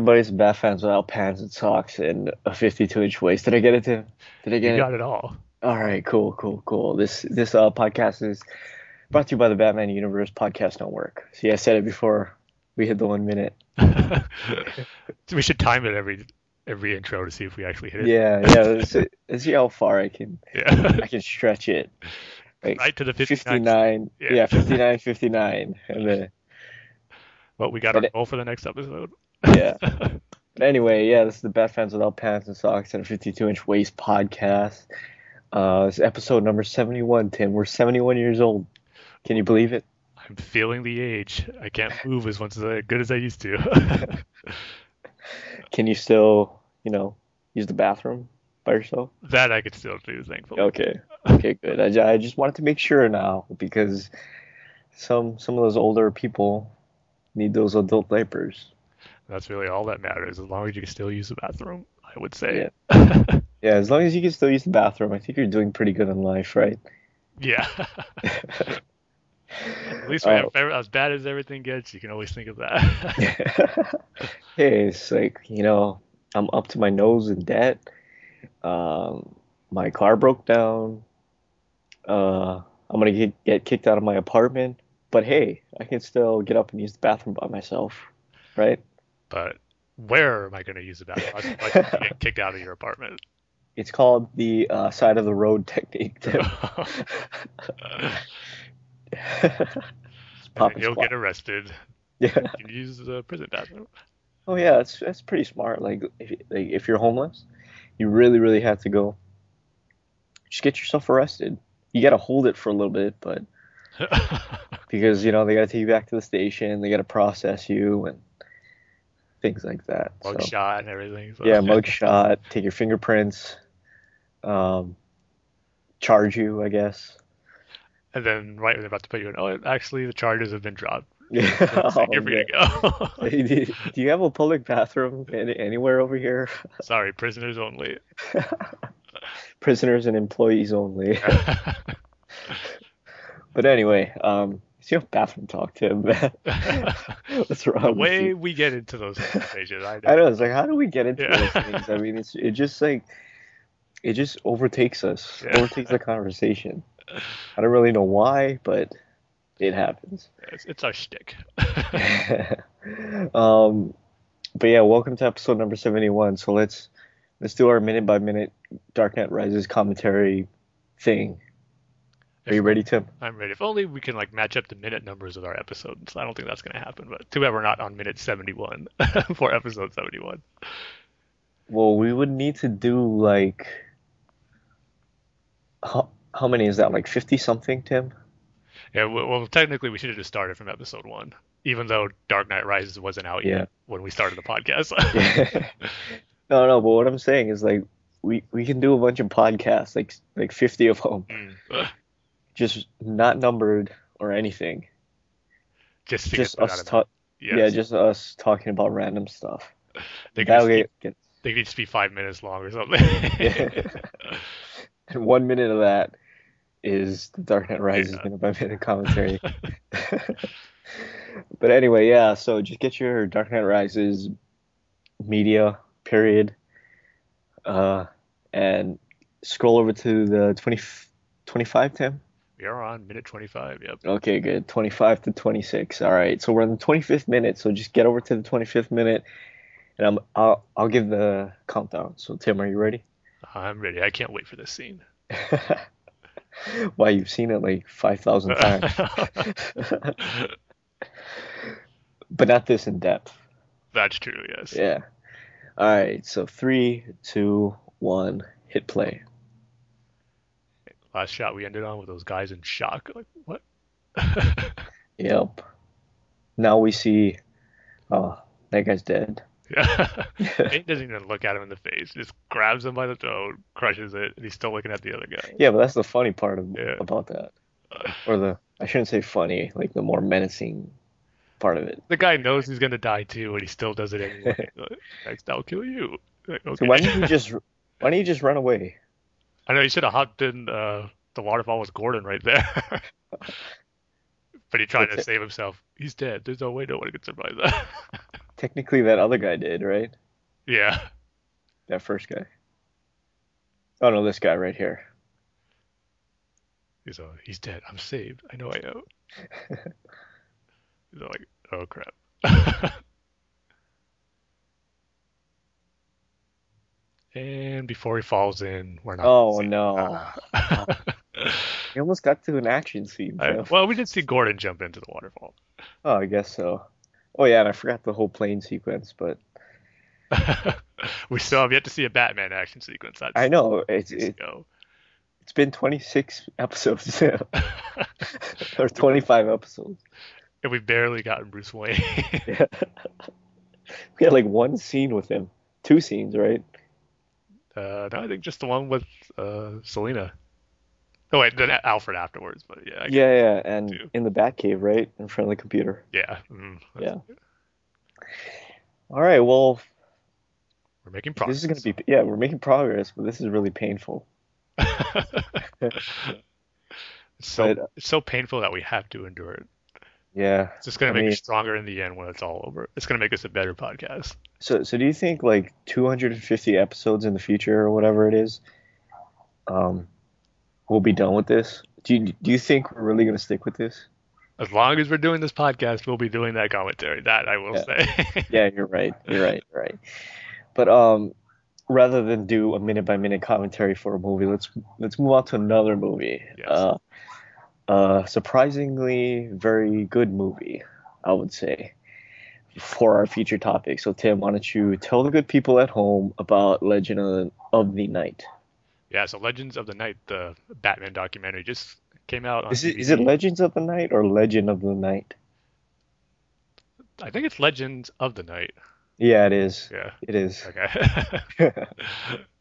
Hey everybody, it's Bat fans without pants and socks and a 52 inch waist. Did I get it, Tim? Did I You get it? got it all. All right, cool, cool, cool. This this uh podcast is brought to you by the Batman Universe Podcast Network. See, I said it before we hit the one minute. we should time it every every intro to see if we actually hit it. Yeah, yeah. Let's, see- let's see how far I can Yeah. I can stretch it. Like right to the 59. 59, Yeah. yeah, 59, 59, and then Well, we got our it- goal for the next episode. Yeah. But anyway, yeah, this is the Bat Fans Without Pants and Socks and a 52 inch waist podcast. Uh, it's episode number 71, Tim. We're 71 years old. Can you believe it? I'm feeling the age. I can't move as much as I, good as I used to. Can you still, you know, use the bathroom by yourself? that I could still do, thankfully. Okay. Okay, good. I, I just wanted to make sure now because some some of those older people need those adult diapers. That's really all that matters. As long as you can still use the bathroom, I would say. Yeah, as long as you can still use the bathroom, I think you're doing pretty good in life, right? Yeah. At least if ever- as bad as everything gets, you can always think of that. hey, it's like, you know, I'm up to my nose in debt. Um, my car broke down. Uh, I'm gonna get, get kicked out of my apartment. But hey, I can still get up and use the bathroom by myself, right? But where am I going to use the bathroom? Unless unless you get kicked out of your apartment. It's called the uh, side of the road technique. Tim. It's pop You'll get arrested. Yeah. You can use the prison bathroom. Oh yeah, that's that's pretty smart. Like if like if you're homeless, you really really have to go. Just get yourself arrested. You gotta hold it for a little bit, but because you know they gotta take you back to the station, they gotta process you and things like that. So, Mugshot and everything. So. yeah, mugshot, take your fingerprints, um, charge you, I guess. And then right when they're about to put you in, oh, actually the charges have been dropped. Yeah. So Oh, you're free to go. Do do you have a public bathroom any, anywhere over here? Sorry, prisoners only. Prisoners and employees only. But anyway, um, your bathroom talk, to Tim. What's wrong the way we get into those conversations, I know. I know it's like, how do we get into Yeah. those things? I mean, it's it just like it just overtakes us, Yeah. overtakes the conversation. I don't really know why, but it happens. It's, it's our shtick. um, but yeah, welcome to episode number seventy-one. So let's let's do our minute by minute Dark Knight Rises commentary thing. Are you ready, Tim? I'm ready. If only we can like match up the minute numbers of our episodes. I don't think that's going to happen, but too bad we're not on minute 71 for episode 71. Well, we would need to do like how, how many is that? Like 50 something, Tim? Yeah, well, well, technically we should have just started from episode one, even though Dark Knight Rises wasn't out Yeah. yet when we started the podcast. no, no, but what I'm saying is like we we can do a bunch of podcasts, like like 50 of them, Mm. Just not numbered or anything. just to Just get us talk yes. yeah, just us talking about random stuff. they, That can just way be, it they can just be five minutes long or something. and one minute of that is the Dark Knight Rises Yeah. minute by minute commentary. but anyway, yeah, so just get your Dark Knight Rises media period uh, and scroll over to the 20, 25, Tim. We are on minute 25. Yep. Okay, good. 25 to 26. All right. So we're in the 25th minute. So just get over to the 25th minute and I'm I'll I'll give the countdown. So Tim, are you ready? I'm ready. I can't wait for this scene. Why you've seen it like 5,000 times. but not this in depth. That's true. Yes. Yeah. All right. So three, two, one, hit play. Last shot we ended on with those guys in shock. Like what? Yep. Now we see. Oh, that guy's dead. yeah. Bane doesn't even look at him in the face. Just grabs him by the throat, crushes it, and he's still looking at the other guy. Yeah, but that's the funny part of, Yeah. about that, or the I shouldn't say funny, like the more menacing part of it. The guy knows he's gonna die too, and he still does it anyway. Like, Next, I'll kill you. Like, So why don't you just why don't you just run away? I know he should have hopped in uh, the waterfall with Gordon right there. but he tried That's to it. save himself. He's dead. There's no way no one could survive that. Technically, that other guy did, right? Yeah. That first guy. Oh no, this guy right here. He's like, he's dead. I'm saved. I know I know. He's like, oh crap. And before he falls in, we're not. Oh no. Ah. We almost got to an action scene. I- well, we did see Gordon jump into the waterfall. Oh, I guess so. Oh yeah, and I forgot the whole plane sequence, but we still have yet to see a Batman action sequence. That's I know it's it, it's been 26 episodes now, or 25 episodes. and we've barely gotten Bruce Wayne. Yeah. we had like one scene with him, two scenes, right? Uh, no, I think just the one with uh, Selina. Oh wait, then Alfred afterwards. But yeah, I- Yeah, yeah, and Two. in the Batcave, right, in front of the computer. yeah. mm, Yeah. All right, well, we're making progress. this is gonna be yeah, we're making progress, but this is really painful. So But- it's so painful that we have to endure it. Yeah. It's just gonna I make mean- us stronger in the end when it's all over. It's gonna make us a better podcast. So, so do you think like 250 episodes in the future or whatever it is, um, we'll be done with this? Do you do you think we're really gonna stick with this? As long as we're doing this podcast, we'll be doing that commentary. That I will Yeah. say. Yeah, you're right. You're right. You're right. But um, rather than do a minute by minute commentary for a movie, let's let's move on to another movie. Yes. Uh, uh, surprisingly very good movie, I would say, for our feature topic. So Tim, why don't you tell the good people at home about Legend of the, Knight? yeah. So Legends of the Knight, the Batman documentary, just came out on Is it is it Legends of the Knight or Legend of the Knight? I think it's Legends of the Knight. Yeah, it is. Yeah. It is. Okay.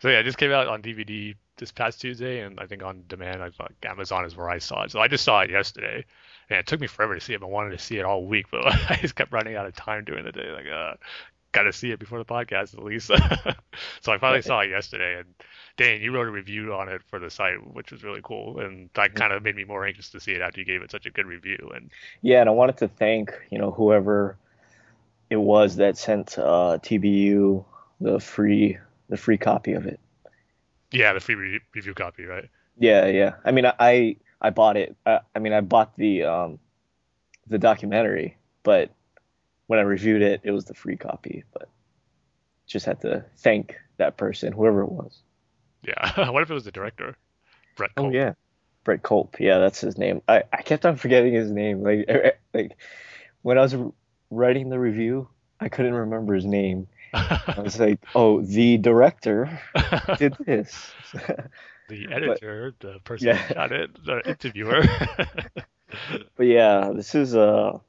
so yeah, it just came out on DVD this past Tuesday, and I think on demand. I thought Amazon is where I saw it. So I just saw it yesterday, and it took me forever to see it. I wanted to see it all week, but I just kept running out of time during the day. Like, uh, gotta see it before the podcast at least. so I finally saw it yesterday, and Dane, you wrote a review on it for the site, which was really cool, and that kind of made me more anxious to see it after you gave it such a good review. And Yeah, and I wanted to thank, you know, whoever it was that sent uh, TBU the free the free copy of it. yeah, the free re- review copy, right? Yeah, yeah. I mean, I I, bought it. I, I mean, I bought the um the documentary, but when I reviewed it, it was the free copy. But just had to thank that person, whoever it was. Yeah. what if it was the director, Brett Oh yeah, Brett Culp. Yeah, that's his name. I, I kept on forgetting his name. Like like when I was writing the review, I couldn't remember his name. I was like, oh, the director did this. the editor, the person Yeah. who shot it, the interviewer. but yeah, this is a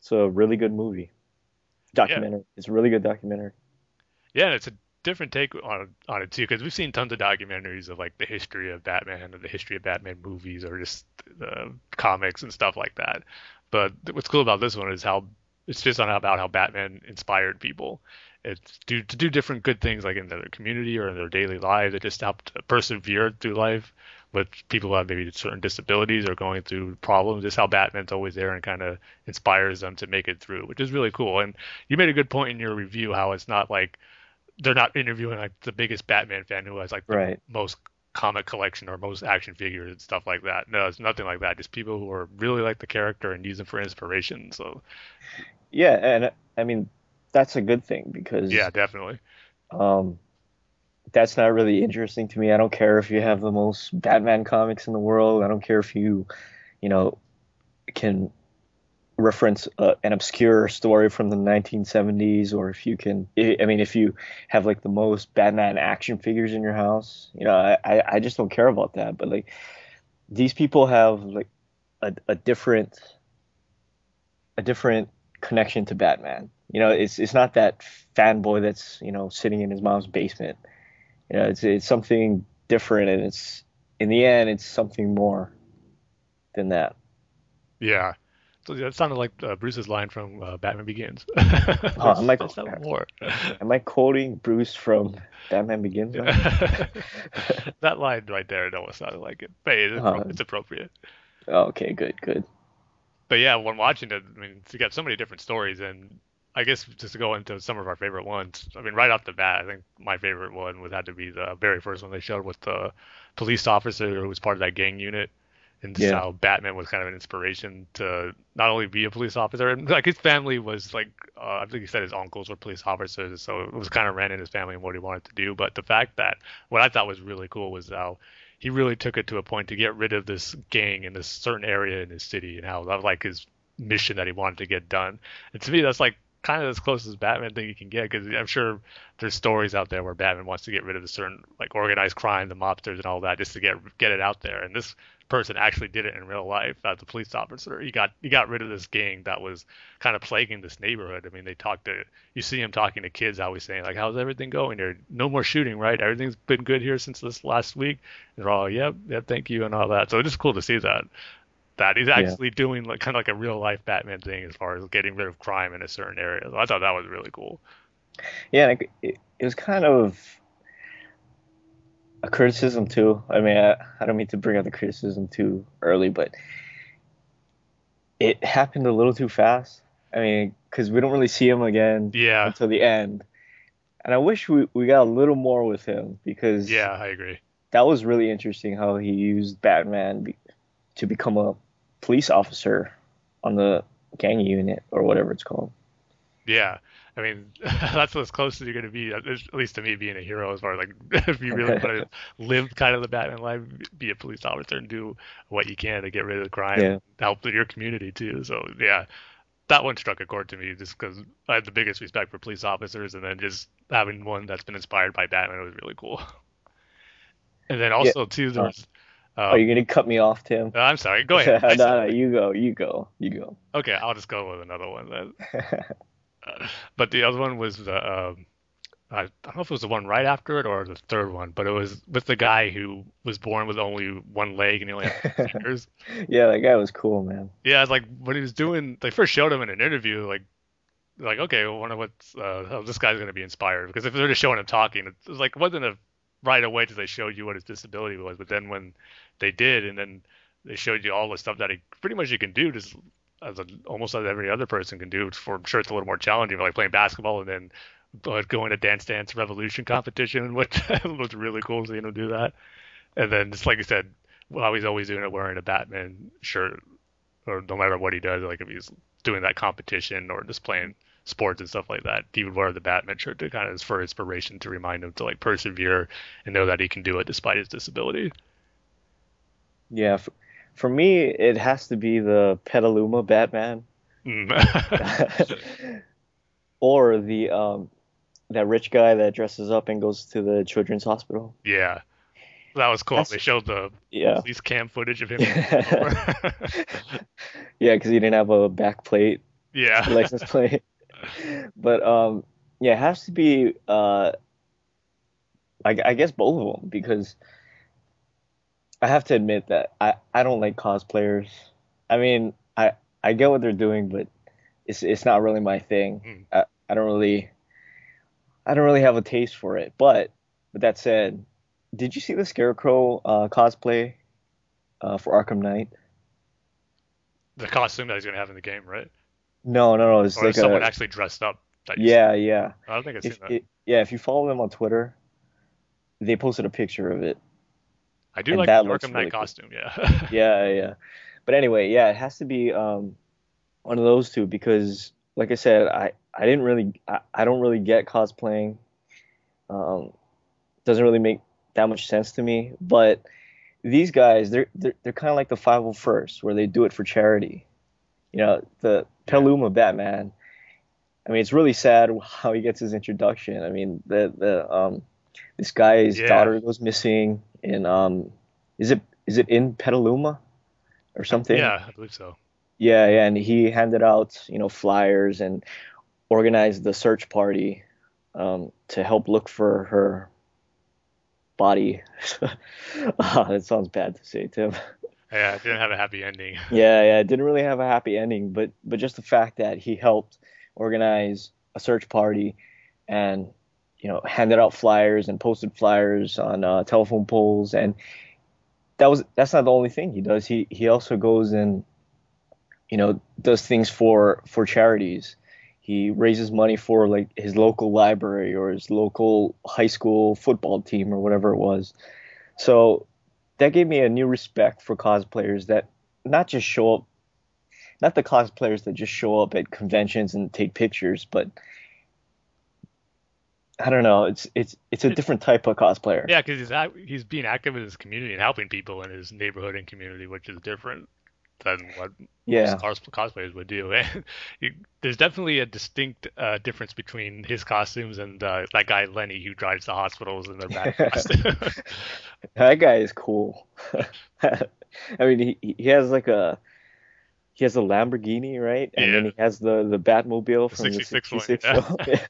it's a really good movie. Documentary. It's a really good documentary. yeah, it's a different take on on it too, because we've seen tons of documentaries of like the history of Batman and the history of Batman movies or just uh, comics and stuff like that. But what's cool about this one is how it's just on about how Batman inspired people. It's do to do different good things like in their community or in their daily lives. It just helped persevere through life with people who have maybe certain disabilities or going through problems. Just how Batman's always there and kind of inspires them to make it through, which is really cool. And you made a good point in your review how it's not like they're not interviewing like the biggest Batman fan who has like the Right. most comic collection or most action figures and stuff like that. No, it's nothing like that. Just people who are really like the character and use them for inspiration. So Yeah, and I mean that's a good thing because yeah, definitely. um that's not really interesting to me. I don't care if you have the most Batman comics in the world. I don't care if you, you know, can reference uh, an obscure story from the 1970s or if you can I I mean if you have like the most Batman action figures in your house, you know, I I I just don't care about that, but like these people have like a a different a different connection to Batman. You know, it's it's not that fanboy that's, you know, sitting in his mom's basement. You know, it's it's something different and it's in the end it's something more than that. Yeah. So that sounded like uh, Bruce's line from uh, Batman Begins. Oh, I'm like- There's no more. Am I quoting Bruce from Batman Begins? now? that line right there, it almost sounded like it. But it's, Uh, it's appropriate. Oh, okay, good, good. But yeah, when watching it, I mean, you got so many different stories, and I guess just to go into some of our favorite ones. I mean, right off the bat, I think my favorite one would have to be the very first one they showed with the police officer who was part of that gang unit, and just Yeah. how Batman was kind of an inspiration to not only be a police officer, and like his family was like, uh, I think he said his uncles were police officers, so it was kind of ran in his family and what he wanted to do. But the fact that what I thought was really cool was how he really took it to a point to get rid of this gang in this certain area in his city, and how that was like his mission that he wanted to get done. And to me, that's like kind of as close as Batman thing you can get because I'm sure there's stories out there where Batman wants to get rid of a certain like organized crime, the mobsters and all that, just to get get it out there. And this person actually did it in real life as a police officer. He got he got rid of this gang that was kind of plaguing this neighborhood. I mean, they talked to you see him talking to kids, always saying like, "How's everything going here? No more shooting, right? Everything's been good here since this last week." And they're all, "Yep, yep, thank you," and all that. So it's just cool to see that that he's actually doing like kind of like a real life Batman thing as far as getting rid of crime in a certain area. So I thought that was really cool. Yeah, it was kind of a criticism too. I mean, I, I don't mean to bring up the criticism too early, but it happened a little too fast. I mean, because we don't really see him again Yeah, until the end. And I wish we, we got a little more with him because yeah, I agree. that was really interesting how he used Batman be, to become a police officer on the gang unit or whatever it's called. Yeah, I mean that's as close as you're gonna be, at least to me, being a hero. As far as like if you really want to live kind of the Batman life, be a police officer and do what you can to get rid of the crime, Yeah. and help your community too. So yeah, that one struck a chord to me just because I had the biggest respect for police officers, and then just having one that's been inspired by Batman was really cool. And then also too, there uh, was. Um, are you gonna cut me off, Tim? Uh, I'm sorry. Go ahead. No, no, you go, you go, you go. Okay, I'll just go with another one then. Uh, but the other one was the um, I, I don't know if it was the one right after it or the third one, but it was with the guy who was born with only one leg and he only had fingers. yeah, that guy was cool, man. Yeah, it's like when he was doing, they first showed him in an interview, like, like okay, well, wonder what uh, how this guy's gonna be inspired because if they're just showing him talking, it was like it wasn't a right away till they showed you what his disability was, but then when they did, and then they showed you all the stuff that he pretty much you can do just as a, almost as every other person can do. For I'm sure it's a little more challenging, like playing basketball and then but going to Dance Dance Revolution competition, which was really cool seeing him do that. And then just like you said, well, he's always doing it wearing a Batman shirt, or no matter what he does, like if he's doing that competition or just playing sports and stuff like that, he would wear the Batman shirt to kind of for inspiration to remind him to like persevere and know that he can do it despite his disability. Yeah, for, me, it has to be the Petaluma Batman Mm. or the um that rich guy that dresses up and goes to the children's hospital. yeah, that was cool. That's- They showed the Yeah, police cam footage of him. yeah, because he didn't have a back plate, yeah, license plate. But um, yeah, it has to be uh, I, I guess both of them because I have to admit that I, I don't like cosplayers. I mean, I I get what they're doing, but it's it's not really my thing. Mm. I, I don't really I don't really have a taste for it. But with that said, did you see the Scarecrow uh, cosplay uh, for Arkham Knight? the costume that he's gonna have in the game, right? No, no, no. It's Or like someone a actually dressed up. Yeah, yeah. I don't think I've seen that. it, yeah, if you follow them on Twitter, they posted a picture of it. I do and like that the Arkham really Knight cool. costume. Yeah. Yeah, yeah. But anyway, yeah, it has to be um, one of those two because, like I said, I I didn't really I, I don't really get cosplaying. Um, doesn't really make that much sense to me. But these guys, they're they're, they're kind of like the 501st, where they do it for charity. You know, the Petaluma Batman. I mean, it's really sad how he gets his introduction. I mean, the the um, this guy's Yeah. daughter goes missing in um, is it is it in Petaluma or something? yeah, I believe so. Yeah, yeah, and he handed out, you know, flyers and organized the search party um, to help look for her body. Ah, that sounds bad to say, Tim. Yeah, it didn't have a happy ending. Yeah, yeah, it didn't really have a happy ending, but but just the fact that he helped organize a search party and you know handed out flyers and posted flyers on uh, telephone poles and that was that's not the only thing he does. He he also goes and you know, does things for for charities. He raises money for like his local library or his local high school football team or whatever it was. So that gave me a new respect for cosplayers that not just show up, not the cosplayers that just show up at conventions and take pictures, but I don't know. It's it's it's a different type of cosplayer. Yeah, because he's he's being active in his community and helping people in his neighborhood and community, which is different than what yeah. cos- cosplayers would do. And you, there's definitely a distinct uh, difference between his costumes and uh, that guy Lenny who drives the hospitals in their back that guy is cool. I mean, he he has like a he has a Lamborghini, right? And Yeah. then he has the the Batmobile from the 66 one, yeah.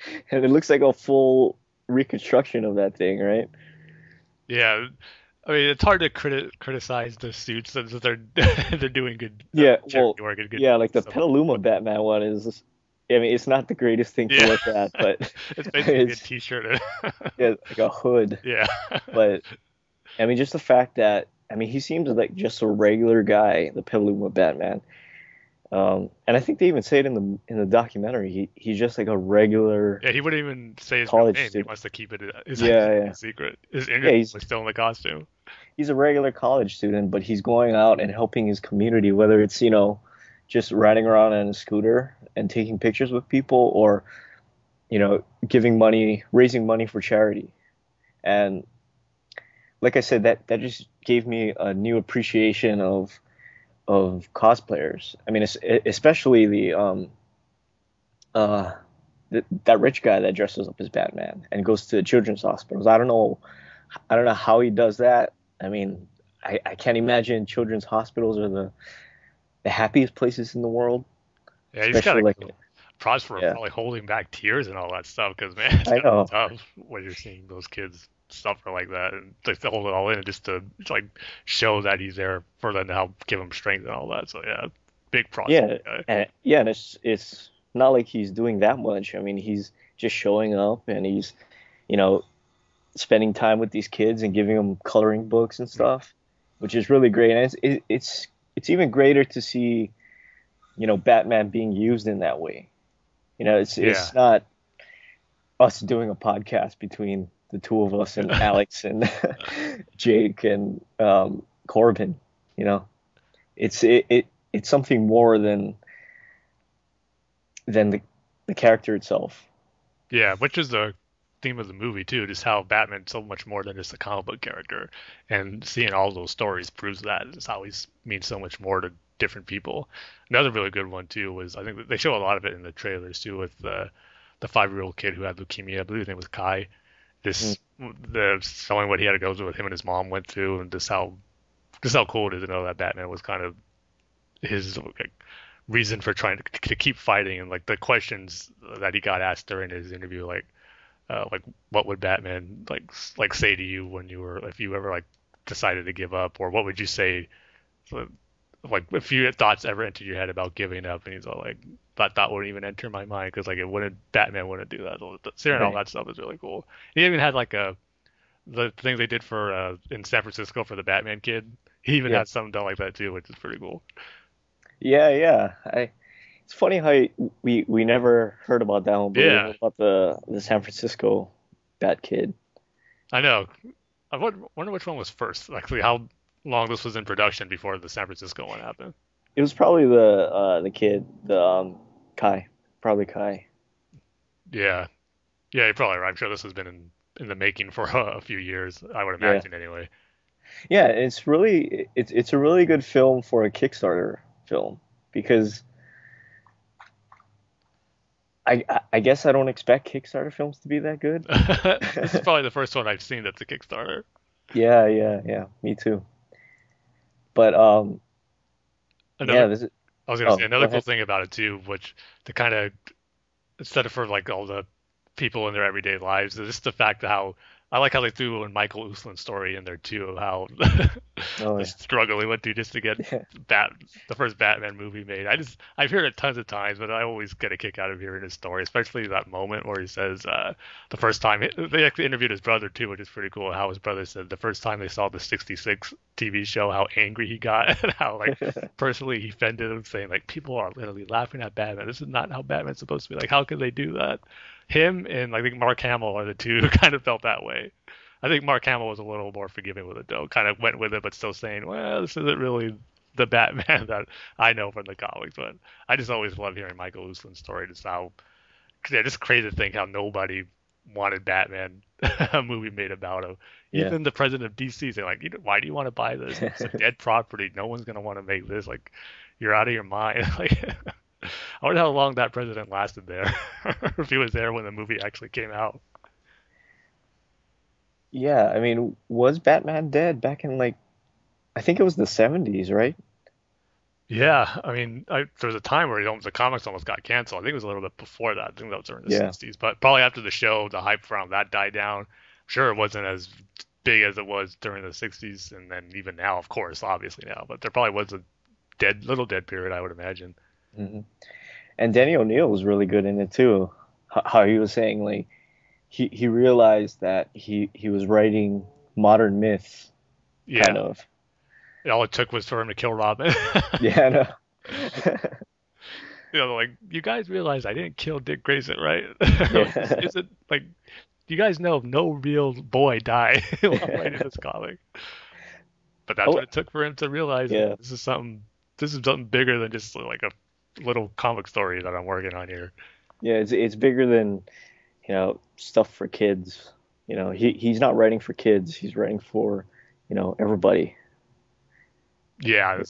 and it looks like a full reconstruction of that thing, right? yeah. I mean, it's hard to criti- criticize the suits since they're they're doing good. Yeah, well, work and good Yeah, like the stuff. Petaluma Batman one is. I mean, it's not the greatest thing to Yeah. look at, but It's basically it's- a T-shirt. yeah, like a hood. yeah. But I mean, just the fact that I mean, he seems like just a regular guy, the Petaluma Batman. Um, and I think they even say it in the in the documentary. He he's just like a regular. Yeah, he wouldn't even say his College name. He wants to keep it his Yeah, yeah. secret. His Yeah, he's- was still in the costume. He's a regular college student, but he's going out and helping his community, whether it's you know, just riding around on a scooter and taking pictures with people, or you know, giving money, raising money for charity. And like I said, that that just gave me a new appreciation of of cosplayers. I mean, especially the um uh th- that rich guy that dresses up as Batman and goes to the children's hospitals. I don't know, I don't know how he does that. I mean, I, I can't imagine children's hospitals are the the happiest places in the world. Yeah, he's got a like props for yeah. probably holding back tears and all that stuff because man, it's I know. tough when you're seeing those kids suffer like that and to hold it all in just to like show that he's there for them to help give him strength and all that. So yeah, big props. Yeah, and yeah, and it's it's not like he's doing that much. I mean, he's just showing up and he's, you know, spending time with these kids and giving them coloring books and stuff, which is really great. And it's it, it's it's even greater to see, you know, Batman being used in that way. You know, it's it's not us doing a podcast between the two of us and Alex and Jake and um, Corbin. You know, it's it, it it's something more than than the the character itself. Yeah, which is the theme of the movie too, just how Batman's so much more than just a comic book character, and seeing all those stories proves that. Just always means so much more to different people. Another really good one too was I think they show a lot of it in the trailers too with the the five year old kid who had leukemia. I believe his name was Kai. Just the showing what he had to go through, what him and his mom went through, and just how just how cool it is to know that Batman was kind of his like, reason for trying to, to keep fighting and like the questions that he got asked during his interview like uh, like what would Batman like like say to you when you were if you ever like decided to give up or what would you say so, like if your thoughts ever entered your head about giving up and he's all like that thought wouldn't even enter my mind because like it wouldn't Batman wouldn't do that so, seeing all that stuff is really cool he even had like a the things they did for uh in San Francisco for the Batman kid he even Yeah. had something done like that too which is pretty cool Yeah, yeah. I it's funny how we we never heard about that one, but Yeah. about the the San Francisco Bat Kid. I know. I wonder wonder which one was first. Actually, how long this was in production before the San Francisco one happened. It was probably the uh the kid, the um Kai, probably Kai. Yeah, yeah, you're probably right. I'm sure this has been in in the making for a, few years. I would Yeah. imagine anyway. Yeah, it's really it's it's a really good film for a Kickstarter film because I- I guess I don't expect Kickstarter films to be that good. this is probably the first one I've seen that's a Kickstarter. Yeah, yeah, yeah. Me too. But um, Another, yeah, this is, I was gonna oh, say go another cool thing about it too, which to kind of instead of for like all the people in their everyday lives, is just the fact that how I like how they threw in Michael Uslan's story in there too, of how Oh, the yeah. struggle he went through just to get Yeah. Bat the first Batman movie made. I just I've heard it tons of times, but I always get a kick out of hearing his story, especially that moment where he says uh, the first time they actually interviewed his brother too, which is pretty cool. How his brother said the first time they saw the '66 TV show, how angry he got, and how like personally he offended him, saying like people are literally laughing at Batman. This is not how Batman's supposed to be. Like how could they do that? Him and I think Mark Hamill are the two who kind of felt that way. I think Mark Hamill was a little more forgiving with it though, kind of went with it, but still saying, well, this isn't really the Batman that I know from the comics. But I just always love hearing Michael Uslan's story, just how yeah, just crazy to think how nobody wanted Batman a movie made about him. Yeah. Even the president of DC saying like, why do you want to buy this? It's a dead property. No one's gonna want to make this. Like, you're out of your mind. Like, I wonder how long that president lasted there, if he was there when the movie actually came out. Yeah, I mean, was Batman dead back in like, I think it was the 70s, right? Yeah, I mean, I, there was a time where almost, the comics almost got canceled. I think it was a little bit before that. I think that was during the Yeah. 60s. But probably after the show, the hype around that died down. Sure, it wasn't as big as it was during the 60s, and then even now, of course, obviously now. But there probably was a dead, little dead period, I would imagine. Hmm And Denny O'Neil was really good in it too. How he was saying like, he he realized that he he was writing modern myths, Yeah, kind of. all it took was for him to kill Robin. Yeah, I know. you know, like you guys realize I didn't kill Dick Grayson, right? Yeah. Is it like you guys know no real boy died while writing this comic? But that's Oh. what it took for him to realize Yeah. this is something. This is something bigger than just like a little comic story that I'm working on here. Yeah, it's it's bigger than, you know, stuff for kids. You know, he he's not writing for kids. He's writing for, you know, everybody. Yeah,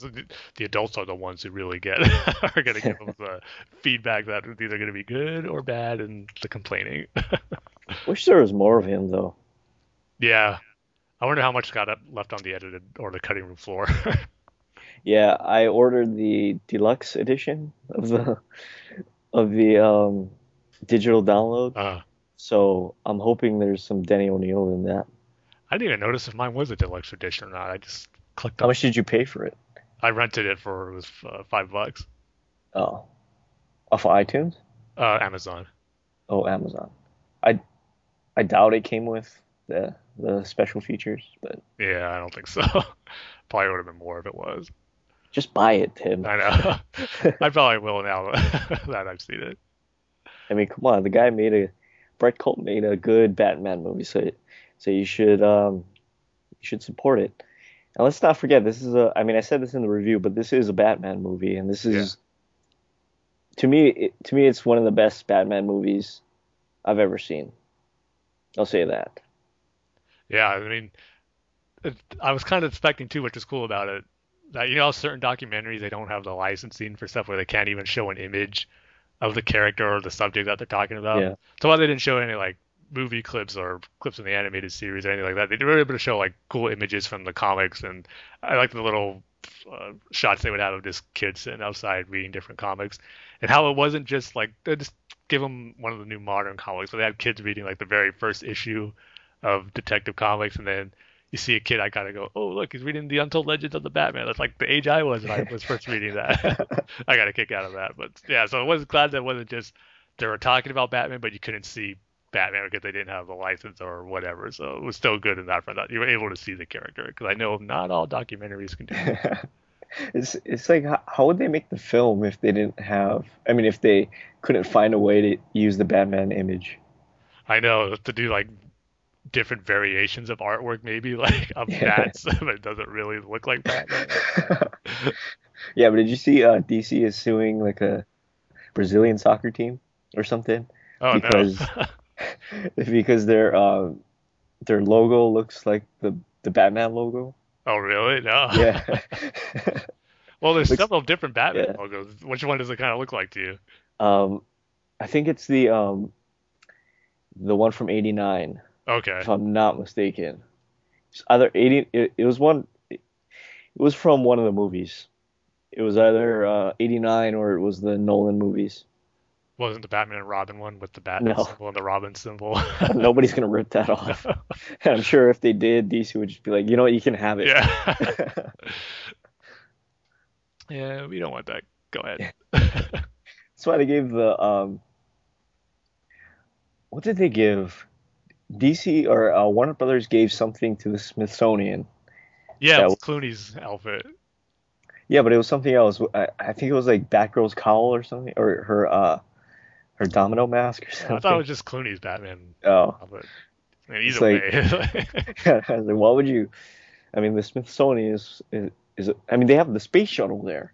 the adults are the ones who really get are going to give them the feedback that it's either going to be good or bad, and the complaining. Wish there was more of him though. yeah, I wonder how much got up, left on the edited or the cutting room floor. Yeah, I ordered the deluxe edition of the of the um digital download. uh, So I'm hoping there's some Denny O'Neil in that. I didn't even notice if mine was a deluxe edition or not. I just clicked How on. much did you pay for it? I rented it for it was uh, five bucks. Oh, off of iTunes? Uh, Amazon. Oh, Amazon. I I doubt it came with the the special features, but Yeah, I don't think so. Probably would have been more if it was. Just buy it, Tim. I know. I probably will now that I've seen it. I mean, come on, the guy made a Brett Culp made a good Batman movie, so so you should um you should support it. And let's not forget, this is a I mean, I said this in the review, but this is a Batman movie, and this is to me it, to me it's one of the best Batman movies I've ever seen. I'll say that. Yeah, I mean, it, I was kind of expecting too, which is cool about it. You know, certain documentaries they don't have the licensing for stuff where they can't even show an image of the character or the subject that they're talking about. Yeah. So why they didn't show any like movie clips or clips from the animated series or anything like that, they were able to show like cool images from the comics, and I like the little uh, shots they would have of just kids sitting outside reading different comics, and how it wasn't just like they just give them one of the new modern comics, but they had kids reading like the very first issue of Detective Comics, and then you see a kid, I kind of go, oh look, he's reading the Untold Legends of the Batman. That's like the age I was when I was first reading that. I got a kick out of that, but yeah, so I was glad that it wasn't just they were talking about Batman, but you couldn't see Batman because they didn't have the license or whatever. So it was still good in that front that you were able to see the character because I know not all documentaries can do that. It's it's like how, how would they make the film if they didn't have I mean if they couldn't find a way to use the Batman image. I know to do like different variations of artwork, maybe like of Yeah. bats, but it doesn't really look like Batman. Yeah, but did you see uh, DC is suing like a Brazilian soccer team or something Oh Because- no. because their uh, their logo looks like the the Batman logo. oh really? No. Yeah. Well, there's Looks- several different Batman yeah. logos. Which one does it kind of look like to you? um, I think it's the um the one from '89. Okay. if I'm not mistaken. It's either 80, it, it was one, it was from one of the movies. It was either uh, 89 or it was the Nolan movies. Wasn't the Batman and Robin one with the Batman No. symbol and the Robin symbol? Nobody's gonna rip that off. And I'm sure if they did, DC would just be like, you know what, you can have it. yeah. yeah, we don't want that. Go ahead. That's why they gave the um. What did they give? DC or uh, Warner Brothers gave something to the Smithsonian. yeah, was Clooney's outfit. Yeah, but it was something else. I, I think it was like Batgirl's cowl or something, or her uh, her domino mask or something. I thought it was just Clooney's Batman Oh, outfit. I mean, It's either like- way. I was like, why would you? I mean, the Smithsonian is is, is I mean, they have the space shuttle there,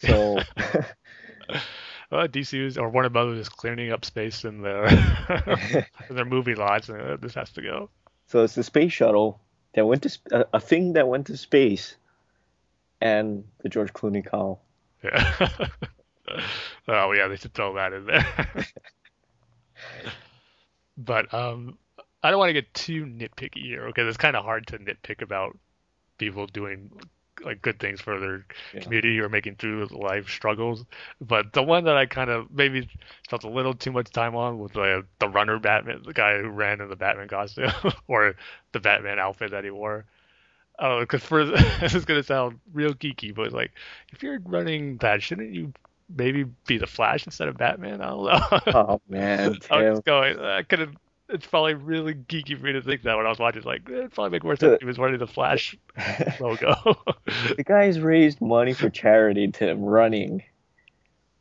so well, DC was, or Warner Brothers is cleaning up space in their in their movie lots, and uh, this has to go. so it's the space shuttle that went to sp- a, a thing that went to space, and the George Clooney call. Yeah. oh yeah, they should throw that in there. but um, I don't want to get too nitpicky here because it's kind of hard to nitpick about people doing like good things for their Yeah. community or making through life struggles. But the one that I kind of maybe spent a little too much time on was the the runner Batman, the guy who ran in the Batman costume or the Batman outfit that he wore. Uh, oh, because for this is gonna sound real geeky, but like if you're running that, shouldn't you maybe be the Flash instead of Batman? I don't know. Oh man, I was going. Uh, I could have. It's probably really geeky for me to think that when I was watching. It's like it'd probably make more sense if he was wearing the Flash logo. the guy's raised money for charity, Tim. Running.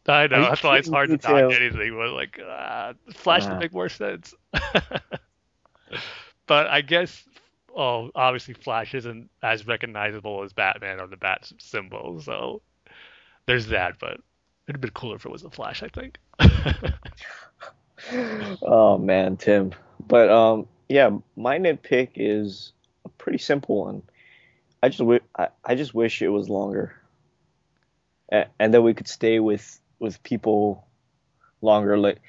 I know that's why it's hard to Tim? anything. But like, uh, Flash Nah. would make more sense. but I guess, oh, obviously Flash isn't as recognizable as Batman or the Bat symbol, so there's that. But it'd have been cooler if it was the Flash. I think. Oh man, Tim. But um, yeah, my nitpick is a pretty simple one. I just wi- I, I just wish it was longer, and, and that we could stay with with people longer, like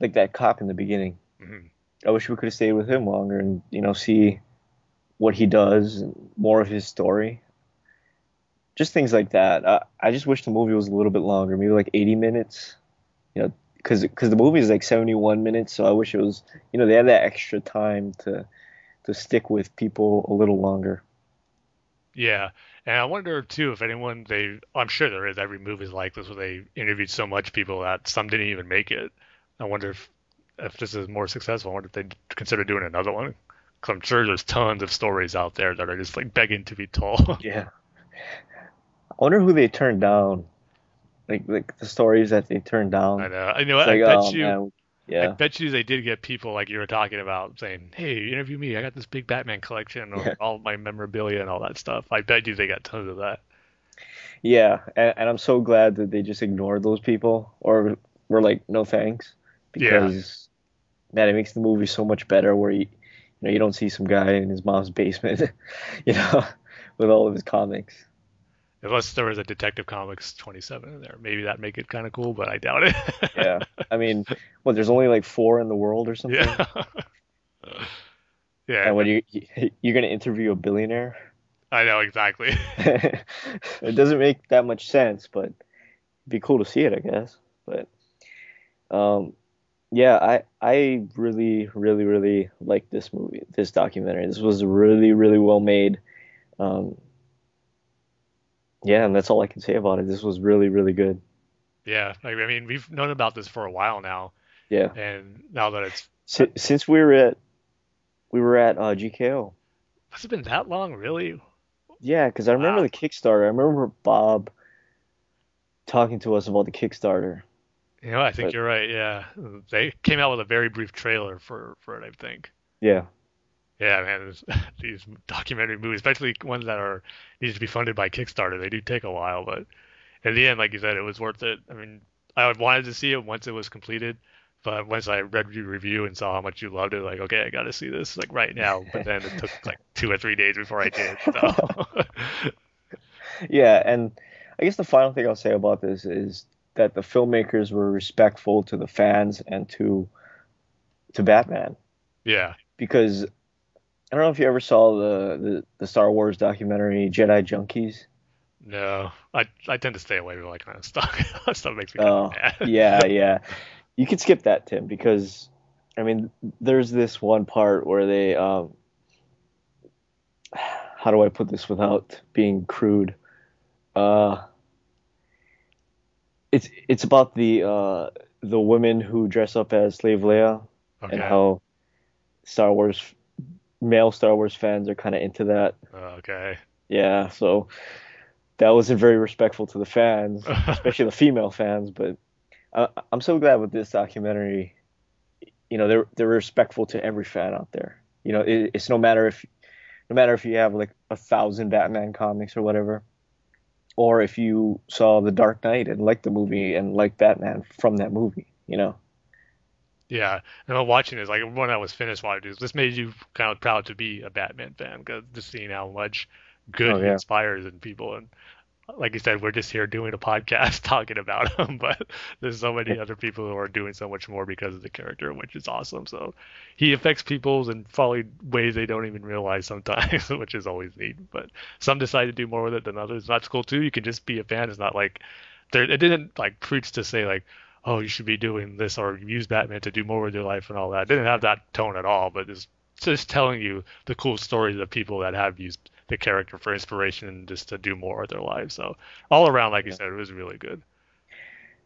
like that cop in the beginning. Mhm. I wish we could have stayed with him longer and you know see what he does and more of his story. Just things like that. I, I just wish the movie was a little bit longer, maybe like 80 minutes. You know, because because the movie is like 71 minutes, so I wish it was you know they had that extra time to to stick with people a little longer. Yeah, and I wonder too if anyone they I'm sure there is every movie is like this where they interviewed so much people that some didn't even make it. I wonder if if this is more successful. I wonder if they consider doing another one. Cause I'm sure there's tons of stories out there that are just like begging to be told. Yeah. I wonder who they turned down. Like like the stories that they turned down. I know. I know. It's I like, bet oh, you. man, I bet you they did get people like you were talking about saying, "Hey, interview me. I got this big Batman collection or Yeah. all my memorabilia and all that stuff." I bet you they got tons of that. Yeah, and, and I'm so glad that they just ignored those people or were like, no thanks, Yeah. because man, it makes the movie so much better. Where you, you know, you don't see some guy in his mom's basement, you know, with all of his comics. Unless there was a Detective Comics 27 in there, maybe that'd make it kind of cool, but I doubt it. Yeah, I mean, well, there's only like four in the world or something. Yeah. yeah, And when you you're gonna interview a billionaire, I know exactly. it doesn't make that much sense, but it'd be cool to see it, I guess. But um, yeah, I I really really really like this movie, this documentary. This was really really well made. Um, yeah, and that's all I can say about it. This was really really good. Yeah, like, I mean, we've known about this for a while now, Yeah, and now that it's Si- since we were at we were at uh, GKO. has it been that long, really? Yeah, because I remember Wow. the Kickstarter. I remember Bob talking to us about the Kickstarter. You know, I think But- you're right. Yeah, they came out with a very brief trailer for for it, I think. Yeah. Yeah, man, these documentary movies, especially ones that are need to be funded by Kickstarter, they do take a while, but in the end, like you said, it was worth it. I mean, I wanted to see it once it was completed, but once I read your review and saw how much you loved it, like, okay, I got to see this like right now. But then it took like two or three days before I did. So. Yeah, and I guess the final thing I'll say about this is that the filmmakers were respectful to the fans and to to Batman yeah, because I don't know if you ever saw the the, the Star Wars documentary Jedi Junkies. No, I I tend to stay away from that kind of stuff. that stuff makes me Oh, yeah, yeah. You could skip that, Tim, because I mean, there's this one part where they um, how do I put this without being crude? Uh, it's it's about the uh the women who dress up as Slave Leia and how Star Wars male Star Wars fans are kind of into that. Oh, okay. Yeah, so that wasn't very respectful to the fans, especially the female fans. But I, I'm so glad with this documentary. You know, they're they're respectful to every fan out there. You know, it, it's no matter if no matter if you have like a thousand Batman comics or whatever, or if you saw The Dark Knight and liked the movie and liked Batman from that movie. You know. Yeah, and I'm watching this like when I was finished watching this, this made you kind of proud to be a Batman fan because just seeing how much good Oh, he yeah. inspires in people and like you said, we're just here doing a podcast talking about him, but there's so many other people who are doing so much more because of the character, which is awesome. So he affects people in probably ways they don't even realize sometimes, which is always neat. But some decide to do more with it than others. That's cool too. You can just be a fan. It's not like there. It didn't like preach to say like, oh, you should be doing this or use Batman to do more with your life and all that. It didn't have that tone at all. But it's just telling you the cool stories of people that have used the character for inspiration and just to do more with their lives. So all around, like you said, it was really good.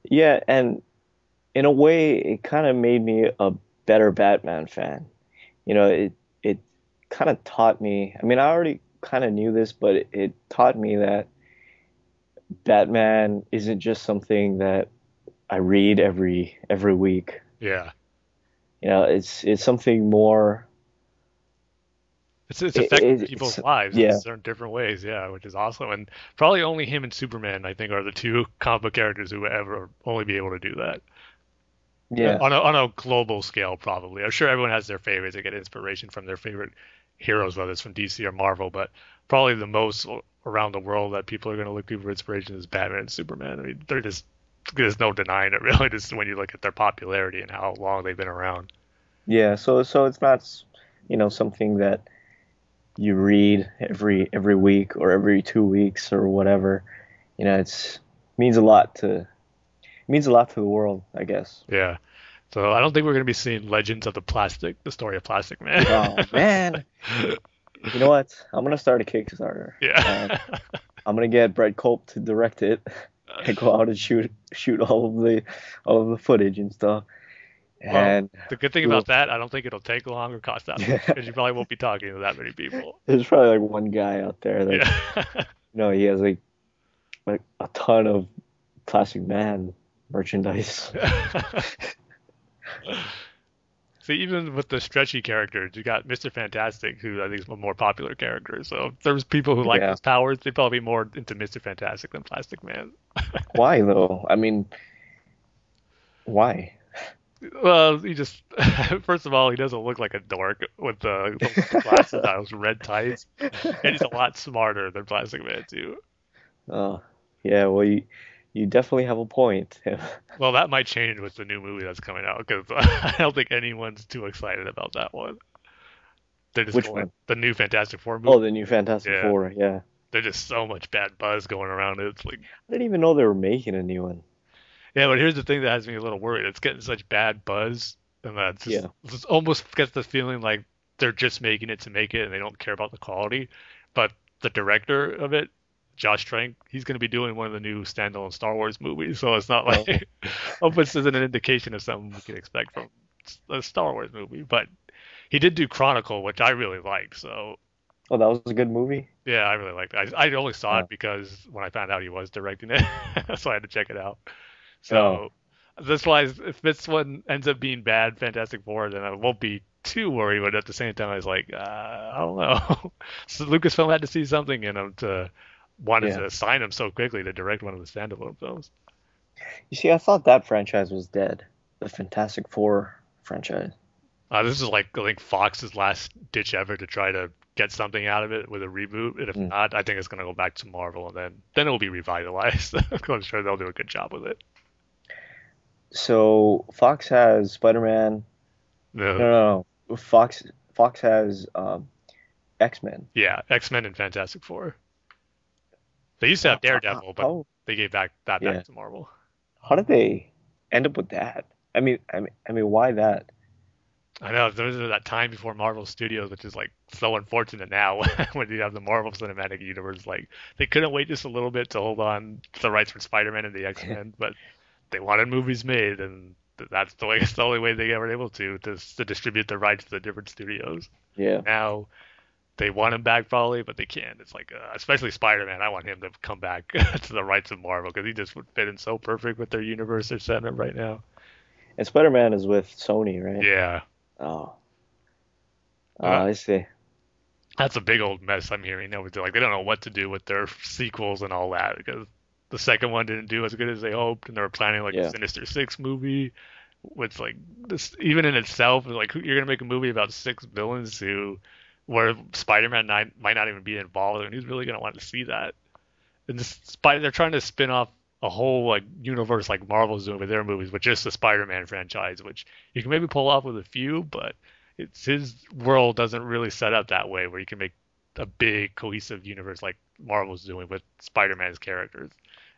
Yeah, and in a way, it kind of made me a better Batman fan. You know, it it kind of taught me. I mean, I already kind of knew this, but it, it taught me that Batman isn't just something that I read every every week. Yeah. You know, it's it's something more. It's, it's It- affecting it- people's it's- lives yeah. in certain different ways, yeah, which is awesome. And probably only him and Superman, I think, are the two comic book characters who would ever only be able to do that. Yeah, On a, on a global scale, probably. I'm sure everyone has their favorites. They get inspiration from their favorite heroes, whether it's from DC or Marvel, but probably the most around the world that people are going to look for inspiration is Batman and Superman. I mean, they're just, there's no denying it, really, just when you look at their popularity and how long they've been around. yeah. So so it's not, you know, something that you read every every week or every two weeks or whatever. You know, it's means a lot to means a lot to the world, I guess. Yeah. So I don't think we're going to be seeing Legends of the Plastic, the story of Plastic Man. Oh man, you know what? I'm gonna start a Kickstarter. yeah. Uh, I'm gonna get Brett Culp to direct it and go out and shoot shoot all of the all of the footage and stuff. And the good thing about that, I don't think it'll take long or cost that much because you probably won't be talking to that many people. there's probably like one guy out there that Yeah. you know he has like like a ton of Plastic Man merchandise. See, even with the stretchy characters, you got Mr. Fantastic, who I think is a more popular character. So if there's people who like Yeah. his powers, they'd probably be more into Mr. Fantastic than Plastic Man. Why though? I mean, why? Well, he just first of all, he doesn't look like a dork with the glasses, those red tights, and he's a lot smarter than Plastic Man too. Oh, yeah. Well, you you definitely have a point. Well, that might change with the new movie that's coming out because I don't think anyone's too excited about that one. They're just Which going, one? the new Fantastic Four oh, movie. oh, the new Fantastic Yeah. Four. Yeah. There's just so much bad buzz going around it. It's like, I didn't even know they were making a new one. yeah, but here's the thing that has me a little worried. It's getting such bad buzz, and that's just, Yeah. almost gets the feeling like they're just making it to make it, and they don't care about the quality. But the director of it, Josh Trank, he's going to be doing one of the new standalone Star Wars movies, so it's not like hope this isn't an indication of something we can expect from a Star Wars movie. But he did do Chronicle, which I really liked. So Oh, that was a good movie. yeah, I really liked it. I, I only saw Oh. it because when I found out he was directing it, so I had to check it out. So that's why if this one ends up being bad, Fantastic Four, then I won't be too worried. But at the same time, I was like, uh, I don't know. so Lucasfilm had to see something in him to wanted Yeah. to sign him so quickly to direct one of the standalone films. You see, I thought that franchise was dead. The Fantastic Four franchise. Uh, this is like I think Fox's last ditch effort to try to get something out of it with a reboot. And if Mm. not, I think it's gonna go back to Marvel, and then then it will be revitalized. I'm sure they'll do a good job with it. So Fox has Spider-Man. No, No, no, no. Fox Fox has um, X-Men. yeah, X Men and Fantastic Four. They used to have Daredevil, but how- they gave back that Yeah. back to Marvel. How did they end up with that? I mean, I mean, I mean, why that? I know those are that time before Marvel Studios, which is like so unfortunate now when you have the Marvel Cinematic Universe. Like they couldn't wait just a little bit to hold on to the rights for Spider-Man and the X-Men, but they wanted movies made, and that's the way. It's the only way they were able to to, to distribute the rights to the different studios. Yeah, Now they want him back probably, but they can't. It's like uh, especially Spider-Man. I want him to come back to the rights of Marvel because he just would fit in so perfect with their universe they're setting up right now. and Spider-Man is with Sony, right? Yeah. Oh, oh, Uh, I see. that's a big old mess I'm hearing now. Like they don't know what to do with their sequels and all that because the second one didn't do as good as they hoped, and they were planning like Yeah. a Sinister Six movie, which like this even in itself like you're gonna make a movie about six villains who where Spider-Man might might not even be involved, and who's really gonna want to see that? And this Spider they're trying to spin off a whole like universe like Marvel's doing with their movies with just the Spider-Man franchise, which you can maybe pull off with a few, but it's his world doesn't really set up that way where you can make a big cohesive universe like Marvel's doing with Spider-Man's characters.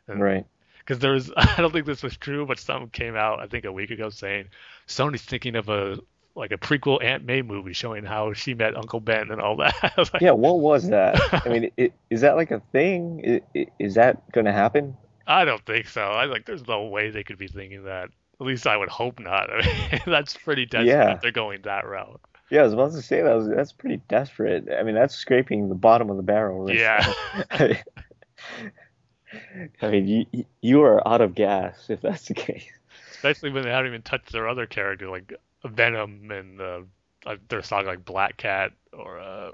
And- Right. Because there was, I don't think this was true, but some came out I think a week ago saying Sony's thinking of a like a prequel Aunt May movie showing how she met Uncle Ben and all that. Like, Yeah, what was that? I mean, i is that like a thing? I- i- Is that going to happen? I don't think so. I like there's no way they could be thinking that. At least I would hope not. I mean, that's pretty desperate Yeah. they're going that route. Yeah, I was about to say that was that's pretty desperate. I mean, that's scraping the bottom of the barrel. right Yeah. I mean, you you are out of gas if that's the case. especially when they haven't even touched their other character like Venom and uh, uh, their song like Black Cat or uh,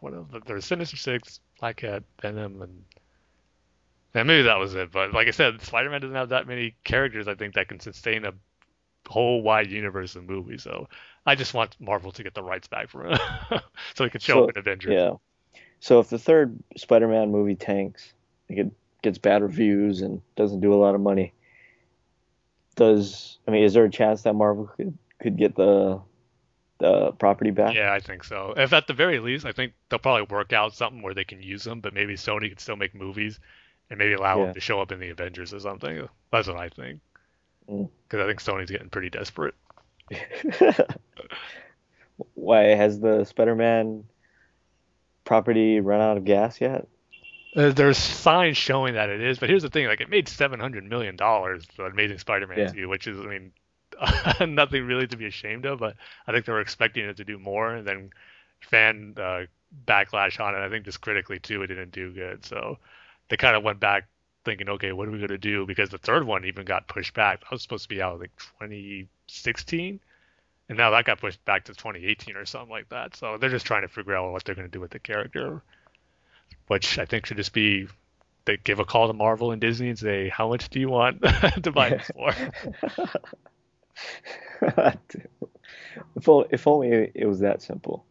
what else? There's Sinister Six, Black Cat, Venom, and and maybe that was it. But like I said, Spider-Man doesn't have that many characters. I think that can sustain a whole wide universe of movies. So I just want Marvel to get the rights back for him, so he can show So, up in Avengers. Yeah. So if the third Spider-Man movie tanks, like it gets bad reviews and doesn't do a lot of money, does I mean, is there a chance that Marvel could could get the the property back? Yeah, I think so. If at the very least, I think they'll probably work out something where they can use them, but maybe Sony can still make movies and maybe allow Yeah. them to show up in the Avengers or something. That's what I think. Mm. Because I think Sony's getting pretty desperate. Why has the Spider-Man property run out of gas yet? Uh, There's signs showing that it is, but here's the thing: like it made 700 million dollars, the Amazing Spider-Man Yeah. 2, which is, I mean, nothing really to be ashamed of. But I think they were expecting it to do more, and then fan uh, backlash on it. I think just critically too, it didn't do good. So they kind of went back thinking, okay, what are we gonna do? Because the third one even got pushed back. That was supposed to be out like 2016, and now that got pushed back to 2018 or something like that. So they're just trying to figure out what they're gonna do with the character, which I think should just be they give a call to Marvel and Disney and say, how much do you want to buy this for? if, only, if only it was that simple.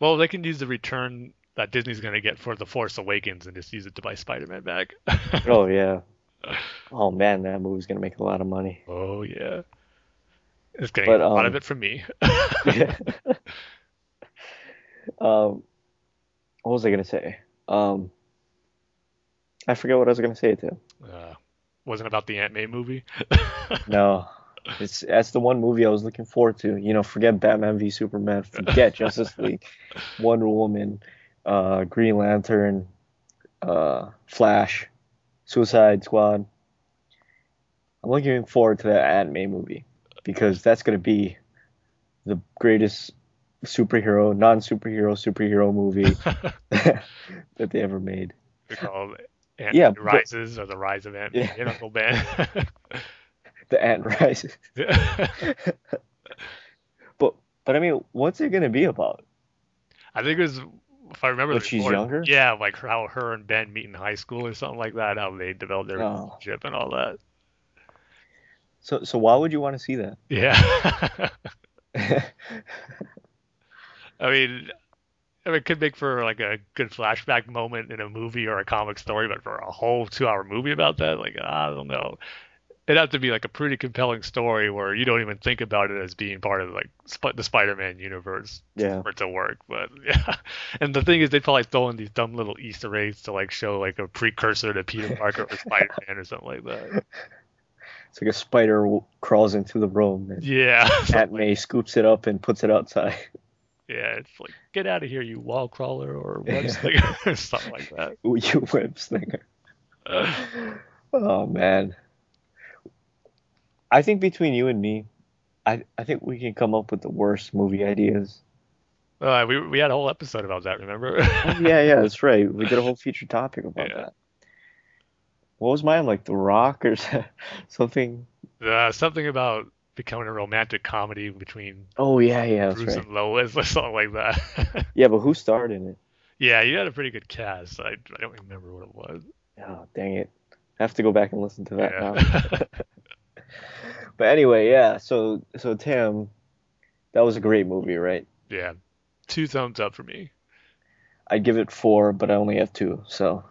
Well, they can use the return that Disney's gonna get for The Force Awakens and just use it to buy Spider-Man back. Oh yeah. Oh man, that movie's gonna make a lot of money. Oh yeah. It's getting But, a lot of um, it from me. um, what was I gonna say? Um, I forget what I was gonna say to. uh, wasn't about the Aunt May movie. No, it's that's the one movie I was looking forward to. You know, forget Batman v Superman, forget Justice League, Wonder Woman, uh, Green Lantern, uh, Flash, Suicide Squad. I'm looking forward to that May movie because that's gonna be the greatest superhero, non-superhero, superhero movie that they ever made. They call it Aunt Yeah, but- Rises or the Rise of Ant Yeah. and Uncle Ben. The Ant Rises. But but I mean, what's it gonna be about? I think it was, if I remember, When the she's younger? Yeah, like how her and Ben meet in high school or something like that. How they develop their Oh. relationship and all that. So so why would you want to see that? Yeah. I mean, I mean, it could make for like a good flashback moment in a movie or a comic story, but for a whole two-hour movie about that, like I don't know. it'd have to be like a pretty compelling story where you don't even think about it as being part of like Sp- the Spider-Man universe Yeah. for it to work. But yeah, and the thing is, they probably throw in these dumb little Easter eggs to like show like a precursor to Peter Parker or Spider-Man or something like that. It's like a spider w- crawls into the room and Yeah, Aunt May scoops it up and puts it outside. Yeah, it's like get out of here, you wall crawler or web slinger or something like that. Ooh, you web slinger. Oh man. I think between you and me, I I think we can come up with the worst movie ideas. Uh, we we had a whole episode about that, remember? Oh, yeah, yeah, that's right. We did a whole feature topic about Yeah. that. What was mine like? The Rock or something? Uh, something about becoming a romantic comedy between Oh yeah, yeah, Bruce right. and Lois or something like that. Yeah, but who starred in it? yeah, you had a pretty good cast. I, I don't remember what it was. Oh, dang it. I have to go back and listen to that now. Yeah. But anyway, yeah. So so Tim, that was a great movie, right? yeah, two thumbs up for me. I'd give it four, but I only have two, so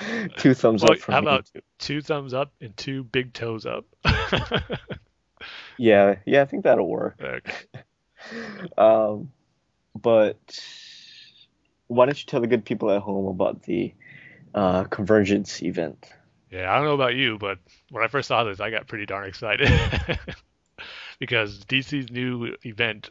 two thumbs Well, up for how about- two thumbs up and two big toes up. Yeah, yeah, I think that'll work. Okay. Um, but why don't you tell the good people at home about the uh, Convergence event? Yeah, I don't know about you, but when I first saw this, I got pretty darn excited because DC's new event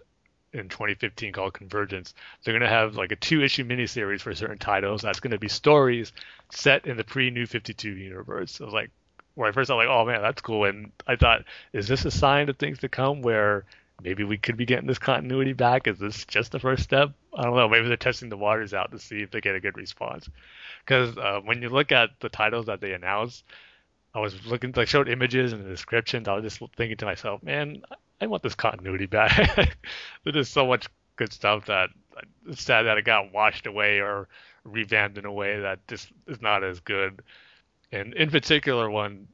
in 2015 called Convergence, they're going to have like a two-issue miniseries for certain titles. That's going to be stories set in the pre-New 52 universe. I was like, when I first saw, like, oh man, that's cool, and I thought, is this a sign of things to come where maybe we could be getting this continuity back? Is this just the first step? I don't know. Maybe they're testing the waters out to see if they get a good response. Because uh, when you look at the titles that they announced, I was looking, like, showed images and the descriptions. I was just thinking to myself, man, I want this continuity back. There's just so much good stuff that it's sad that it got washed away or revamped in a way that just is not as good. And in particular, one,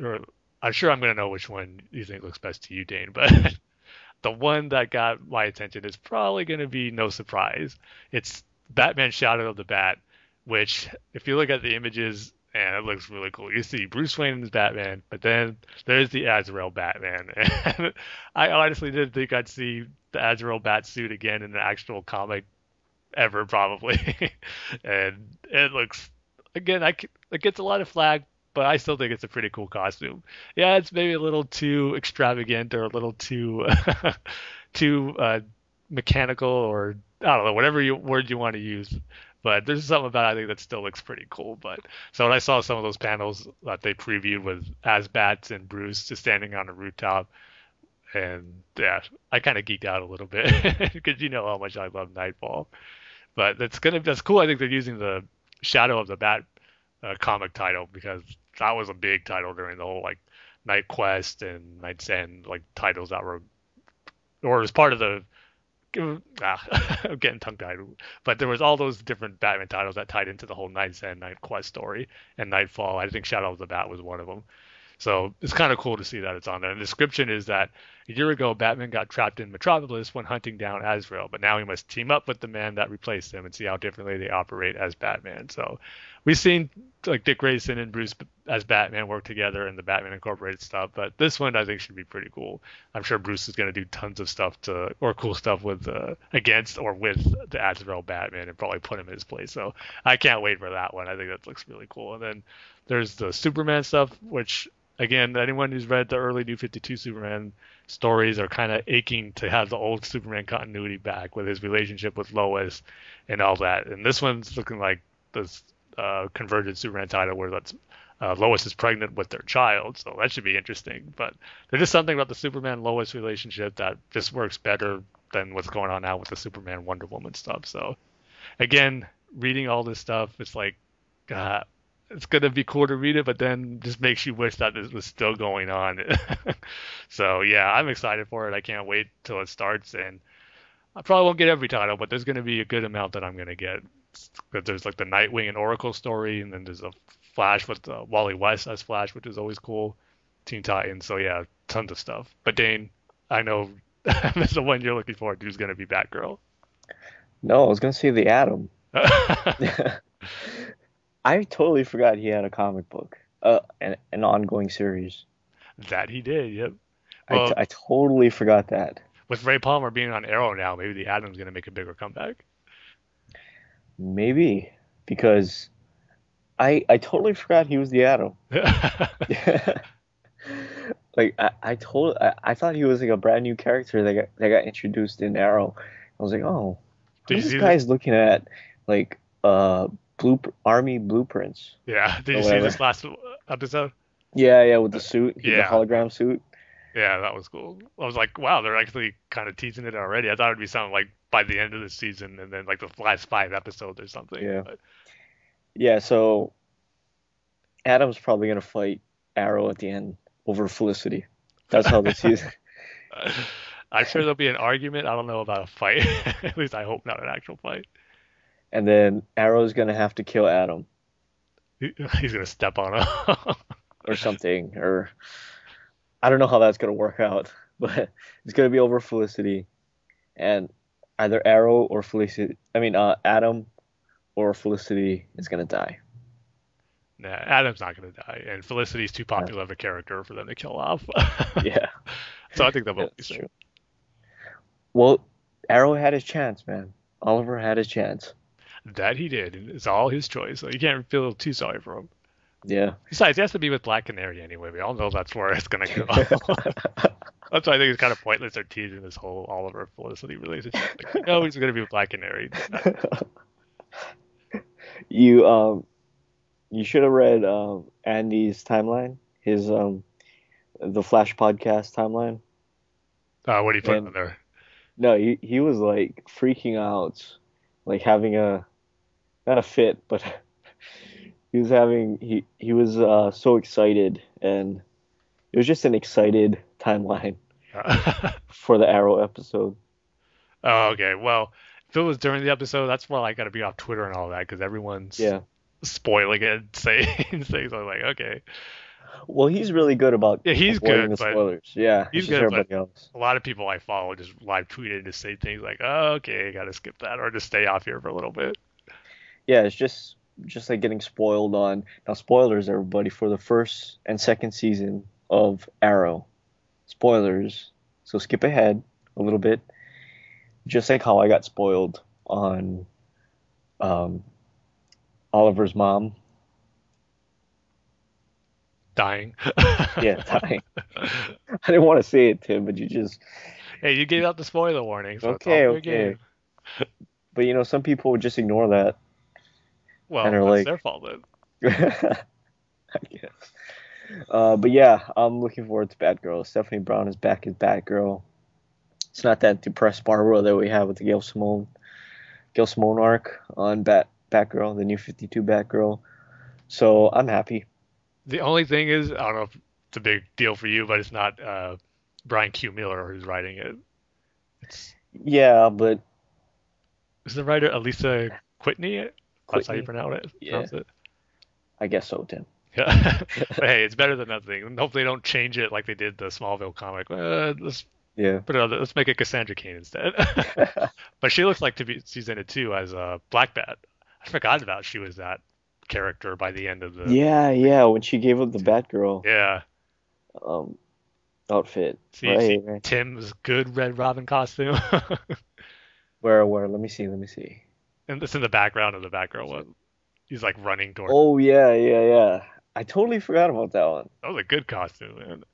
or I'm sure I'm gonna know which one you think looks best to you, Dane, but the one that got my attention is probably gonna be no surprise. It's Batman Shadow of the Bat, which, if you look at the images, and it looks really cool. You see Bruce Wayne as Batman, but then there's the Azrael Batman. And I honestly didn't think I'd see the Azrael Bat suit again in an actual comic ever, probably. and it looks, again, I, it gets a lot of flag, but I still think it's a pretty cool costume. Yeah, it's maybe a little too extravagant or a little too, too uh, mechanical or I don't know, whatever you, word you want to use. But there's something about it I think that still looks pretty cool. But so when I saw some of those panels that they previewed with AzBats and Bruce just standing on a rooftop, and yeah, I kind of geeked out a little bit because you know how much I love Knightfall. But that's gonna that's cool. I think they're using the Shadow of the Bat uh, comic title because that was a big title during the whole like KnightQuest and KnightsEnd like titles that were or was part of the ah, I'm getting tongue tied. But there was all those different Batman titles that tied into the whole KnightsEnd, Night Quest story, and Knightfall. I think Shadow of the Bat was one of them. So it's kind of cool to see that it's on there. And the description is that a year ago, Batman got trapped in Metropolis when hunting down Azrael, but now he must team up with the man that replaced him and see how differently they operate as Batman. So we've seen like Dick Grayson and Bruce as Batman work together in the Batman Incorporated stuff, but this one I think should be pretty cool. I'm sure Bruce is going to do tons of stuff to or cool stuff with uh, against or with the Azrael Batman and probably put him in his place. So I can't wait for that one. I think that looks really cool. And then there's the Superman stuff, which again, anyone who's read the early New 52 Superman stories are kind of aching to have the old Superman continuity back with his relationship with Lois and all that. And this one's looking like this uh, convergent Superman title where that's uh, Lois is pregnant with their child, so that should be interesting. But there's just something about the Superman Lois relationship that just works better than what's going on now with the Superman Wonder Woman stuff. So again, reading all this stuff, it's like uh, it's gonna be cool to read it, but then just makes you wish that this was still going on. so yeah, I'm excited for it. I can't wait till it starts, and I probably won't get every title, but there's gonna be a good amount that I'm gonna get. There's like the Nightwing and Oracle story, and then there's a Flash with uh, Wally West as Flash, which is always cool. Teen Titans, so yeah, tons of stuff. But Dane, I know that's the one you're looking for. Who's gonna be Batgirl. No, I was gonna say the Atom. I totally forgot he had a comic book. uh, an, an ongoing series. That he did. Yep. I, Well- t- I totally forgot that. With Ray Palmer being on Arrow now, maybe the Atom's gonna make a bigger comeback. Maybe because I I totally forgot he was the Atom. like I, I told I, I thought he was like a brand new character that got that got introduced in Arrow. I was like, oh, this see the- guy's looking at like uh blue army blueprints. yeah. Did you see this last episode? Yeah, yeah, with the suit, the Yeah. hologram suit. Yeah, that was cool. I was like, wow, they're actually kind of teasing it already. I thought it'd be something like by the end of the season, and then like the last five episodes or something. Yeah. But- Yeah, so Atom's probably gonna fight Arrow at the end over Felicity. That's how the season. I'm sure there'll be an argument. I don't know about a fight. At least I hope not an actual fight. And then Arrow's gonna have to kill Atom He- He's gonna step on him. or something, or I don't know how that's gonna work out, but it's gonna be over Felicity, and either Arrow or Felicity. I mean, uh, Atom or Felicity is gonna die. nah, Atom's not gonna die, and Felicity's too popular of a character for them to kill off. Yeah, so I think they'll yeah, be true. Well, Arrow had his chance, man. Oliver had his chance. That he did. and It's all his choice, you can't feel too sorry for him. Yeah. Besides, he has to be with Black Canary anyway. We all know that's where it's gonna go. That's why I think it's kind of pointless they're teasing this whole Oliver Felicity relationship. Like, know he's going to be with Black Canary. you um you should have read um Andy's timeline, his um the Flash podcast timeline. Uh, what do you put on there? No, he he was like freaking out, like having a not a fit, but he was having he he was uh so excited and it was just an excited timeline for the Arrow episode. oh, okay. Well, if it was during the episode, that's why I got to be off Twitter and all that because everyone's Yeah. spoiling it, and saying things. I'm like, okay. Well, he's really good about Yeah, he's good, the spoilers. Yeah, he's good, but- everybody else. A lot of people I follow just live tweeted to say things like, oh, okay, got to skip that or just stay off here for a little bit. yeah, it's just just like getting spoiled on now spoilers everybody for the first and second season of Arrow. Spoilers. So skip ahead a little bit. Just like how I got spoiled on um Oliver's mom. Dying. Yeah, dying. I didn't want to say it, Tim, but you just hey, you gave out the spoiler warning. So Okay, okay. but you know, some people would just ignore that. Well, And that's like- their fault then. I guess. Uh, but yeah, I'm looking forward to Batgirl. Stephanie Brown is back as Batgirl. It's not that depressed Barbara that we have with the Gail Simone, Gail Simone arc on Bat Batgirl, the new 52 Batgirl. So I'm happy. The only thing is, I don't know if it's a big deal for you, but it's not uh, Brian Q. Miller who's writing it. It's Yeah, but is the writer Alisa Kwitney? That's how you pronounce it. Yeah. Pronounce it. I guess so, Tim. Yeah. but hey, it's better than nothing. And hopefully they don't change it like they did the Smallville comic. Uh, let's Yeah. put it on, let's make it Cassandra Cain instead. but she looks like to be she's in it too as a Black Bat. I forgot about she was that character by the end of the yeah, yeah. When she gave up the Batgirl yeah. um, outfit, See, right, see right. Tim's good Red Robin costume. Where, where? Let me see. Let me see. And it's in the background of the Batgirl one. He's like running towards. Oh yeah, yeah, yeah. I totally forgot about that one. That was a good costume, man.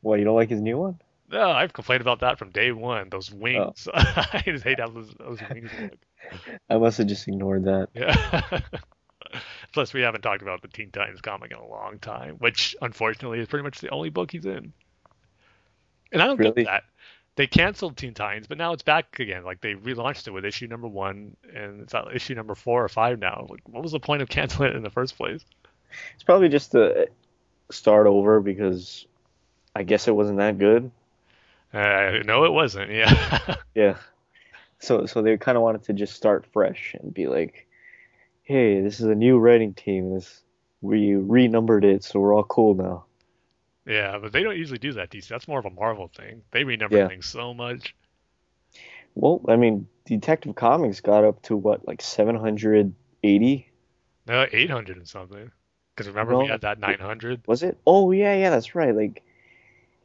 What? You don't like his new one? No, I've complained about that from day one. Those wings. Oh. I just hate how those, those wings look. I must have just ignored that. Yeah. Plus, we haven't talked about the Teen Titans comic in a long time, which unfortunately is pretty much the only book he's in. And I don't Really? get that. They canceled Teen Titans, but now it's back again. Like they relaunched it with issue number one, and it's at issue number four or five now. Like, what was the point of canceling it in the first place? It's probably just to start over because I guess it wasn't that good. Uh, no, it wasn't. Yeah. Yeah. So so they kind of wanted to just start fresh and be like, hey, this is a new writing team. This we renumbered it, so we're all cool now. Yeah, but they don't usually do that, DC. That's more of a Marvel thing. They renumber Yeah. things so much. Well, I mean, Detective Comics got up to what, like 780? No, 800 and something. Because remember we had that 900. Was it? Oh yeah, yeah, that's right. Like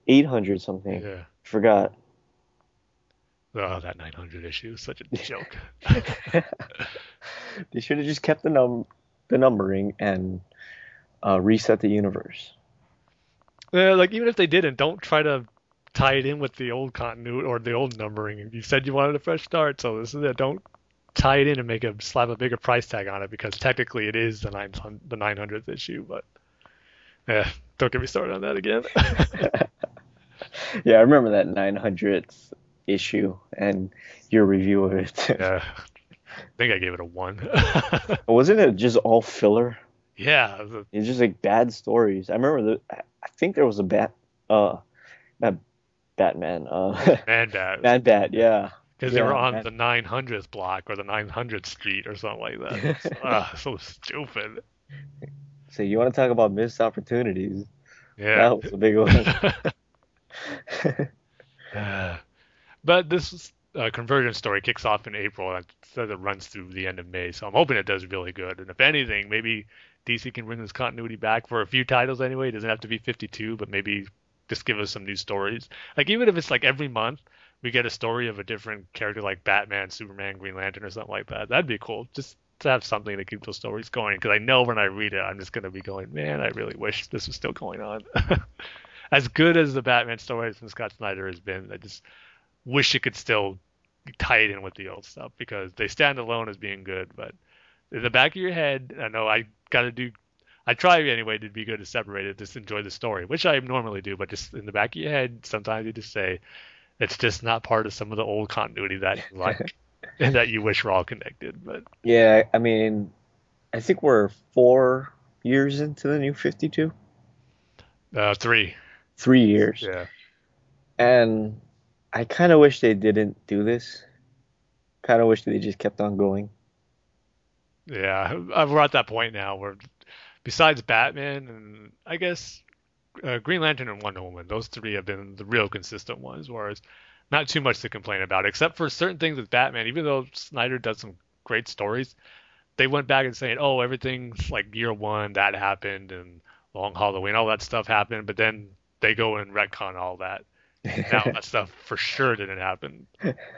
800 something. Yeah. Forgot. Oh, that 900 issue is such a joke. they should have just kept the num the numbering and uh, reset the universe. Yeah, like even if they didn't, don't try to tie it in with the old continuity or the old numbering. You said you wanted a fresh start, so this is it. Don't tie it in and make a slap a bigger price tag on it because technically it is the 900 the 900th issue, but yeah, don't get me started on that again. yeah, I remember that 900th issue and your review of it. yeah, I think I gave it a one. Wasn't it just all filler? Yeah, it It's just like bad stories. I remember the. I think there was a bat. Uh, not Batman. Uh, Man Bat. Man Bat. Yeah. Because they were on the 900th block or the 900th street or something like that. Ah, so stupid. So you want to talk about missed opportunities? Yeah. That was a big one. Uh, but this uh, Convergence story kicks off in April and it runs through the end of May. So I'm hoping it does really good. And if anything, maybe DC can bring this continuity back for a few titles anyway. It doesn't have to be 52, but maybe just give us some new stories. Like even if it's like every month we get a story of a different character like Batman, Superman, Green Lantern, or something like that. That'd be cool. Just to have something to keep those stories going. Because I know when I read it, I'm just gonna be going, man, I really wish this was still going on. as good as the Batman stories from Scott Snyder has been, I just wish it could still tie it in with the old stuff because they stand alone as being good. But in the back of your head, I know I got to do. I try anyway to be good to separate it, just enjoy the story, which I normally do. But just in the back of your head, sometimes you just say it's just not part of some of the old continuity that you like and that you wish were all connected. But yeah, I mean, I think we're four years into the new 52. uh, three, Three years. yeah, And I kind of wish they didn't do this. Kind of wish they just kept on going. Yeah, uh, we're at that point now where, besides Batman and I guess uh, Green Lantern and Wonder Woman, those three have been the real consistent ones. Whereas, not too much to complain about, except for certain things with Batman. Even though Snyder does some great stories, they went back and saying, "Oh, everything's like year one that happened and Long Halloween, all that stuff happened," but then they go and retcon all that. Now that stuff for sure didn't happen,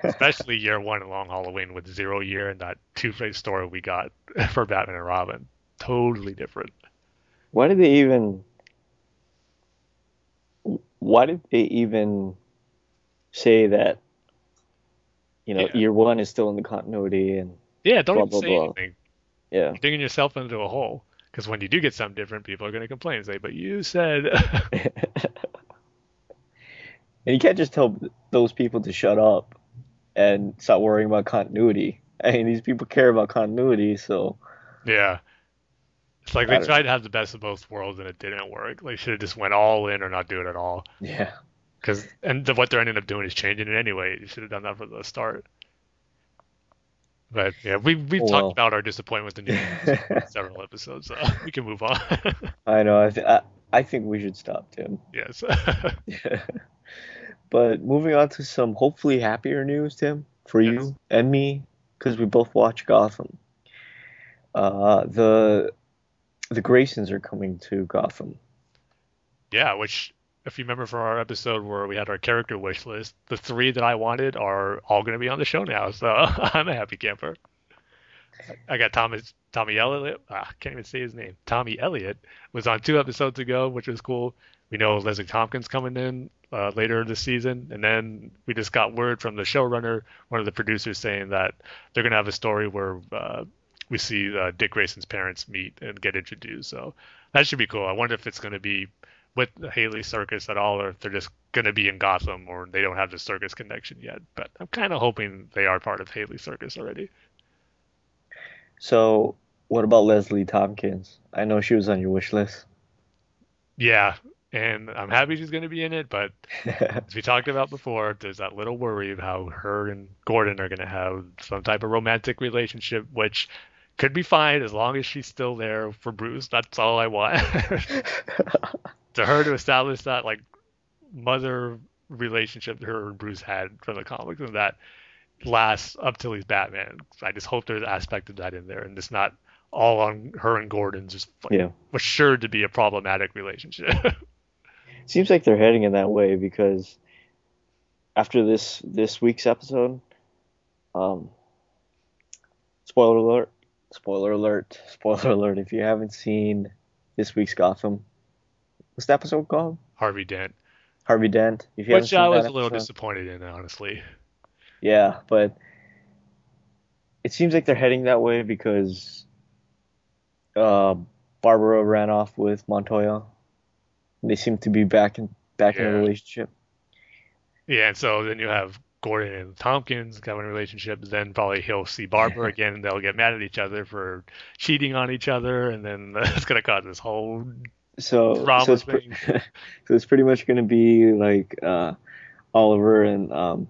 especially year one in Long Halloween with Zero Year and that Two Face story we got for Batman and Robin. Totally different. Why did they even? Why did they even say that? You know, Yeah. year one is still in the continuity, and Yeah, don't Blah, blah, say blah. anything. yeah. You're digging yourself into a hole. Because when you do get something different, people are going to complain and say, "But you said." and you can't just tell those people to shut up and stop worrying about continuity. I mean, these people care about continuity, so yeah. It's like they tried to have the best of both worlds and it didn't work. They should have just went all in or not do it at all. yeah. Because and the, what they're ending up doing is changing it anyway. You should have done that from the start. But yeah, we we've Oh, talked about our disappointment with the new several episodes, so we can move on. I know. I, th- I I think we should stop, Tim. yes. But moving on to some hopefully happier news, Tim, for Yes. you and me, because we both watch Gotham. Uh, the the Graysons are coming to Gotham. yeah, which if you remember from our episode where we had our character wish list, the three that I wanted are all going to be on the show now, so I'm a happy camper. I got Thomas Tommy Elliott. Ah, can't even say his name. Tommy Elliott was on two episodes ago, which was cool. We know Leslie Tompkins coming in uh, later this season, and then we just got word from the showrunner, one of the producers, saying that they're gonna have a story where uh, we see uh, Dick Grayson's parents meet and get introduced. So that should be cool. I wonder if it's gonna be with the Haley Circus at all, or if they're just gonna be in Gotham, or they don't have the circus connection yet. But I'm kind of hoping they are part of Haley Circus already. So, what about Leslie Tompkins? I know she was on your wish list. Yeah, and I'm happy she's going to be in it, but as we talked about before, there's that little worry of how her and Gordon are going to have some type of romantic relationship, which could be fine as long as she's still there for Bruce. That's all I want. to her to establish that like mother relationship that her and Bruce had from the comics and that lasts up till he's Batman. I just hope there's an aspect of that in there and it's not all on her and Gordon just like, Yeah. was sure to be a problematic relationship. Seems like they're heading in that way because after this this week's episode, um, spoiler alert, spoiler alert, spoiler alert. If you haven't seen this week's Gotham, what's the episode called? Harvey Dent, Harvey Dent. If you which seen I was a little episode- disappointed in, honestly. Yeah, but it seems like they're heading that way because uh, Barbara ran off with Montoya. They seem to be back in back in a relationship. Yeah, and so then you have Gordon and Tompkins having a relationship. Then probably he'll see Barbara again, and they'll get mad at each other for cheating on each other, and then it's gonna cause this whole So, so it's pre- so it's pretty much going to be like uh, Oliver and um,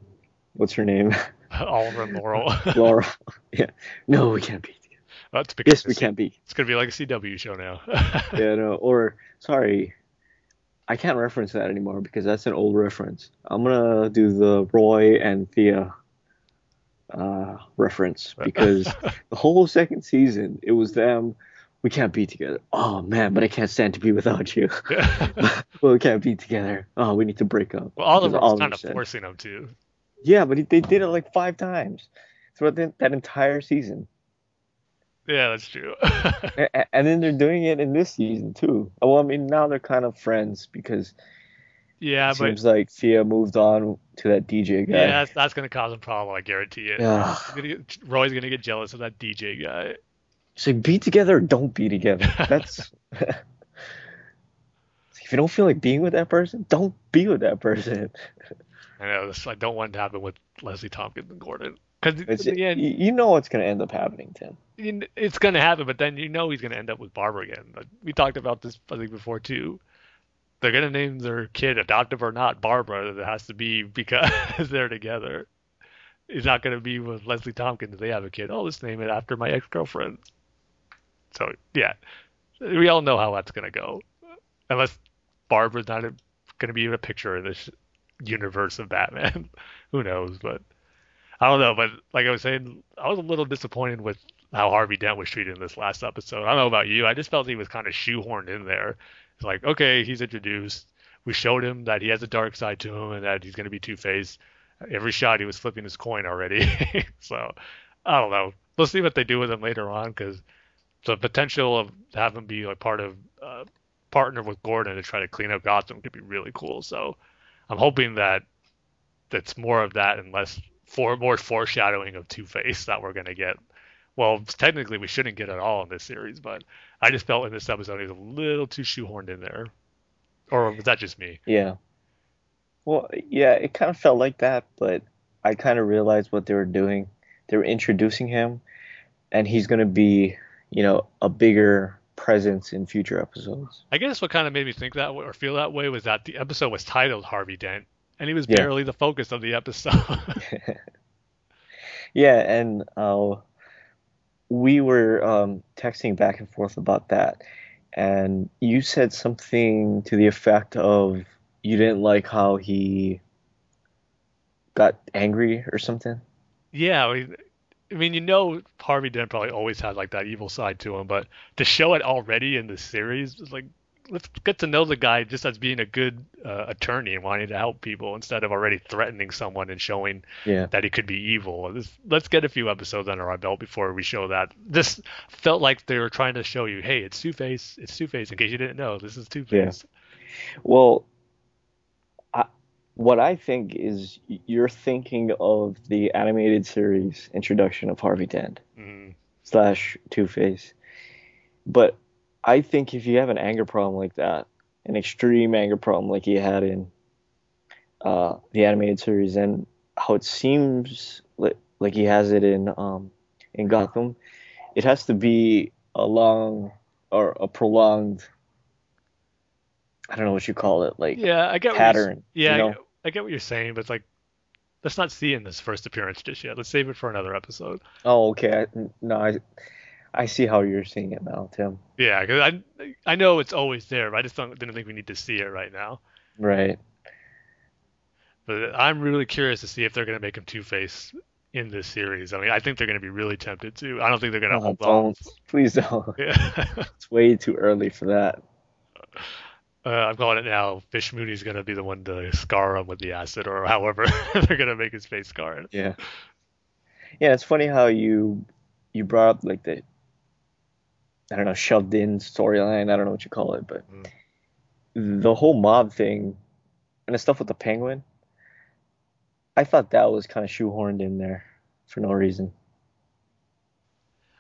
what's her name, Oliver and Laurel. Laura. yeah, no, we can't be. together. That's because Yes, we can't be. It's gonna be like a CW show now. Yeah, no, or sorry, I can't reference that anymore because that's an old reference. I'm gonna do the Roy and Thea uh, reference because the whole second season it was them. We can't be together. Oh man, but I can't stand to be without you. well, we can't be together. Oh, we need to break up. well, Oliver Because was Oliver kind of said- forcing them to. Yeah, but they did it like five times throughout the, that entire season, Yeah, that's true. And then they're doing it in this season too. Well, I mean now they're kind of friends because yeah, it but seems like Thea moved on to that DJ guy. yeah, that's, that's gonna cause a problem. I guarantee it. Yeah. Get- Roy's gonna get jealous of that DJ guy. It's like be together or don't be together. That's if you don't feel like being with that person, don't be with that person. I know. This, I don't want it to happen with Leslie Tompkins and Gordon. Because It's, in the end, you, know what's gonna end up happening, Tim. it's going to happen, but then you know he's going to end up with Barbara again. Like, We talked about this, I think, before too. They're going to name their kid, adoptive or not, Barbara. That has to be because they're together. It's not going to be with Leslie Tompkins. They have a kid. Oh, let's name it after my ex-girlfriend. So yeah, we all know how that's going to go, unless Barbara's not going to be in a picture in this universe of Batman. Who knows? But I don't know. But like I was saying, I was a little disappointed with how Harvey Dent was treated in this last episode. I don't know about you. I just felt he was kind of shoehorned in there. It's like, okay, he's introduced. We showed him that he has a dark side to him and that he's going to be Two Face. Every shot he was flipping his coin already. so I don't know. We'll see what they do with him later on because the potential of having him be like part of uh, partner with Gordon to try to clean up Gotham could be really cool. So I'm hoping that that's more of that and less for more foreshadowing of Two Face that we're gonna get. Well, technically we shouldn't get at all in this series, but I just felt in this episode he was a little too shoehorned in there. Or was that just me? Yeah. Well, yeah, it kind of felt like that, but I kind of realized what they were doing. They were introducing him, and he's gonna be, you know, a bigger presence in future episodes. I guess what kind of made me think that way or feel that way was that the episode was titled Harvey Dent, and he was Yeah. barely the focus of the episode. Yeah, and uh, we were um, texting back and forth about that, and you said something to the effect of you didn't like how he got angry or something. Yeah, I mean, I mean, you know, Harvey Dent probably always had like that evil side to him, but to show it already in the series, like let's get to know the guy just as being a good uh, attorney and wanting to help people instead of already threatening someone and showing Yeah. that he could be evil. This, let's get a few episodes under our belt before we show that. This felt like they were trying to show you, hey, it's Two Face, it's Two Face. In case you didn't know, this is Two Face. Well, I, what I think is you're thinking of the animated series introduction of Harvey Dent Mm, slash Two Face, but I think if you have an anger problem like that, an extreme anger problem like he had in uh, the animated series, and how it seems like, like he has it in um, in Gotham, it has to be a long or a prolonged. I don't know what you call it, like yeah, I get pattern. Yeah, you I get- I get what you're saying, but it's like let's not see in this first appearance just yet. Let's save it for another episode. Oh, okay. I, no, I, I see how you're seeing it now, Tim. Yeah, because I I know it's always there, but I just don't, didn't think we need to see it right now. Right. But I'm really curious to see if they're gonna make him Two Face in this series. I mean, I think they're going to be really tempted to. I don't think they're going to Oh, hold don't. on. Please don't. Yeah. It's way too early for that. Uh, I'm calling it now. Fish Mooney's going to be the one to scar him with the acid, or however they're going to make his face scarred. Yeah. Yeah, it's funny how you you brought up like the I don't know, shoved in storyline, I don't know what you call it, but mm. the whole mob thing and the stuff with the penguin, I thought that was kind of shoehorned in there for no reason.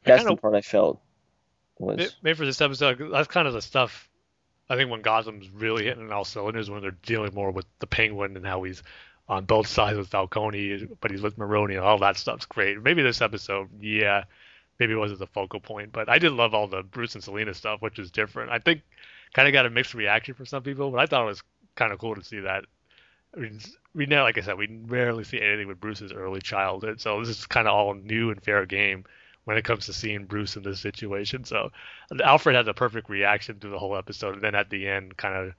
That's kinda- the part I felt was Maybe for this episode, that's kind of the stuff. I think when Gotham's really hitting all cylinders, when they're dealing more with the Penguin and how he's on both sides with Falcone, but he's with Maroni and all that stuff's great. Maybe this episode, yeah, maybe it wasn't the focal point, but I did love all the Bruce and Selina stuff, which is different. I think kind of got a mixed reaction from some people, but I thought it was kind of cool to see that. I mean, we know, like I said, we rarely see anything with Bruce's early childhood, so this is kind of all new and fair game when it comes to seeing Bruce in this situation. So Alfred had the perfect reaction through the whole episode, and then at the end, kind of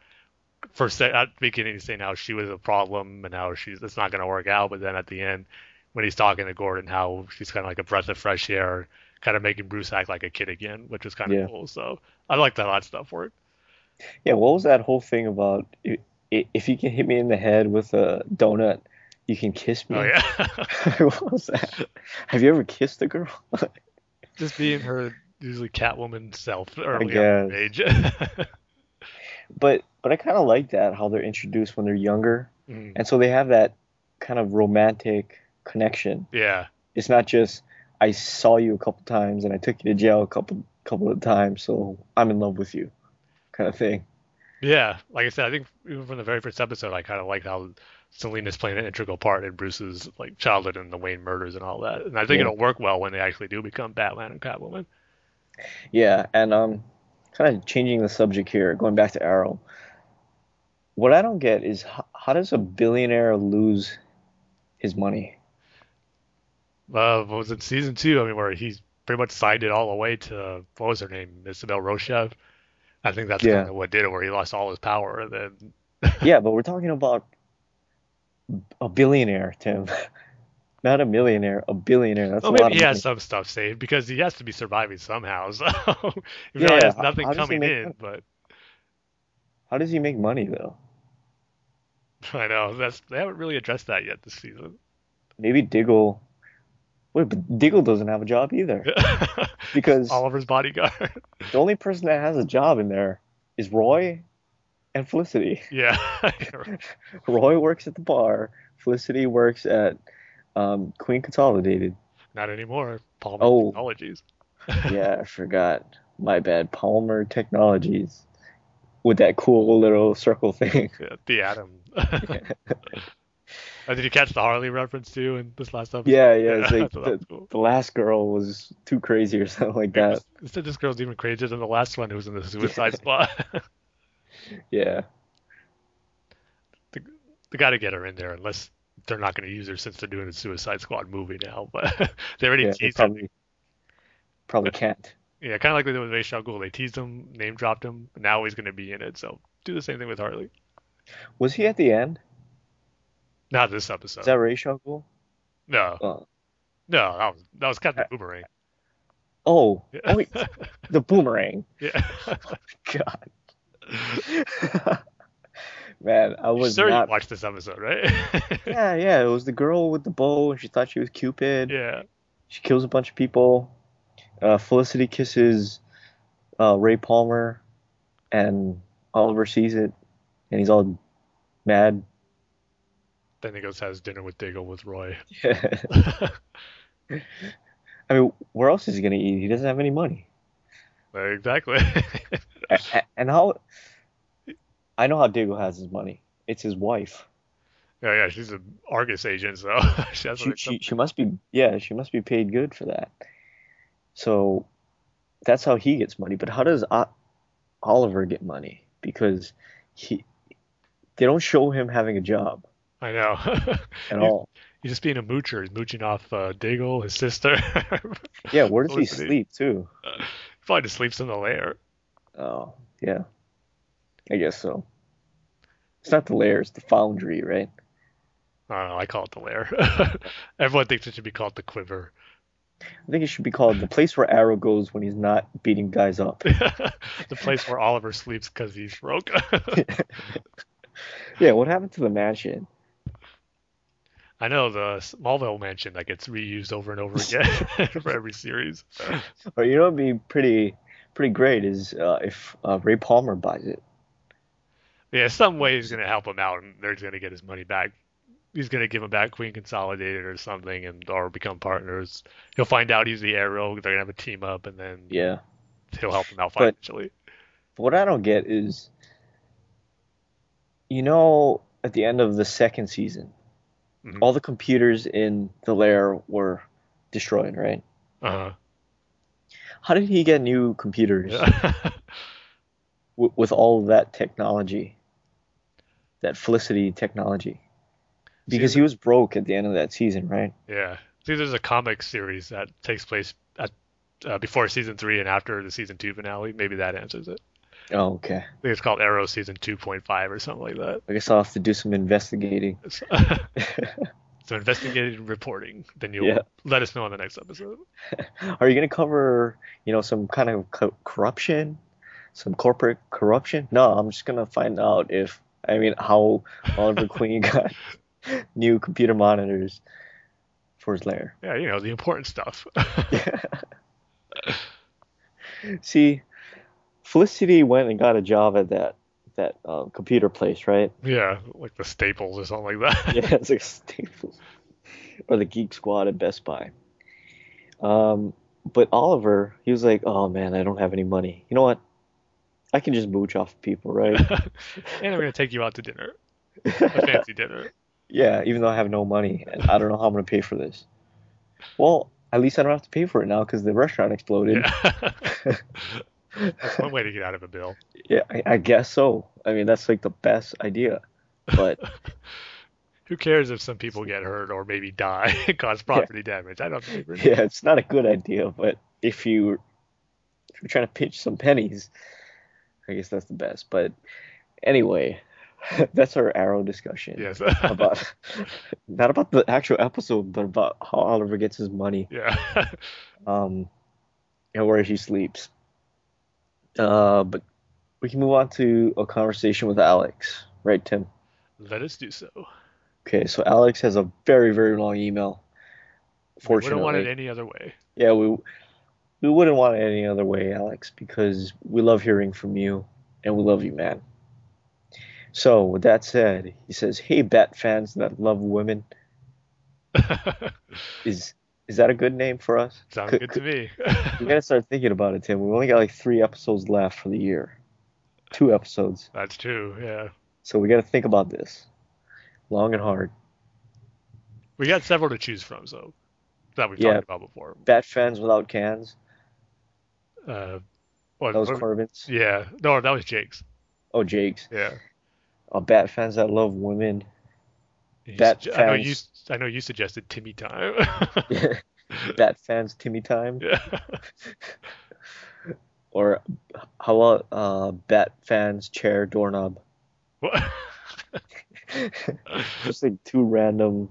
first at the beginning, saying how she was a problem and how she's it's not going to work out, but then at the end, when he's talking to Gordon, how she's kind of like a breath of fresh air, kind of making Bruce act like a kid again, which was kind of Yeah. cool. So I like that that stuff worked. Yeah, what was that whole thing about if you can hit me in the head with a donut, you can kiss me? Oh yeah, what was that? Have you ever kissed a girl? just being her usually Catwoman self early on age. But but I kind of like that how they're introduced when they're younger, Mm, and so they have that kind of romantic connection. yeah, It's not just I saw you a couple times and I took you to jail a couple couple of times, so I'm in love with you, kind of thing. Yeah, like I said, I think even from the very first episode, I kind of like how Selina's playing an integral part in Bruce's like childhood and the Wayne murders and all that. And I think Yeah. it'll work well when they actually do become Batman and Catwoman. Yeah, and um, kind of changing the subject here, going back to Arrow. What I don't get is how, how does a billionaire lose his money? Uh, what was it season two? I mean, where he's pretty much signed it all the way to what was her name, Isabel Rochev. I think that's Yeah. kind of what did it, where he lost all his power. And then Yeah, but we're talking about a billionaire, Tim. Not a millionaire, a billionaire. That's well, a lot maybe of he money. has some stuff saved because he has to be surviving somehow. So he Yeah, has nothing how he coming in, money? but How does he make money though? I know that's they haven't really addressed that yet this season. Maybe Diggle. Wait, but Diggle doesn't have a job either because Oliver's bodyguard. the only person that has a job in there is Roy and Felicity. yeah. Roy works at the bar. Felicity works at um, Queen Consolidated. Not anymore. Palmer Oh. Technologies. Yeah, I forgot. My bad. Palmer Technologies. With that cool little circle thing. Yeah, the Atom. Uh, did you catch the Harley reference too in this last episode? Yeah, yeah. Like the, cool. the last girl was too crazy or something like that. Instead, this girl's even crazier than the last one who was in the Suicide Squad. Yeah. they got to get her in there unless they're not going to use her since they're doing a Suicide Squad movie now. But they already Yeah, teased him. probably, probably can't. Yeah, kind of like they did with Ra's al Ghul. They teased him, name dropped him, now he's going to be in it. So do the same thing with Harley. Was he at the end? Not this episode. Is that Ra's al Ghul? no, Oh. no, that was that was Captain Boomerang. Oh, Yeah. oh wait, the boomerang. yeah. God. Man, I was sure not. you watched this episode, right? Yeah, yeah. It was the girl with the bow, and she thought she was Cupid. yeah. She kills a bunch of people. Uh, Felicity kisses uh, Ray Palmer, and Oliver sees it, and he's all mad. Then he goes has dinner with Diggle with Roy. Yeah. I mean, where else is he gonna eat? He doesn't have any money. Eh, exactly. A- a- And how? I know how Diggle has his money. It's his wife. yeah, yeah, she's an Argus agent, so she has She, she, she must be, yeah, she must be paid good for that. So that's how he gets money. But how does Oliver get money? Because he, they don't show him having a job I know. at all. He's just being a moocher. He's mooching off uh, Diggle, his sister. Yeah, where does he sleep too? Probably just sleeps in the lair. Oh, yeah. I guess so. It's not the lair, it's the foundry, right? I don't know. I call it the lair. Everyone thinks it should be called the quiver. I think it should be called the place where Arrow goes when he's not beating guys up. the place where Oliver sleeps because he's broke. yeah, what happened to the mansion? I know the Smallville mansion that gets reused over and over again for every series. Or you know, what'd be pretty pretty great is uh, if uh, Ray Palmer buys it. Yeah, some way he's gonna help him out, and they're gonna get his money back. He's gonna give him back Queen Consolidated or something, and or become partners. He'll find out he's the Arrow. They're gonna have a team up, and then Yeah. he'll help him out financially. But- financially. What I don't get is, you know, at the end of the second season, Mhm. all the computers in the lair were destroyed, right? Uh How did he get new computers huh. w- with all of that technology, that Felicity technology? Because he was broke at the end of that season, right? yeah. See, there's a comic series that takes place at uh, before season three and after the season two finale. Maybe that answers it. Oh, okay. I think it's called Arrow season 2.5 or something like that. I guess I'll have to do some investigating. So, so investigative reporting. Then you'll Yeah. let us know on the next episode. Are you going to cover, you know, some kind of co- corruption, some corporate corruption? No, I'm just going to find out if, I mean, how Oliver Queen got new computer monitors for his lair. Yeah, you know the important stuff. See, Felicity went and got a job at that that um, computer place, right? yeah, like the Staples or something like that. Yeah, it's like Staples or the Geek Squad at Best Buy. Um, but Oliver, he was like, "Oh man, I don't have any money. You know what? I can just mooch off people, right?" and I'm gonna take you out to dinner, a fancy dinner. yeah, even though I have no money and I don't know how I'm gonna pay for this. Well, at least I don't have to pay for it now because the restaurant exploded. Yeah. That's one way to get out of a bill. Yeah, I, I guess so. I mean, that's like the best idea. But Who cares if some people get hurt or maybe die and cause property damage? I don't think. it really- yeah, it's not a good idea. But if you if you're trying to pinch some pennies, I guess that's the best. But anyway, that's our Arrow discussion Yes. about not about the actual episode, but about how Oliver gets his money, yeah. um, and where he sleeps. Uh, but we can move on to a conversation with Alex, right, Tim? Let us do so. Okay, so Alex has a very, very long email. We Fortunately, wouldn't want it any other way. yeah, we we wouldn't want it any other way, Alex, because we love hearing from you, and we love you, man. So, with that said, he says, "Hey, Bat fans that love women, is is that a good name for us? Sounds Could- good to me. We gotta start thinking about it, Tim. We only got like three episodes left for the year, two episodes, That's true. Yeah. so we gotta think about this, long and hard. We got several to choose from, so that we've Yeah. talked about before. Bat fans without cans. Uh, what, That was what- Corbin's. yeah. No, that was Jake's. Oh, Jake's. Yeah. Oh, Bat fans that love women. You Bat sugge- I know you. fans- I know you suggested Timmy time. Bat fans Timmy time. yeah. Or how about uh, Bat fans chair doorknob? What? Just like two random,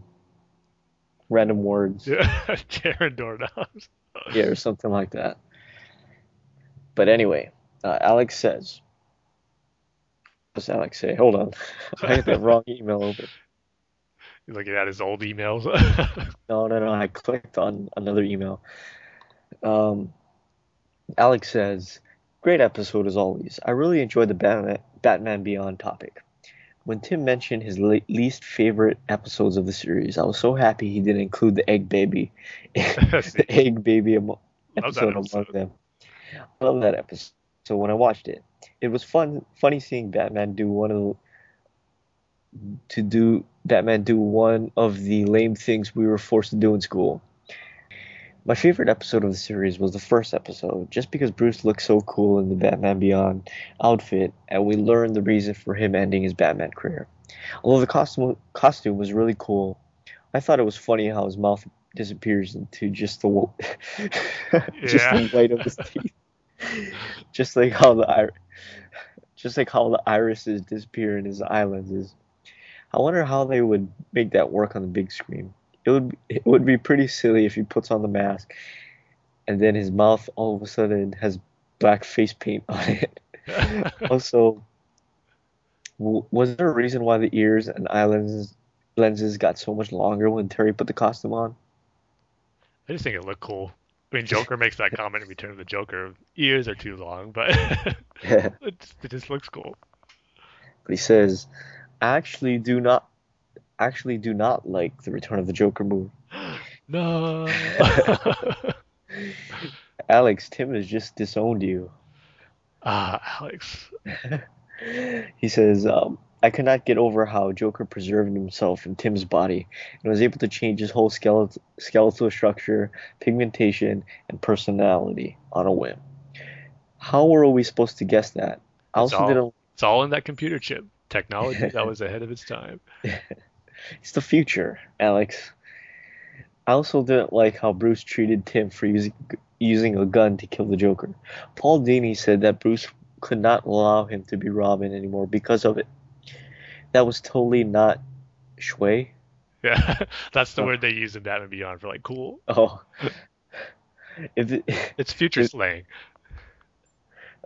random words. yeah. Chair and doorknobs. Yeah, or something like that. But anyway, uh, Alex says. What's Alex say? Hold on. I got that wrong email over. Looking at his old emails. No, no, no. I clicked on another email. Um, Alex says, "Great episode as always. I really enjoyed the Batman, Batman Beyond topic. When Tim mentioned his le- least favorite episodes of the series, I was so happy he didn't include the Egg Baby, the Egg Baby Love that episode among episode. them. I love that episode. So when I watched it, it was fun, funny seeing Batman do one of the, to do Batman do one of the lame things we were forced to do in school. My favorite episode of the series was the first episode, just because Bruce looked so cool in the Batman Beyond outfit, and we learned the reason for him ending his Batman career. Although the costume costume was really cool, I thought it was funny how his mouth disappears into just the just the white of his teeth, just like how the just like how the irises disappear in his eye lenses. I wonder how they would make that work on the big screen. It would it would be pretty silly if he puts on the mask and then his mouth all of a sudden has black face paint on it. also, was there a reason why the ears and eye lenses lenses got so much longer when Terry put the costume on? I just think it looked cool. I mean, Joker makes that comment in Return of the Joker. Ears are too long, but it, just, it just looks cool. But he says, "I actually do not actually do not like the Return of the Joker movie." No. Alex, Tim has just disowned you. ah, Alex. He says, um, I could not get over how Joker preserved himself in Tim's body and was able to change his whole skeletal, skeletal structure, pigmentation, and personality on a whim. How were we supposed to guess that? I It's also all- didn't. It's all in that computer chip. Technology that was ahead of its time. It's the future, Alex. I also didn't like how Bruce treated Tim for using using a gun to kill the Joker. Paul Dini said that Bruce could not allow him to be Robin anymore because of it. That was totally not schway. Yeah, that's the Oh. word they use in Batman Beyond for like cool. Oh. It, It's future It- slang.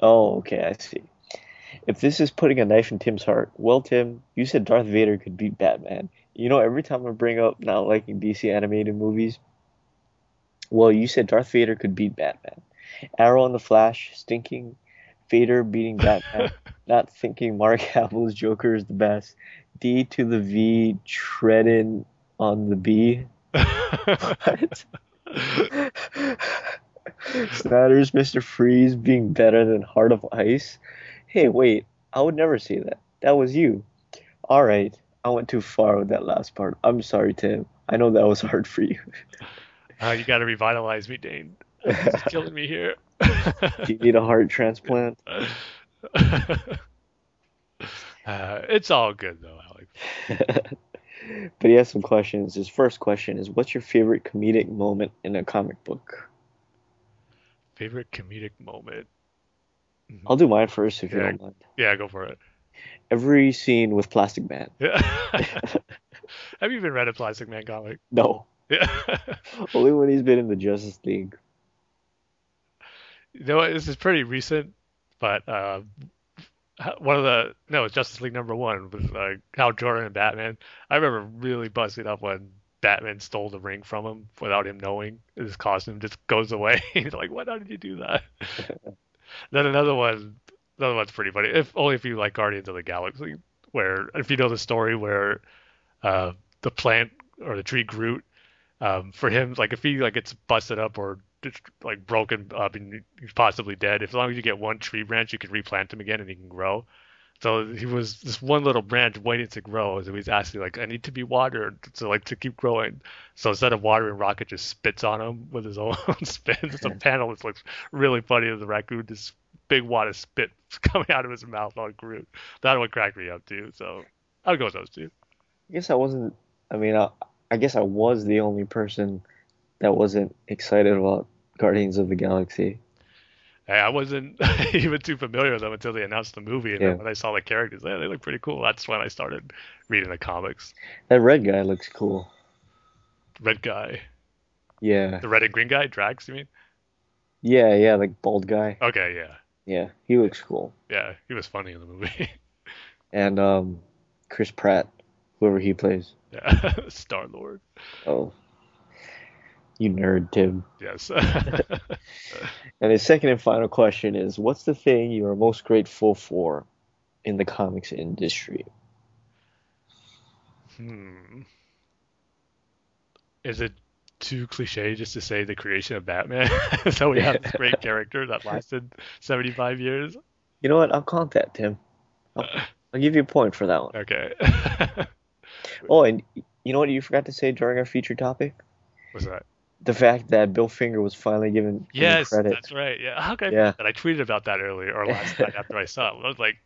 oh, okay, I see. If this is putting a knife in Tim's heart, well, Tim, you said Darth Vader could beat Batman. You know, every time I bring up not liking DC animated movies, well, you said Darth Vader could beat Batman. Arrow and the Flash, stinking. Vader beating Batman. not thinking Mark Hamill's Joker is the best. D to the V, treading on the B. What? Snyder's Mr. Freeze being better than Heart of Ice. Hey, wait, I would never say that. That was you. All right, I went too far with that last part. I'm sorry, Tim. I know that was hard for you. Uh, you got to revitalize me, Dane. It's killing me here. Do you need a heart transplant? uh, it's all good though, Alex. but he has some questions. His first question is What's your favorite comedic moment in a comic book? Favorite comedic moment? I'll do mine first if you Yeah. don't mind. Yeah, go for it. Every scene with Plastic Man. Yeah. Have you even read a Plastic Man comic? No, Yeah. only when he's been in the Justice League. You know what? This is pretty recent, but uh, one of the no, it's Justice League number one was uh, Hal Jordan and Batman. I remember really busting up when Batman stole the ring from him without him knowing. His costume just goes away. He's like, "What? How did you do that?" Then another one, another one's pretty funny. If only if you like Guardians of the Galaxy, where if you know the story where uh, the plant or the tree Groot, um, for him, like if he like gets busted up or just like broken up and he's possibly dead, if as long as you get one tree branch, you can replant him again and he can grow. So he was this one little branch waiting to grow, so he's asking like, "I need to be watered to like to keep growing." So instead of watering, Rocket just spits on him with his own spit. It's a panel that looks really funny of the raccoon, this big wad of spit coming out of his mouth on Groot. That one cracked me up too. So I'll go with those two. I guess I wasn't. I mean, I, I guess I was the only person that wasn't excited about Guardians of the Galaxy. I wasn't even too familiar with them until they announced the movie, and Yeah. then when I saw the characters, yeah, they look pretty cool. That's when I started reading the comics. That red guy looks cool. Red guy, Yeah, the red and green guy, Drax, you mean? yeah, yeah, like bald guy. Okay, yeah, Yeah, he looks cool. yeah, he was funny in the movie. And um, Chris Pratt, whoever he plays. yeah, Star Lord, Oh, you nerd, Tim. yes. And his second and final question is, what's the thing you are most grateful for in the comics industry? hmm. Is it too cliche just to say the creation of Batman? so we have this great character that lasted 75 years. You know what? I'll count that, Tim. I'll, I'll give you a point for that one. Okay. Oh, and you know what you forgot to say during our feature topic? What's that? The fact that Bill Finger was finally given, given Yes, credit. that's right. Yeah, how could I Yeah. that? I tweeted about that earlier or last night after I saw it. I was like,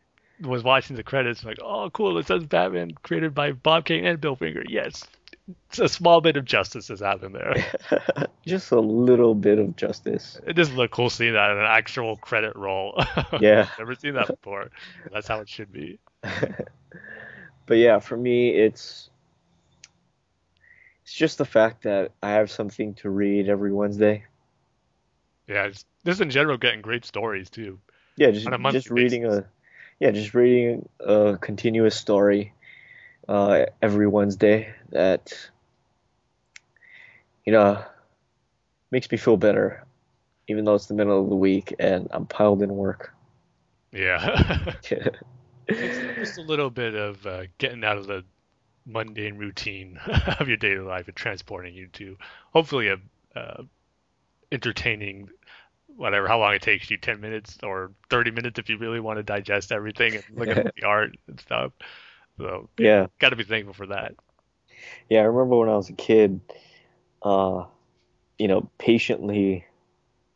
was watching the credits, like, oh, cool. It says Batman created by Bob Kane and Bill Finger. Yes, it's a small bit of justice has happened there. Just a little bit of justice. It just looked cool seeing that in an actual credit roll. Yeah. Never seen that before. That's how it should be. but yeah, for me, it's it's just the fact that I have something to read every Wednesday. Yeah, it's, just in general, getting great stories too. Yeah, just just reading basis. a yeah, just reading a continuous story uh, every Wednesday that you know makes me feel better, even though it's the middle of the week and I'm piled in work. Yeah. It's just a little bit of uh, getting out of the mundane routine of your daily life and transporting you to hopefully a uh, entertaining whatever how long it takes you 10 minutes or 30 minutes if you really want to digest everything and look at the art and stuff. So yeah. got to be thankful for that. Yeah, I remember when I was a kid, uh, you know, patiently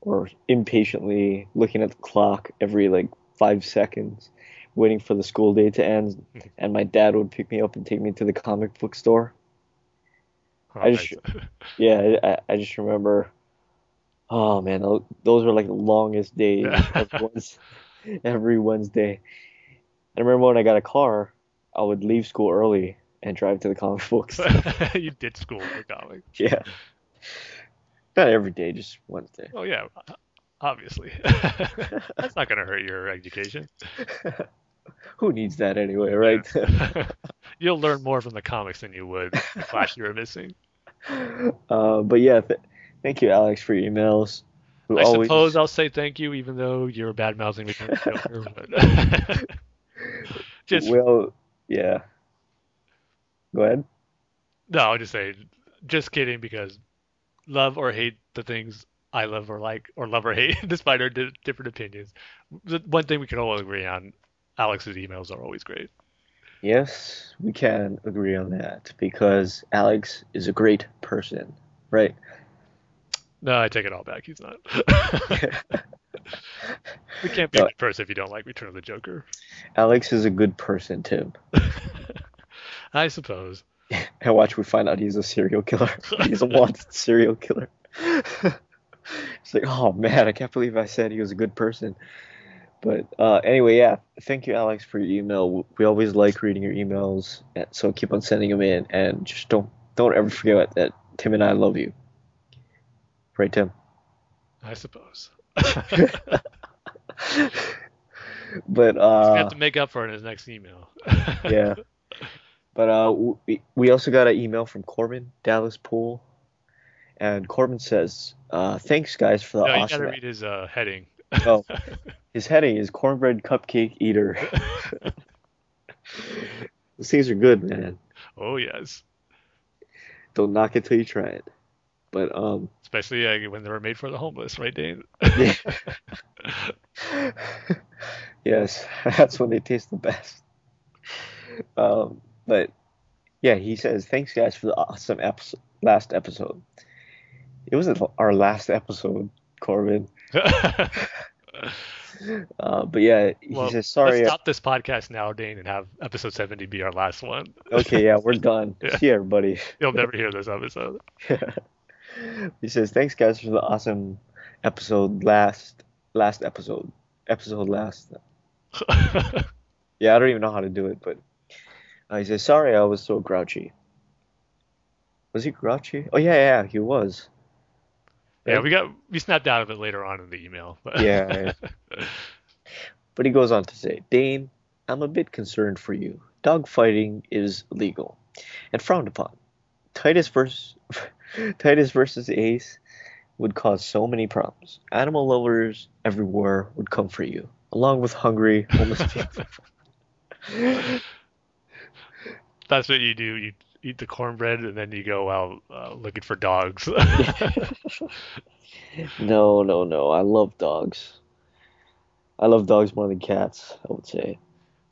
or impatiently looking at the clock every like five seconds, waiting for the school day to end, and my dad would pick me up and take me to the comic book store. Oh, I just- nice. Yeah, I, I just remember, oh man, those were like the longest days every Wednes- every Wednesday. I remember when I got a car, I would leave school early and drive to the comic books. you did school for comics Yeah. Not every day, just Wednesday. oh yeah obviously that's not going to hurt your education Who needs that anyway, right? You'll learn more from the comics than you would the class you were missing. uh, but yeah, th- thank you, Alex, for your emails. We I always- suppose I'll say thank you, even though you're bad mouthing me. Just Well, yeah. Go ahead. no, I'll just say, just kidding, because love or hate the things I love or like, or love or hate, despite our di- different opinions. The one thing we can all agree on: Alex's emails are always great. Yes, we can agree on that because Alex is a great person, right? No, I take it all back. He's not. we can't be a good person if you don't like Return of the Joker. Alex is a good person, Tim. I suppose. And watch, we find out he's a serial killer. He's a wanted serial killer. it's like, oh man, I can't believe I said he was a good person. But uh, anyway, yeah, thank you, Alex, for your email. We always like reading your emails, and so keep on sending them in, and just don't don't ever forget that Tim and I love you. Right, Tim? I suppose. But uh, have to make up for it in his next email. yeah. But uh, we, we also got an email from Corbin Dallas Pool, and Corbin says, uh, "Thanks guys for the no, you awesome." gotta read his uh, heading. Oh, his heading is cornbread cupcake eater. Those things are good, man. oh yes, Don't knock it till you try it. But um, especially uh, when they were made for the homeless, right, Dane? yeah. yes, that's when they taste the best. Um, but yeah, he says, "Thanks guys for the awesome episode, last episode." It wasn't our last episode, Corbin. Uh, but yeah, he well, says, "Sorry." let's stop this podcast now, Dane, and have episode 70 be our last one. Okay, yeah, we're done. Yeah. See everybody. You'll never hear this episode. he says, "Thanks, guys, for the awesome episode last last episode episode last." Yeah, I don't even know how to do it, but uh, he says, "Sorry, I was so grouchy." Was he grouchy? Oh yeah, yeah, he was. Yeah, we got we snapped out of it later on in the email. But Yeah. But he goes on to say, Dane, I'm a bit concerned for you. Dogfighting is legal and frowned upon. Titus versus Titus versus Ace would cause so many problems. Animal lovers everywhere would come for you, along with hungry homeless people. That's what you do. You eat the cornbread and then you go out uh, looking for dogs. no, no, no. I love dogs. I love dogs more than cats, I would say.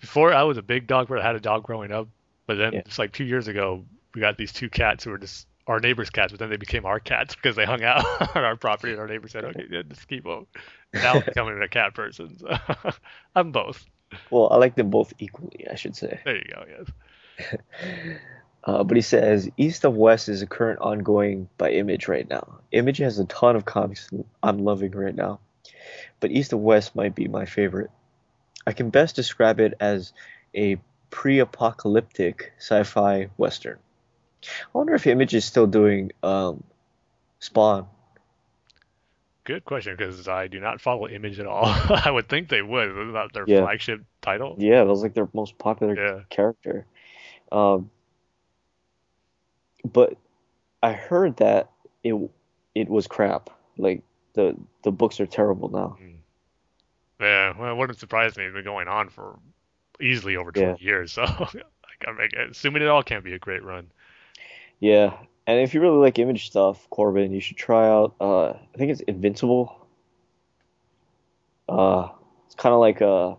Before I was a big dog, but I had a dog growing up. But then Yeah. just like two years ago, we got these two cats who were just our neighbors' cats, but then they became our cats because they hung out on our property, and our neighbor said, "Okay, yeah, just keep them." Now I'm becoming a cat person. So I'm both. Well, I like them both equally, I should say. There you go. Yes. Uh, but he says East of West is a current ongoing by Image right now. Image has a ton of comics I'm loving right now, but East of West might be my favorite. I can best describe it as a pre-apocalyptic sci-fi western. I wonder if Image is still doing um, Spawn. Good question, because I do not follow Image at all. I would think they would. Isn't that their Yeah. flagship title? Yeah, that was like their most popular Yeah. character. Um, but I heard that it it was crap. Like the the books are terrible now. Yeah, well, it wouldn't surprise me. It's been going on for easily over 20 years, so like, I'm assuming it all can't be a great run. Yeah, and if you really like image stuff, Corbin, you should try out. Uh, I think it's Invincible. Uh, it's kind of like a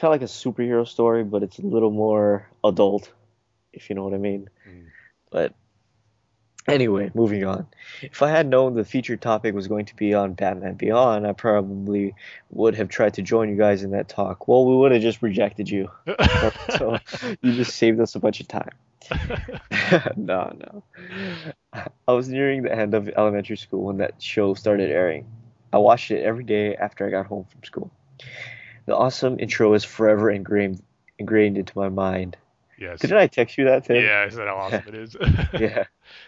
kind of like a superhero story, but it's a little more adult, if you know what I mean. Mm. But anyway, moving on. If I had known the featured topic was going to be on Batman Beyond, I probably would have tried to join you guys in that talk. Well, we would have just rejected you. So you just saved us a bunch of time. no, no. I was nearing the end of elementary school when that show started airing. I watched it every day after I got home from school. The awesome intro is forever ingrained ingrained into my mind. Yes. Didn't I text you that, Tim? Yeah, I said how awesome it is? Yeah.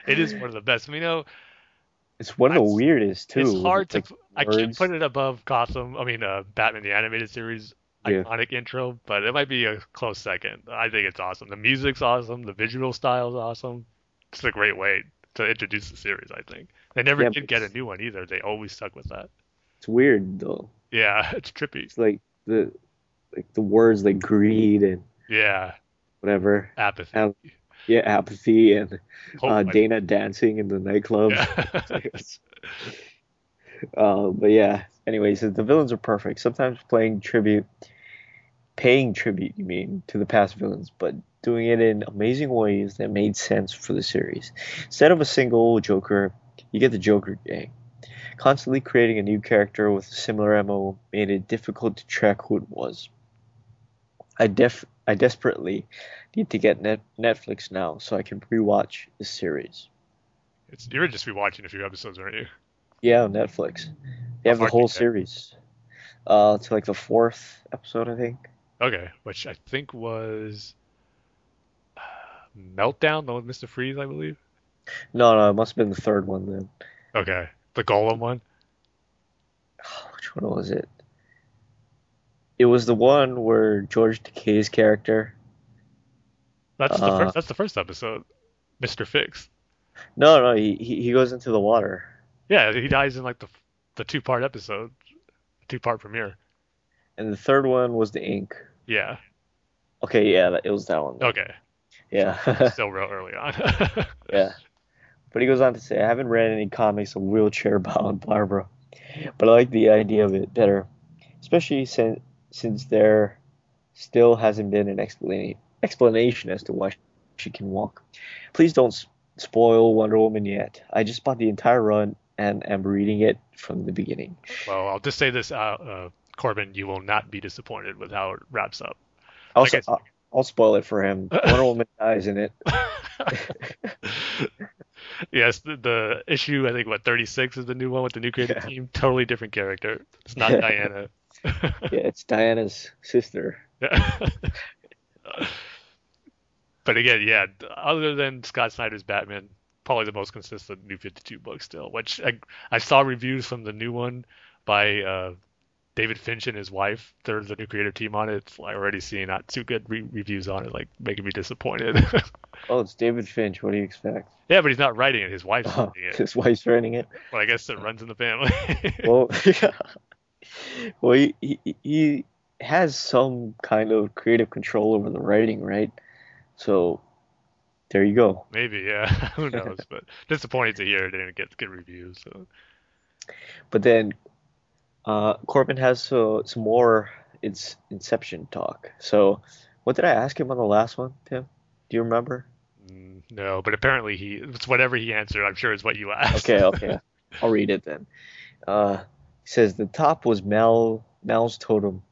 it is one of the best. You know, It's one of the weirdest too. it's hard to. like, I can't put it above Gotham. I mean, uh, Batman the animated series Yeah. iconic intro, but it might be a close second. I think it's awesome. The music's awesome. The visual style is awesome. It's a great way to introduce the series. I think they never Yeah, did get a new one either. They always stuck with that. It's weird though. Yeah, it's trippy. It's like the like the words like greed and Yeah, whatever. apathy. Um, Yeah, apathy and Hope, uh, Dana dancing in the nightclub. Yeah. uh, but yeah. Anyways, the villains are perfect. Sometimes playing tribute, paying tribute, you mean, to the past villains, but doing it in amazing ways that made sense for the series. Instead of a single Joker, you get the Joker gang. Constantly creating a new character with a similar MO made it difficult to track who it was. I def I desperately need to get net Netflix now so I can rewatch the series. it's, you're just rewatching a few episodes, aren't you? Yeah, on Netflix. They have the far did you whole series. Uh, to like the fourth episode, I think. Okay, which I think was uh, Meltdown, the one with Mr. Freeze, I believe. No, no, it must have been the third one then. Okay, the Golem one. Which one was it? It was the one where George Takei's character. That's the Uh, first. That's the first episode. Mr. Fixx. No, no, he he goes into the water. Yeah, he dies in like the the two part episode, two part premiere. And the third one was the ink. Yeah. Okay, yeah, that, it was that one. Okay. Yeah. Still real early on. Yeah. But he goes on to say, I haven't read any comics of wheelchair bound Barbara, but I like the idea of it better, especially since since there still hasn't been an explana- explanation as to why she can walk. Please don't spoil Wonder Woman yet. I just bought the entire run and am reading it from the beginning. well, I'll just say this, uh, uh, Corbin, you will not be disappointed with how it wraps up. Also, Like I'll, I'll spoil it for him. Wonder Woman dies in it. yes, the, the issue I think what 36 is the new one with the new creative Yeah. team. Totally different character. It's not Diana. Yeah, it's Diana's sister. but again, yeah. Other than Scott Snyder's Batman, probably the most consistent New 52 book still. Which I I saw reviews from the new one by uh, David Finch and his wife. They're the new creative team on it. It's like already seeing not too good re- reviews on it, like making me disappointed. Oh, it's David Finch. What do you expect? yeah, but he's not writing it. His wife's Oh, writing it. his wife's writing it. Well, I guess it runs in the family. Well, well, he, he he has some kind of creative control over the writing, right? So there you go. Maybe, yeah. Who knows? But disappointed to hear it didn't get good reviews. So But then uh, Corbin has uh, some more it's Inception talk. So what did I ask him on the last one, Tim? Do you remember? mm, no, but apparently he it's whatever he answered. I'm sure is what you asked. Okay, okay. I'll read it then. Uh, he says the top was Mal Mal's totem.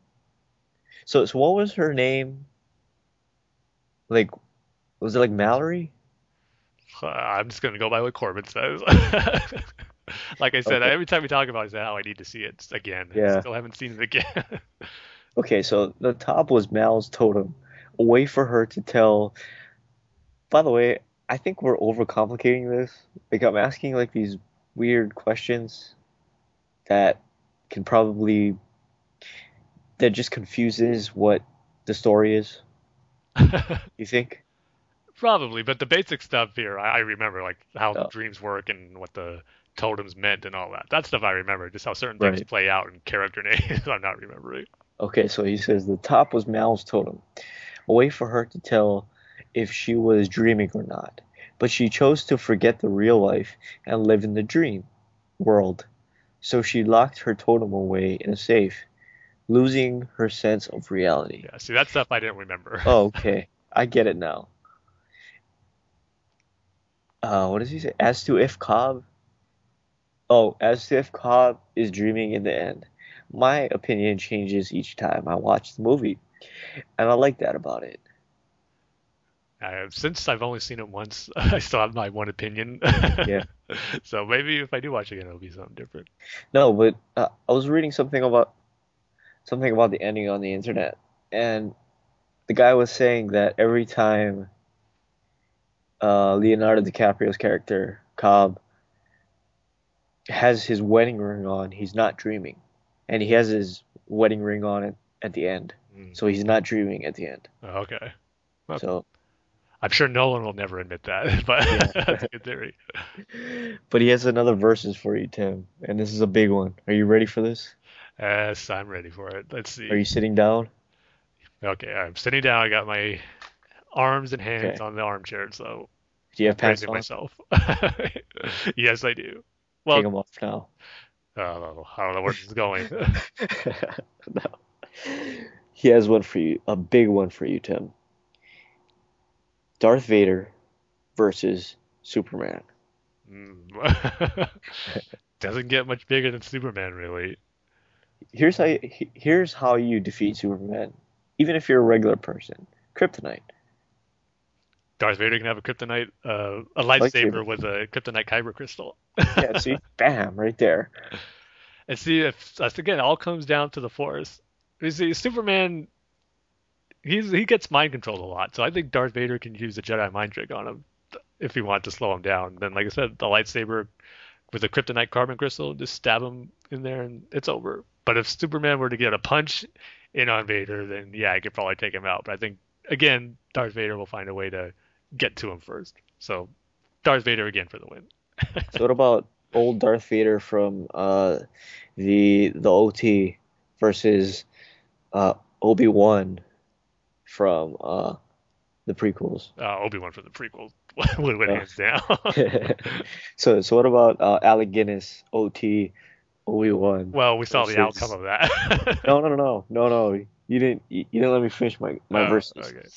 So so what was her name? Like was it like Mallory? Uh, I'm just gonna go by what Corbin says. like I said, Okay. every time we talk about it, I say, "Oh, I need to see it again." Yeah. I Still haven't seen it again. Okay, so the top was Mal's totem, a way for her to tell. By the way, I think we're overcomplicating this. Like I'm asking like these weird questions that can probably that just confuses what the story is. You think? Probably, but the basic stuff here, I, I remember, like how Oh. dreams work and what the totems meant and all that. That stuff I remember. Just how certain things play out and character names, I'm not remembering. Okay, so he says the top was Mal's totem, a way for her to tell if she was dreaming or not. But she chose to forget the real life and live in the dream world. So she locked her totem away in a safe, losing her sense of reality. Yeah, see, that stuff I didn't remember. Oh, okay. I get it now. Uh, what does he say? As to if Cobb. Oh, as to if Cobb is dreaming in the end. My opinion changes each time I watch the movie, and I like that about it. Uh, since I've only seen it once, I still have my one opinion. Yeah. So maybe if I do watch it again, it'll be something different. No, but uh, I was reading something about something about the ending on the internet, and the guy was saying that every time uh, Leonardo DiCaprio's character Cobb has his wedding ring on, he's not dreaming, and he has his wedding ring on at, at the end, Mm. so he's not dreaming at the end. Oh, okay. Okay. So, I'm sure Nolan will never admit that, but Yeah. that's a good theory. but he has another verses for you, Tim, and this is a big one. Are you ready for this? Yes, I'm ready for it. Let's see. Are you sitting down? Okay, I'm sitting down. I got my arms and hands Okay. on the armchair, so Do you have pants on? myself. yes, I do. Well, Take them off now. uh, I don't know where this is going. no. He has one for you, a big one for you, Tim. Darth Vader versus Superman. Mm. Doesn't get much bigger than Superman, really. Here's how you, here's how you defeat Superman, even if you're a regular person. Kryptonite. Darth Vader can have a kryptonite, uh, a lightsaber Lightsaber. with a kryptonite kyber crystal. Yeah, see, bam, right there. And see if that's again, it all comes down to the Force. You see, Superman, he's he gets mind controlled a lot, so I think Darth Vader can use the Jedi mind trick on him if he wanted to slow him down. Then, like I said, the lightsaber with the kryptonite kyber crystal, just stab him in there and it's over. But if Superman were to get a punch in on Vader, then yeah, I could probably take him out. But I think again, Darth Vader will find a way to get to him first. So Darth Vader again for the win. So what about old Darth Vader from uh, the the OT versus uh, Obi-Wan from uh, the prequels? Uh, Obi Wan from the prequels would win hands down. so so what about uh, Alec Guinness OT Obi-Wan? well, we saw the outcome of that. No, no, no, no, no, no. You didn't. You didn't let me finish my my Oh, verses. okay.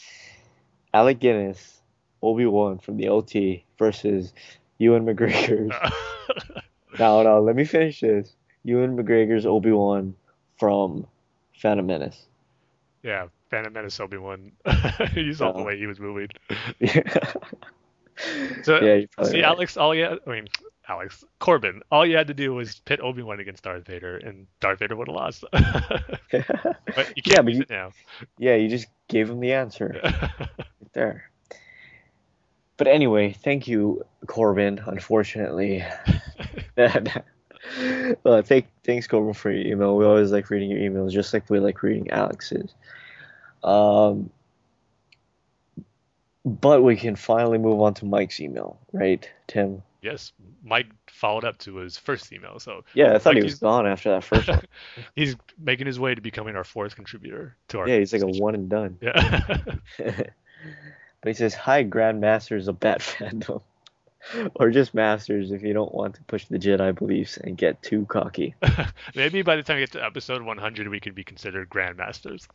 Alec Guinness, Obi Wan from the OT versus Ewan McGregor's. no, no. Let me finish this. Ewan McGregor's Obi Wan from Phantom Menace. yeah, Phantom Menace Obi Wan. you saw the Uh, way he was moving. yeah, So you're see, right. Alex, all you had, I mean, Alex Corbin, all you had to do was pit Obi Wan against Darth Vader, and Darth Vader would have lost. but you can't Yeah, but you- it now. yeah, you just gave him the answer right there. But anyway, thank you, Corbin. Unfortunately, well, thank, thanks, Corbin, for your email. We always like reading your emails, just like we like reading Alex's. Um, but we can finally move on to Mike's email, right, Tim? yes, Mike followed up to his first email, so Yeah, I thought he was gone after that first one. he's making his way to becoming our fourth contributor to our Yeah, he's like a one and done. Yeah. But he says, Hi, Grandmasters of Bat Fandom. or just Masters if you don't want to push the Jedi beliefs and get too cocky. Maybe by the time we get to episode 100, we could be considered grandmasters.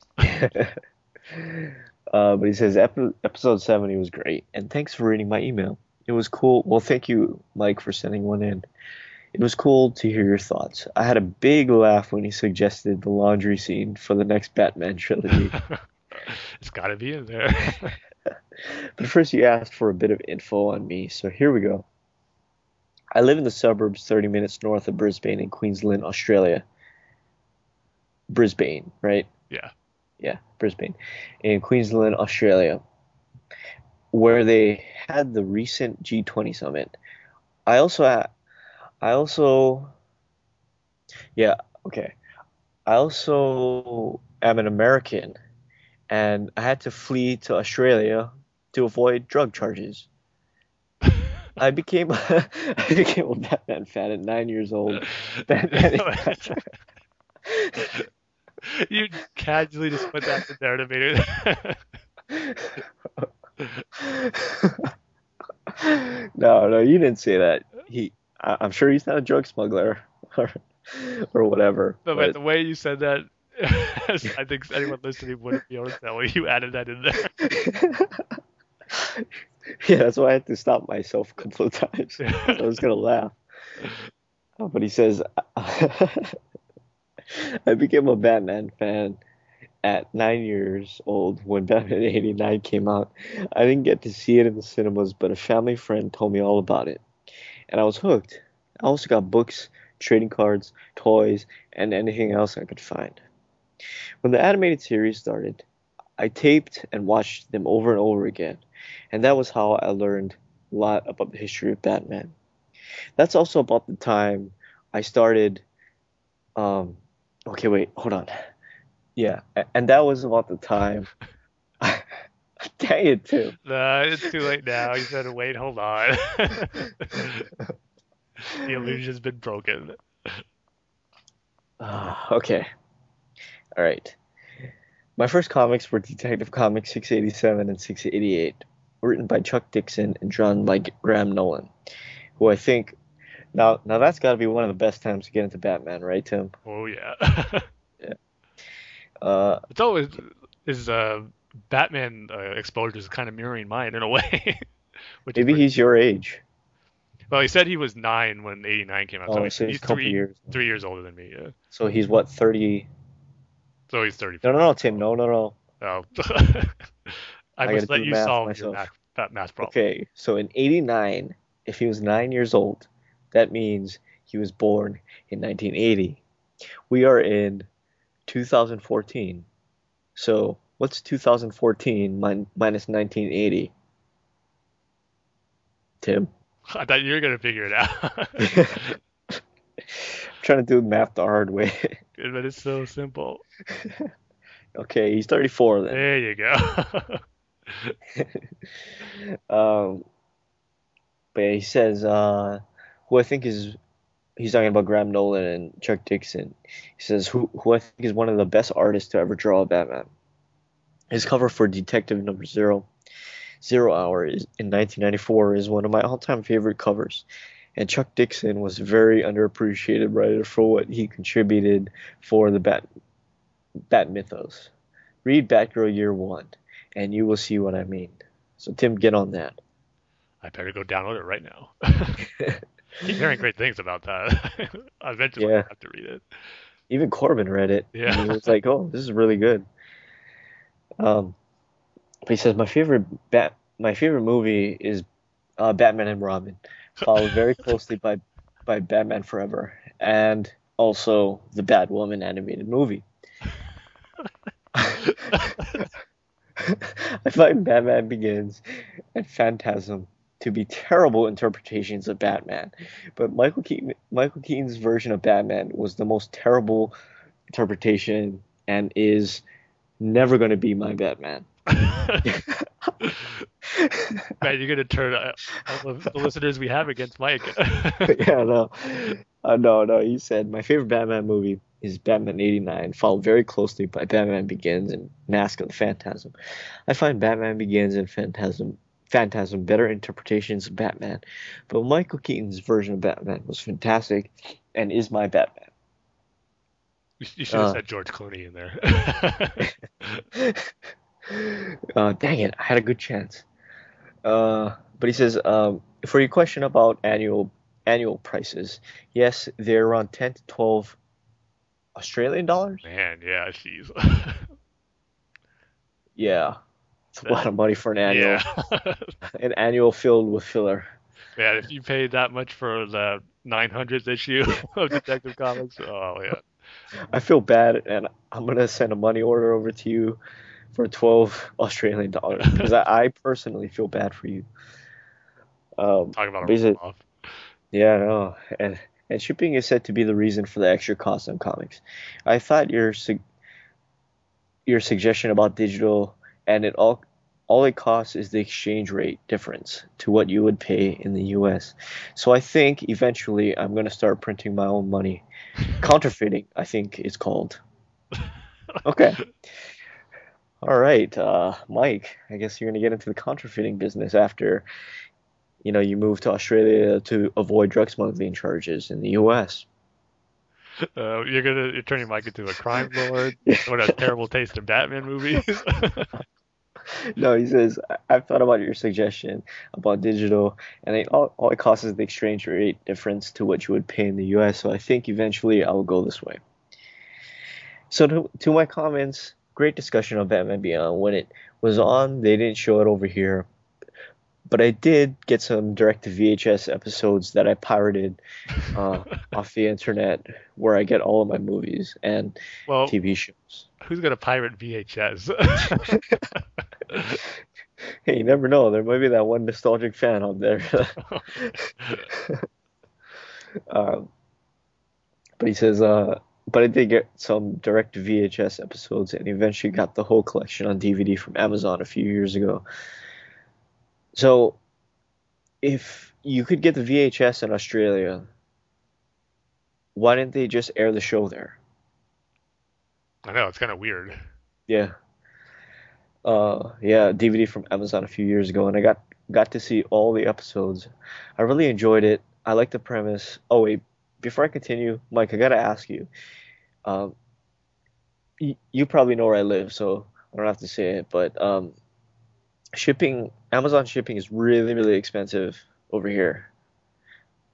Uh, but he says, "Epi- Episode 70 was great, and thanks for reading my email. It was cool. Well, thank you, Mike, for sending one in. It was cool to hear your thoughts. I had a big laugh when he suggested the laundry scene for the next Batman trilogy. it's got to be in there. But first, you asked for a bit of info on me, so here we go. I live in the suburbs 30 minutes north of Brisbane in Queensland, Australia. Brisbane, right? Yeah. Yeah, Brisbane, in Queensland, Australia, where they had the recent G20 summit. I also, I also, yeah, okay. I also am an American, and I had to flee to Australia to avoid drug charges. I became I became a Batman fan at nine years old. Batman. you casually just put that in there to no, no, you didn't say that. He, I, I'm sure he's not a drug smuggler or, or whatever. No, but but the way you said that, I think anyone listening wouldn't be able to tell you added that in there. yeah, that's why I had to stop myself a couple of times. I was gonna laugh. Oh, but he says, I became a Batman fan at nine years old when Batman '89 came out. I didn't get to see it in the cinemas, but a family friend told me all about it, and I was hooked. I also got books, trading cards, toys, and anything else I could find. When the animated series started, I taped and watched them over and over again, and that was how I learned a lot about the history of Batman. That's also about the time I started. Um, okay, wait, hold on. Yeah, and that was about the time. Dang it, too. no, it's too late now. You said, wait. Hold on. the illusion's been broken. Ah, okay. All right. My first comics were Detective Comics 687 and 688, written by Chuck Dixon and drawn by Graham Nolan, who I think now now that's got to be one of the best times to get into Batman, right, Tim? Oh yeah. Uh, it's always his uh, Batman uh, exposure is kind of mirroring mine in a way. Maybe he's your age. well, he said he was nine when '89 came out, so Oh, he's, so he's he's a couple three years. three years older than me. Yeah. So he's what 30? So he's 30. No, no, no, Tim. No, no, no. Oh. I, I must let you math solve myself. your math, that math problem. Okay, so in 89, if he was nine years old, that means he was born in 1980. We are in 2014. So what's 2014 min- minus 1980? Tim? I thought you were gonna figure it out. I'm trying to do math the hard way. but it's so simple. okay, he's 34 then. There you go. Um, but yeah, he says, uh, who I think is, he's talking about Graham Nolan and Chuck Dixon. He says, who, who I think is one of the best artists to ever draw a Batman. His cover for Detective Number Zero, Zero Hour is, in 1994 is one of my all-time favorite covers. And Chuck Dixon was a very underappreciated writer for what he contributed for the Bat, Bat mythos. Read Batgirl Year One, and you will see what I mean. So Tim, get on that. I better go download it right now. Keep hearing great things about that. Eventually, Yeah. I have to read it. Even Corbin read it. Yeah. He was like, "Oh, this is really good." Um, but he says my favorite bat, my favorite movie is uh, Batman and Robin, followed very closely by by Batman Forever, and also the Batwoman animated movie. I find Batman Begins and Phantasm to be terrible interpretations of Batman, but Michael Keaton, Michael Keaton's version of Batman was the most terrible interpretation and is never going to be my Batman. Man, you're gonna turn uh, all of the listeners we have against Mike. yeah, no, uh, no, no. He said my favorite Batman movie is Batman '89, followed very closely by Batman Begins and Mask of the Phantasm. I find Batman Begins and Phantasm, Phantasm better interpretations of Batman, but Michael Keaton's version of Batman was fantastic and is my Batman. You should have Uh. said George Clooney in there. uh, dang it, I had a good chance. Uh, but he says, um, for your question about annual annual prices, yes, they're around 10 to 12 Australian dollars. Man, yeah, jeez. Yeah, it's a lot of money for an annual, yeah. an annual filled with filler. Man, if you paid that much for the 900th issue of Detective Comics, oh yeah. I feel bad, and I'm gonna send a money order over to you for 12 Australian dollars because I, I, personally feel bad for you. Um, Talk about a off. Yeah, I know. And and shipping is said to be the reason for the extra cost on comics. I thought your su- your suggestion about digital and it all all it costs is the exchange rate difference to what you would pay in the US. So I think eventually I'm going to start printing my own money. Counterfeiting, I think it's called. Okay. All right, uh, Mike. I guess you're going to get into the counterfeiting business after, you know, you move to Australia to avoid drug smuggling charges in the U.S. Uh, you're gonna you're turning Mike into a crime lord. what a terrible taste in Batman movies. no, he says I've thought about your suggestion about digital, and it, all, all it costs is the exchange rate difference to what you would pay in the U.S. So I think eventually I will go this way. So to, to my comments, great discussion on Batman Beyond. When it was on, they didn't show it over here, but I did get some direct to VHS episodes that I pirated uh, off the internet, where I get all of my movies and well, TV shows. Who's gonna pirate VHS? hey, you never know. There might be that one nostalgic fan out there. um, but he says, uh, but I did get some direct VHS episodes and eventually got the whole collection on DVD from Amazon a few years ago. So, if you could get the VHS in Australia, why didn't they just air the show there? I know it's kind of weird. Yeah. Uh, yeah, DVD from Amazon a few years ago, and I got got to see all the episodes. I really enjoyed it. I like the premise. Oh wait, before I continue, Mike, I gotta ask you. Um, you probably know where I live, so I don't have to say it. But um, shipping, Amazon shipping is really, really expensive over here.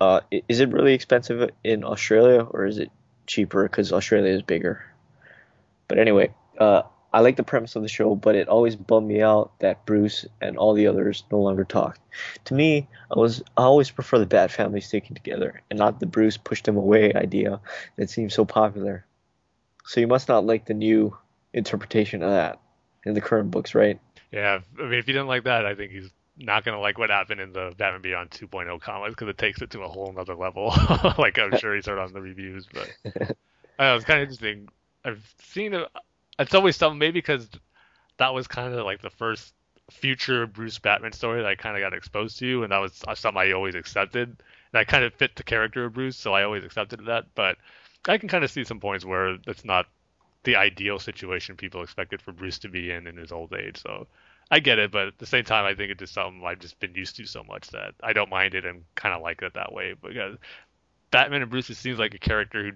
Uh, is it really expensive in Australia, or is it cheaper because Australia is bigger? But anyway, uh, I like the premise of the show, but it always bummed me out that Bruce and all the others no longer talked. To me, I was I always prefer the Bat family sticking together and not the Bruce pushed them away idea that seems so popular. So you must not like the new interpretation of that in the current books, right? Yeah, I mean, if you didn't like that, I think he's not gonna like what happened in the Batman Beyond 2.0 comics because it takes it to a whole nother level. like I'm sure he's heard on the reviews, but I know, it's kind of interesting. I've seen it it's always something maybe because that was kind of like the first future Bruce Batman story that I kind of got exposed to, and that was uh, something I always accepted. And I kind of fit the character of Bruce, so I always accepted that. But I can kind of see some points where it's not the ideal situation people expected for Bruce to be in in his old age. So I get it, but at the same time, I think it's just something I've just been used to so much that I don't mind it and kind of like it that way. Because Batman and Bruce, it seems like a character who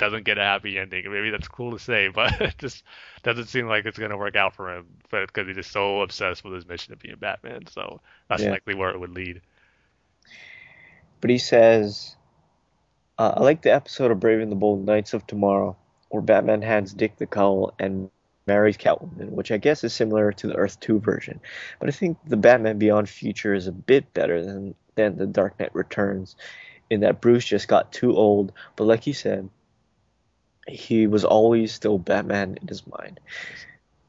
doesn't get a happy ending. Maybe that's cool to say, but it just doesn't seem like it's going to work out for him. But because he's just so obsessed with his mission of being Batman, so that's yeah. likely where it would lead. But he says, uh, "I like the episode of Brave and the Bold Knights of Tomorrow, where Batman hands Dick the cowl and marries Catwoman, which I guess is similar to the Earth 2 version. But I think the Batman Beyond future is a bit better than than the Dark Knight Returns." In that Bruce just got too old, but like you said, he was always still Batman in his mind.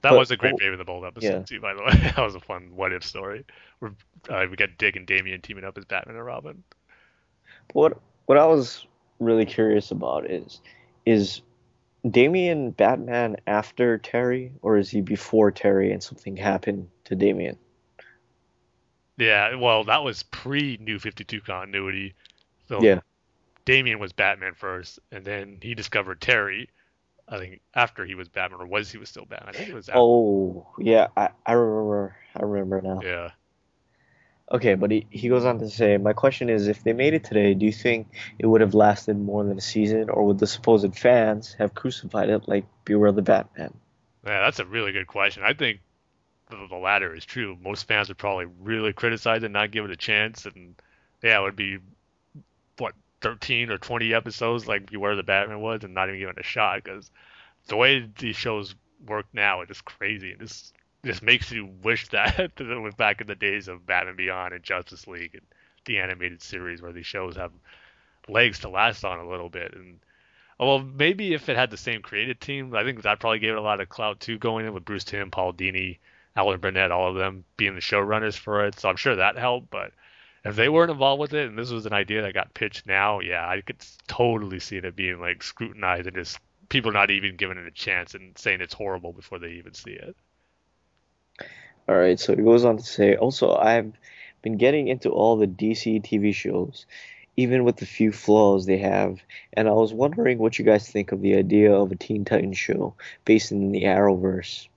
That but, was a great Brave and the Bold episode yeah. too, by the way. that was a fun what if story where uh, we got Dick and Damian teaming up as Batman and Robin. What what I was really curious about is is Damian Batman after Terry or is he before Terry and something happened to Damian? Yeah, well, that was pre New 52 continuity. So yeah. Damian was Batman first, and then he discovered Terry. I think after he was Batman, or was he was still Batman? I think it was. After. Oh yeah, I, I remember. I remember now. Yeah. Okay, but he, he goes on to say, my question is, if they made it today, do you think it would have lasted more than a season, or would the supposed fans have crucified it like Beware the Batman? Yeah, that's a really good question. I think the, the latter is true. Most fans would probably really criticize it, and not give it a chance, and yeah, it would be 13 or 20 episodes like Beware the Batman was and not even give it a shot because the way these shows work now is just crazy. It just just makes you wish that it was back in the days of Batman Beyond and Justice League and the animated series where these shows have legs to last on a little bit. And oh, Well, maybe if it had the same creative team, I think that probably gave it a lot of clout too, going in with Bruce Timm, Paul Dini, Alan Burnett, all of them being the showrunners for it. So I'm sure that helped. But if they weren't involved with it, and this was an idea that got pitched now, yeah, I could totally see it being like scrutinized and just people not even giving it a chance and saying it's horrible before they even see it. All right, so it goes on to say also I've been getting into all the DC TV shows, even with the few flaws they have, and I was wondering what you guys think of the idea of a Teen Titans show based in the Arrowverse.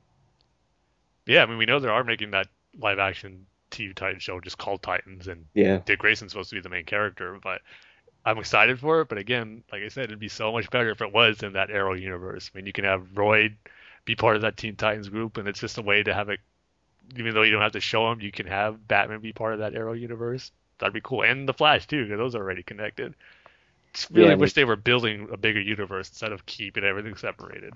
Yeah, I mean we know they are making that live action TV Titan show just called Titans, and Yeah, Dick Grayson's supposed to be the main character, but I'm excited for it. But again, like I said, it'd be so much better if it was in that Arrow universe. I mean, you can have Royd be part of that Teen Titans group, and it's just a way to have it. Even though you don't have to show him, you can have Batman be part of that Arrow universe. That'd be cool, and the Flash too, because those are already connected. Just really Yeah, wish they were building a bigger universe instead of keeping everything separated.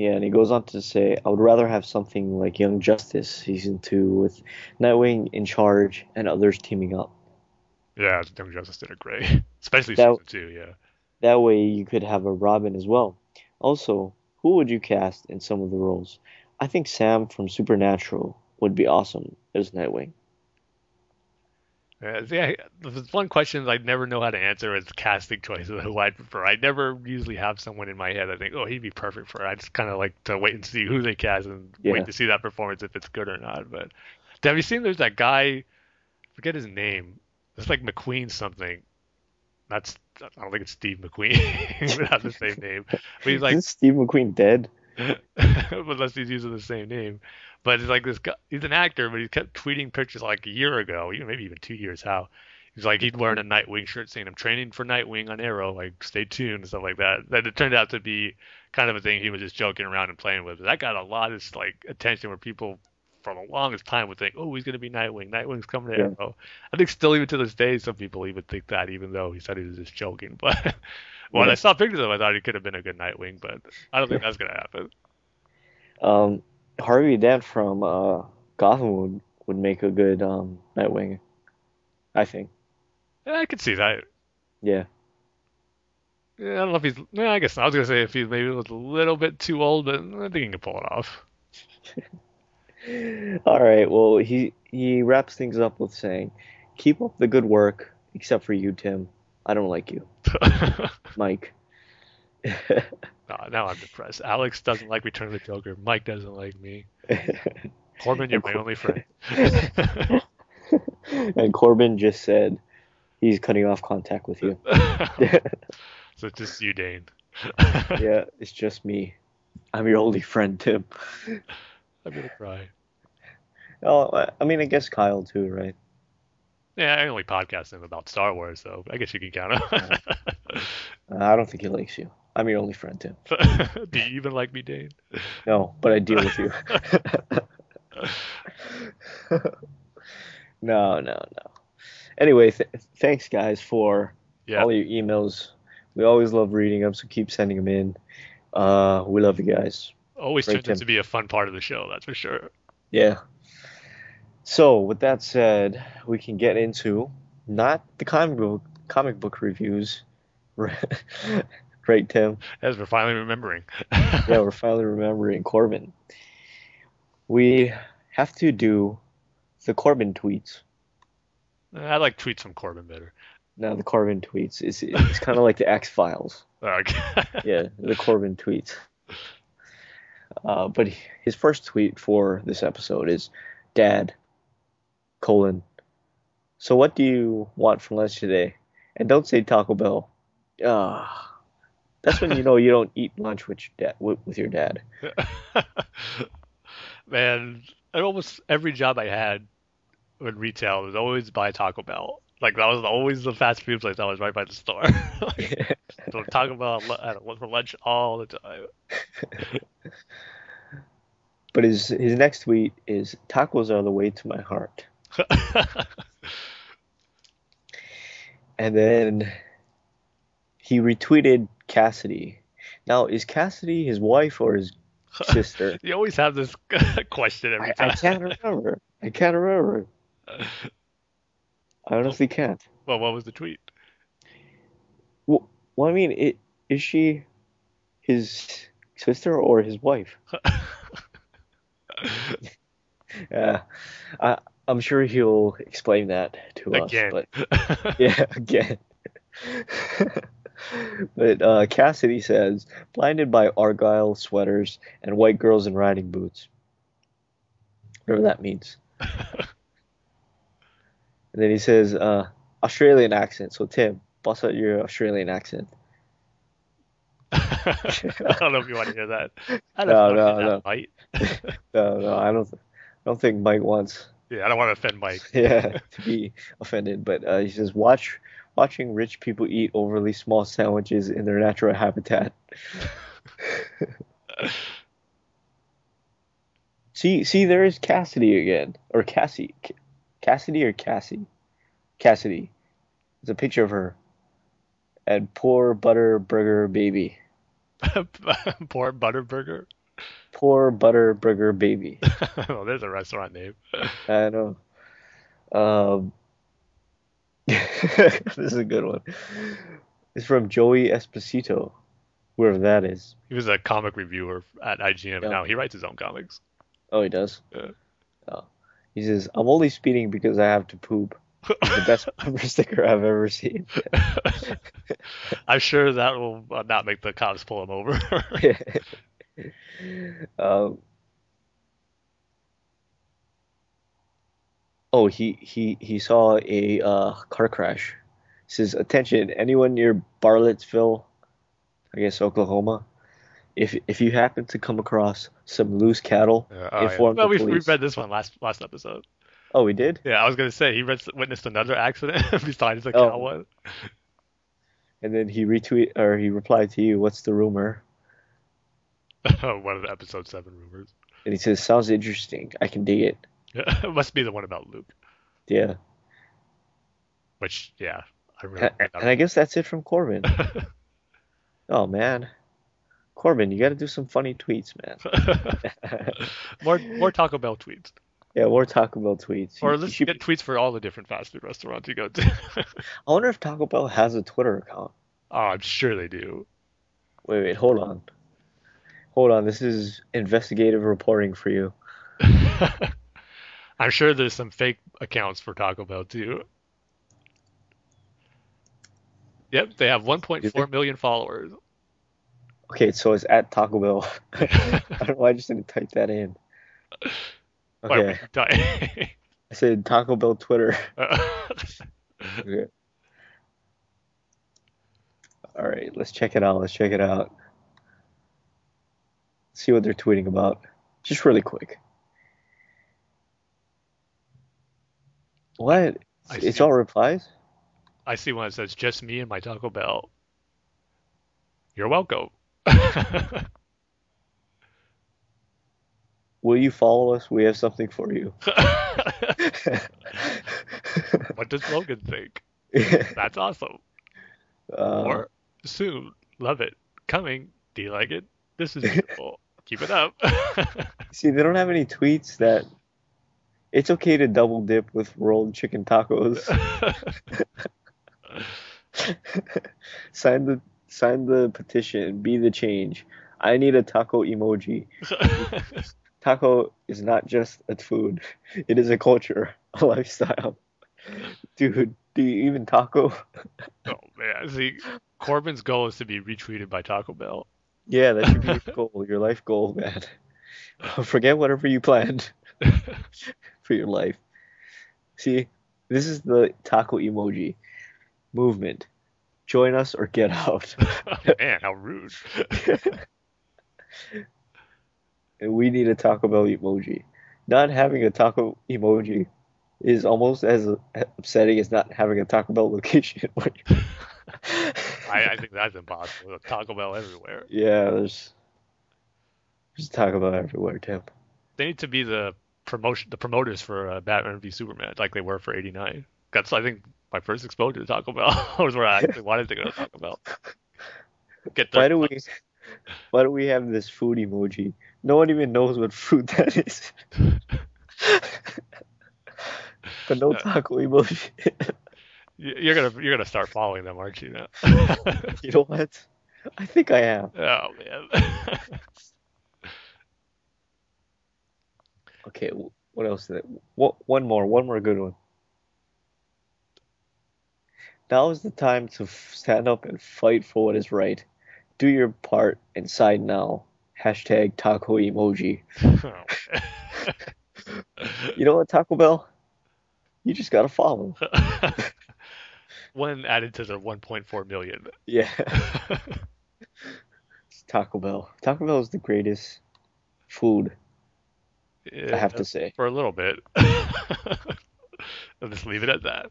Yeah, and he goes on to say I would rather have something like Young Justice season two with Nightwing in charge and others teaming up. Yeah, Young Justice did it great, especially That- season two. Yeah. That way you could have a Robin as well. Also, who would you cast in some of the roles? I think Sam from Supernatural would be awesome as Nightwing. Uh, yeah, yeah, there's one question I'd never know how to answer is casting choices who I'd prefer. I never usually have someone in my head I think, oh, he'd be perfect for it. I just kind of like to wait and see who they cast and Yeah. wait to see that performance if it's good or not. But have you seen there's that guy, forget his name. It's like McQueen something. That's I don't think it's Steve McQueen. have the same name. But he's like Steve McQueen dead? unless he's using the same name. But it's like this guy, he's an actor, but he kept tweeting pictures like a year ago, maybe even two years. How he's like he'd wearing a Nightwing shirt saying I'm training for Nightwing on Arrow, like stay tuned and stuff like that. That it turned out to be kind of a thing he was just joking around and playing with. That got a lot of like attention where people for the longest time would think, oh, he's gonna be Nightwing. Nightwing's coming to Yeah. Arrow. I think still even to this day, some people even think that, even though he said he was just joking. But when Yeah. I saw pictures of him, I thought he could have been a good Nightwing, but I don't think that's gonna happen. Um, Harvey Dent from uh, Gotham would, would make a good um, Nightwing. I think. Yeah, I could see that. Yeah. Yeah, I don't know if he's. Yeah, I guess I was gonna say if he's maybe a little bit too old, but I think he can pull it off. All right. Well, he he wraps things up with saying, "Keep up the good work, except for you, Tim. I don't like you, Mike." Now I'm depressed. Alex doesn't like Return of the Joker. Mike doesn't like me. Corbin, you're my only friend. and Corbin just said he's cutting off contact with you. so it's just you, Dane. yeah, it's just me. I'm your only friend, Tim. I'm gonna cry. Oh, I mean, I guess Kyle too, right? Yeah, I only podcast him about Star Wars, so I guess you can count him. Uh, I don't think he likes you. I'm your only friend, Tim. Do you even like me, Dane? No, but I deal with you. no, no, no. Anyway, th- thanks guys for Yeah. all your emails. We always love reading them, so keep sending them in. Uh, we love you guys. Always Great, turns out to be a fun part of the show, that's for sure. Yeah. So, with that said, we can get into not the comic book comic book reviews. right, Tim? As we're finally remembering. Yeah, we're finally remembering Corbin. We have to do the Corbin tweets. I like tweets from Corbin better. Now, the Corbin tweets is it's kind of like the X Files. Okay. Yeah, the Corbin tweets. Uh, but his first tweet for this episode is, "Dad, colon. So what do you want for lunch today? And don't say Taco Bell. Ah, that's when you know you don't eat lunch with your dad. With, your dad. Man, at almost every job I had in retail was always by Taco Bell. Like that was always the fast food place that was right by the store. like, so Taco Bell had for lunch all the time. But his his next tweet is tacos are the way to my heart. And then he retweeted Cassidy. Now, is Cassidy his wife or his sister? you always have this question every I, time. I can't remember. I can't remember. I honestly can't. well, what was the tweet? Well, well, I mean, it is she his sister or his wife? Yeah, I, I'm sure he'll explain that to us. Again. But yeah, again. but uh, Cassidy says, blinded by argyle sweaters and white girls in riding boots. Whatever that means. And then he says, uh, Australian accent. So Tim, bust out your Australian accent. I don't know if you want to hear that. I No, don't no, no. that might. No, no, I don't. I don't think Mike wants, Yeah, I don't want to offend Mike. yeah, to be offended. But uh, he says, watch, watching rich people eat overly small sandwiches in their natural habitat. see, see, there is Cassidy again, or Cassie, Ca- Cassidy or Cassie, Cassidy. It's a picture of her. And poor butter burger baby. Poor Butterburger. Poor butter burger baby. oh, there's a restaurant name. I know. Um, this is a good one. It's from Joey Esposito, wherever that is. He was a comic reviewer at IGN, and Yeah. now he writes his own comics. Oh, he does. Yeah. Oh. He says, "I'm only speeding because I have to poop." The best bumper sticker I've ever seen. I'm sure that will not make the cops pull him over. um, oh, he he he saw a uh, car crash. says, "Attention, anyone near Bartlesville, I guess Oklahoma. If if you happen to come across some loose cattle, Yeah, oh, yeah. Well, the we we read this one last last episode. Oh, we did. Yeah, I was gonna say he read, witnessed another accident besides the Oh. cow one. And then he retweet or he replied to you, "What's the rumor?" Oh, one of the episode seven rumors. And he says, "Sounds interesting. I can dig it." It must be the one about Luke. Yeah. Which, yeah, I really. And, and I guess that's it from Corbin. Oh man, Corbin, you got to do some funny tweets, man. more more Taco Bell tweets, yeah, more Taco Bell tweets. or You- you let's should- get tweets for all the different fast food restaurants you go to. I wonder if Taco Bell has a Twitter account. oh, I'm sure they do. Wait, wait, hold on. Hold on, this is investigative reporting for you. I'm sure there's some fake accounts for Taco Bell too. Yep, they have 1.4 million followers. Okay, so it's at Taco Bell. I don't know why I just didn't type that in. Okay? I said Taco Bell Twitter. Okay. All right, let's check it out. Let's check it out. See what they're tweeting about. Just really quick. What? I It's see. all replies? I see one that says just me and my Taco Bell. You're welcome. Will you follow us? We have something for you. what does Logan think? That's awesome. Uh, Or soon, love it. Coming, do you like it? This is beautiful. Keep it up. see, they don't have any tweets that it's okay to double dip with rolled chicken tacos. sign the sign the petition. Be the change. I need a taco emoji. Taco is not just a food; it is a culture, a lifestyle. Dude, do you even taco? oh man, see, Corbin's goal is to be retweeted by Taco Bell. Yeah, that should be your goal, your life goal, man. Forget whatever you planned for your life. See, this is the taco emoji movement. Join us or get out. man, how rude. and we need a Taco Bell emoji. Not having a taco emoji is almost as upsetting as not having a Taco Bell location. I, I think that's impossible. Taco Bell everywhere. yeah, there's there's Taco Bell everywhere, Tim. They need to be the promotion, the promoters for uh, Batman v Superman, like they were for '89. That's I think my first exposure to Taco Bell was where I actually wanted to go to Taco Bell. Get Why do we why do we have this food emoji? No one even knows what food that is. but no taco emoji. You- You're gonna you're gonna start following them, aren't you? Now? you know what? I think I am. Oh man. Okay, what else? Did it, what, one more, one more good one. Now is the time to stand up and fight for what is right. Do your part and sign now. Hashtag taco emoji. You know what, Taco Bell? You just gotta follow. One added to the 1.4 million. Yeah, it's Taco Bell. Taco Bell is the greatest food, I have to say. for a little bit. I'll just leave it at that.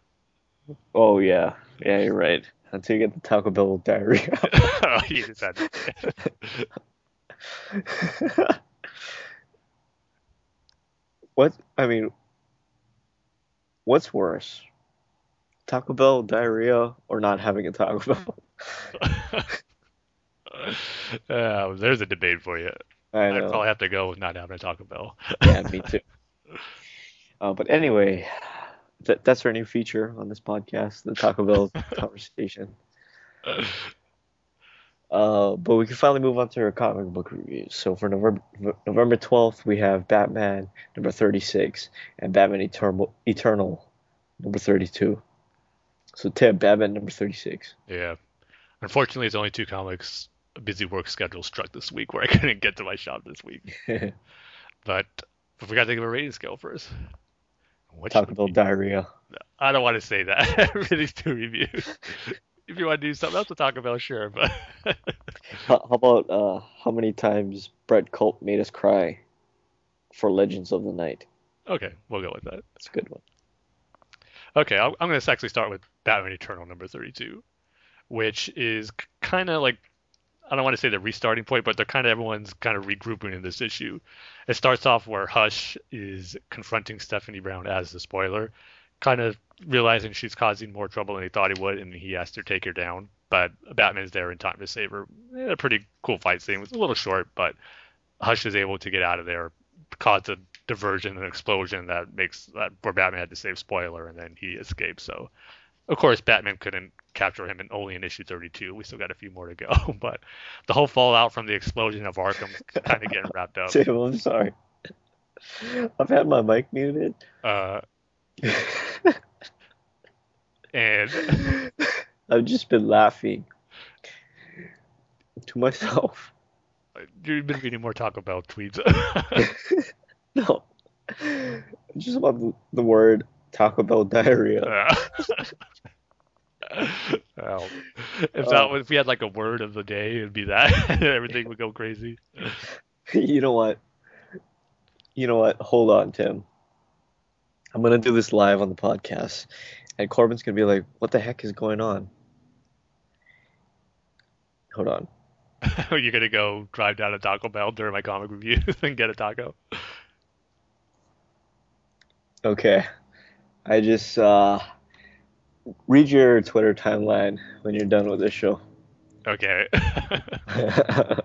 Oh yeah, yeah, you're right. Until you get the Taco Bell diarrhea. oh, you just had to. what? I mean, what's worse? Taco Bell diarrhea or not having a Taco Bell? Uh, there's a debate for you. I know. I'd probably have to go with not having a Taco Bell. Yeah, me too. Uh, but anyway, that, that's our new feature on this podcast, the Taco Bell conversation. Uh, but we can finally move on to our comic book reviews. So for November November 12th, we have Batman number 36 and Batman Eternal, Eternal number 32. So Tim, Batman number 36. Yeah. Unfortunately, it's only two comics. A busy work schedule struck this week where I couldn't get to my shop this week. But I forgot to give a rating scale first. What Bell we- diarrhea. I don't want to say that for these two reviews. if you want to do something else with Taco Bell, sure. But How, about uh, how many times Brett Culp made us cry for Legends of the Knight? okay, we'll go with that. That's a good one. Okay, I'm going to actually start with Batman Eternal number 32, which is kind of like I don't want to say the restarting point, but they're kind of everyone's kind of regrouping in this issue. It starts off where Hush is confronting Stephanie Brown as the spoiler, kind of realizing she's causing more trouble than he thought he would, and he has to take her down. But Batman's there in time to save her. A pretty cool fight scene. It was a little short, but Hush is able to get out of there, cause a diversion, and explosion that makes that where Batman had to save spoiler, and then he escapes. So, of course, Batman couldn't capture him and only in issue 32. We still got a few more to go, but the whole fallout from the explosion of Arkham kind of getting wrapped up. Tim, I'm sorry. I've had my mic muted. Uh, and I've just been laughing to myself. you've been reading more Taco Bell tweets. No, just about the, the word Taco Bell diarrhea. Well, if that um, was, if we had like a word of the day, it'd be that. Everything would go crazy. You know what? You know what? Hold on, Tim. I'm gonna do this live on the podcast, and Corbin's gonna be like, "What the heck is going on?" Hold on. You're gonna go drive down to Taco Bell during my comic review and get a taco. Okay. I just uh read your Twitter timeline when you're done with this show. Okay. oh,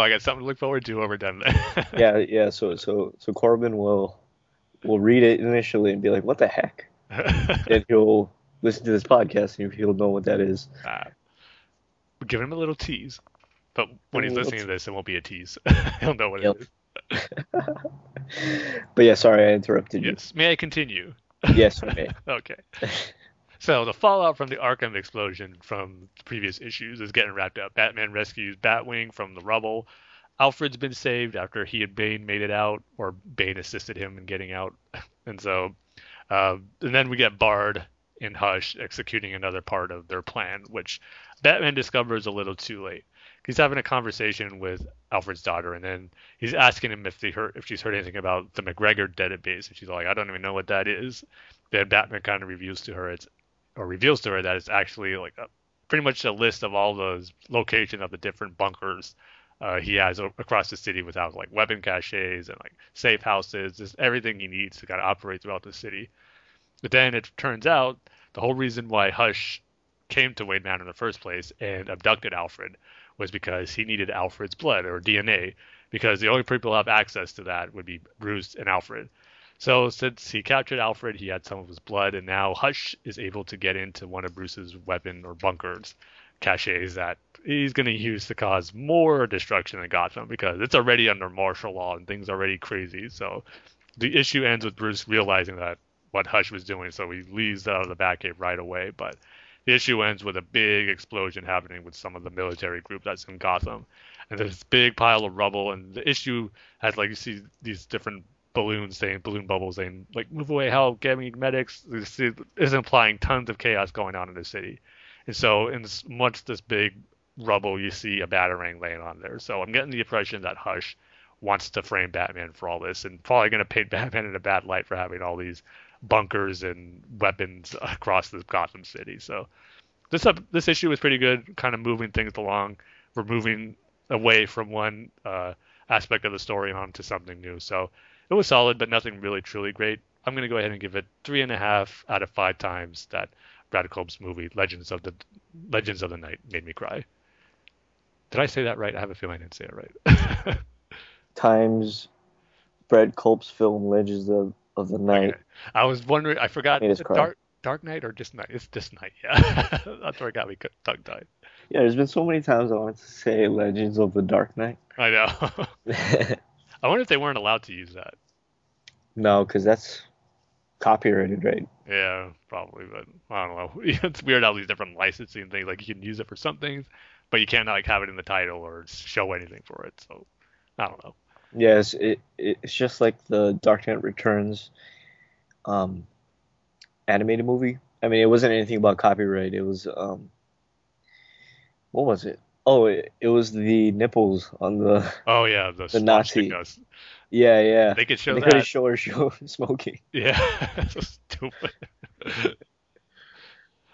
I got something to look forward to when we're done. yeah, yeah. So, so, so Corbin will will read it initially and be like, "What the heck?" and he'll listen to this podcast and he'll know what that is. uh, we're him a little tease, but when he's listening to this, it won't be a tease. He'll know what Yep. it is. But yeah, sorry I interrupted you. Yes. May I continue? Yes, you may. Okay. So the fallout from the Arkham explosion from the previous issues is getting wrapped up. Batman rescues Batwing from the rubble. Alfred's been saved after he and Bane made it out, or Bane assisted him in getting out. And so, uh, and then we get Bard and Hush executing another part of their plan, which Batman discovers a little too late. He's having a conversation with Alfred's daughter, and then he's asking him if they heard if she's heard anything about the McGregor database, and she's like, I don't even know what that is. Then Batman kind of reveals to her it's or reveals to her that it's actually like a, pretty much a list of all those location of the different bunkers uh, he has across the city without like weapon caches and like safe houses, just everything he needs to kind of operate throughout the city. But then it turns out the whole reason why Hush came to Wayne Manor in the first place and abducted Alfred was because he needed Alfred's blood or DNA, because the only people who have access to that would be Bruce and Alfred. So since he captured Alfred, he had some of his blood, and now Hush is able to get into one of Bruce's weapon or bunkers caches that he's going to use to cause more destruction in Gotham because it's already under martial law and things are already crazy. So the issue ends with Bruce realizing that what Hush was doing, so he leaves out of the Batcave right away. But the issue ends with a big explosion happening with some of the military group that's in Gotham, and there's this big pile of rubble. And the issue has like you see these different balloons saying balloon bubbles saying like move away, help, get me medics. This is implying tons of chaos going on in the city. And so in this, much this big rubble, you see a batarang laying on there. So I'm getting the impression that Hush wants to frame Batman for all this, and probably going to paint Batman in a bad light for having all these bunkers and weapons across the Gotham City. So this up, this issue was pretty good, kind of moving things along. We're moving away from one uh, aspect of the story onto something new. So it was solid, but nothing really truly great. I'm going to go ahead and give it three and a half out of five times that Brad Culp's movie Legends of the Legends of the Knight made me cry. Did I say that right? I have a feeling I didn't say it right. times Brad Culp's film Legends of, of the Knight. Okay. I was wondering. I forgot. Dark Dark Knight or just Knight? It's just Knight. Yeah, that's where I got me tongue tied. Yeah, there's been so many times I wanted to say Legends of the Dark Knight. I know. I wonder if they weren't allowed to use that. No, because that's copyrighted, right? Yeah, probably, but I don't know. it's weird how these different licensing things, like you can use it for some things, but you can't like have it in the title or show anything for it. So I don't know. Yes, it it's just like the Dark Knight Returns um, animated movie. I mean, it wasn't anything about copyright. It was um, what was it? Oh, it, it was the nipples on the. Oh yeah, the, the Nazi. Yeah, yeah. They could show they that. They could show her show smoking. Yeah, stupid.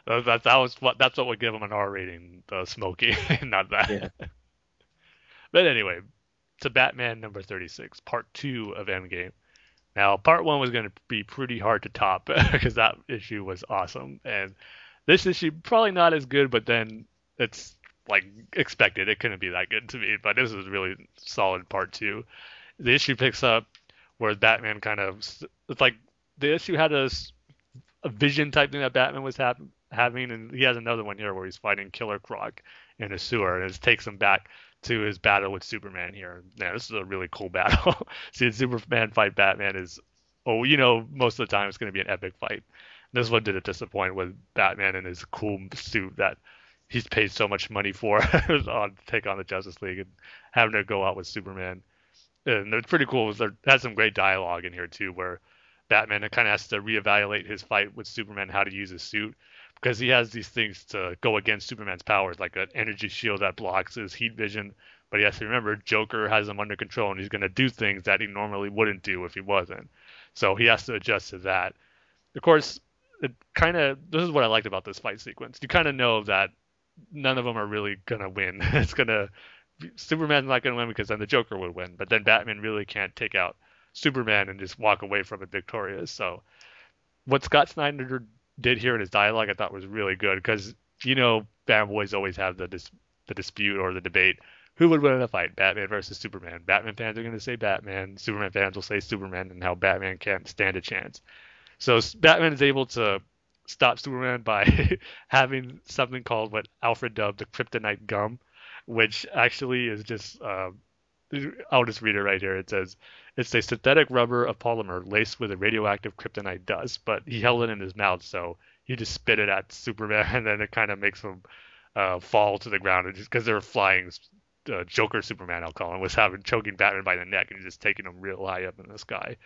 that, that was what that's what would give them an R rating, the smoking, not that. Yeah. but anyway, to Batman number 36, part two of Endgame. Now, part one was going to be pretty hard to top because that issue was awesome, and this issue probably not as good, but then it's like expected. It couldn't be that good to me, but this is really solid part two. The issue picks up where Batman kind of it's like the issue had a, a vision type thing that Batman was ha- having, and he has another one here where he's fighting Killer Croc in a sewer, and it takes him back to his battle with Superman here. Yeah, this is a really cool battle. Seeing Superman fight Batman is, oh, you know, most of the time it's going to be an epic fight. This one didn't disappoint with Batman in his cool suit that he's paid so much money for on take on the Justice League and having to go out with Superman. And it's pretty cool. There has some great dialogue in here too, where Batman kind of has to reevaluate his fight with Superman, how to use his suit, because he has these things to go against Superman's powers, like an energy shield that blocks his heat vision. But he has to remember Joker has him under control, and he's going to do things that he normally wouldn't do if he wasn't. So he has to adjust to that. Of course, it kind of this is what I liked about this fight sequence. You kind of know that none of them are really gonna win. it's gonna Superman's not gonna win because then the Joker would win, but then Batman really can't take out Superman and just walk away from it victorious. So what Scott Snyder did here in his dialogue, I thought was really good because you know fanboys always have the dis- the dispute or the debate who would win in a fight, Batman versus Superman. Batman fans are going to say Batman, Superman fans will say Superman, and how Batman can't stand a chance. So Batman is able to stop Superman by having something called what Alfred dubbed the kryptonite gum, which actually is just uh, I'll just read it right here. It says it's a synthetic rubber of polymer laced with a radioactive kryptonite dust, but he held it in his mouth, so he just spit it at Superman, and then it kind of makes him uh, fall to the ground because they're flying. Uh, Joker Superman, I'll call him, was having choking Batman by the neck and just taking him real high up in the sky.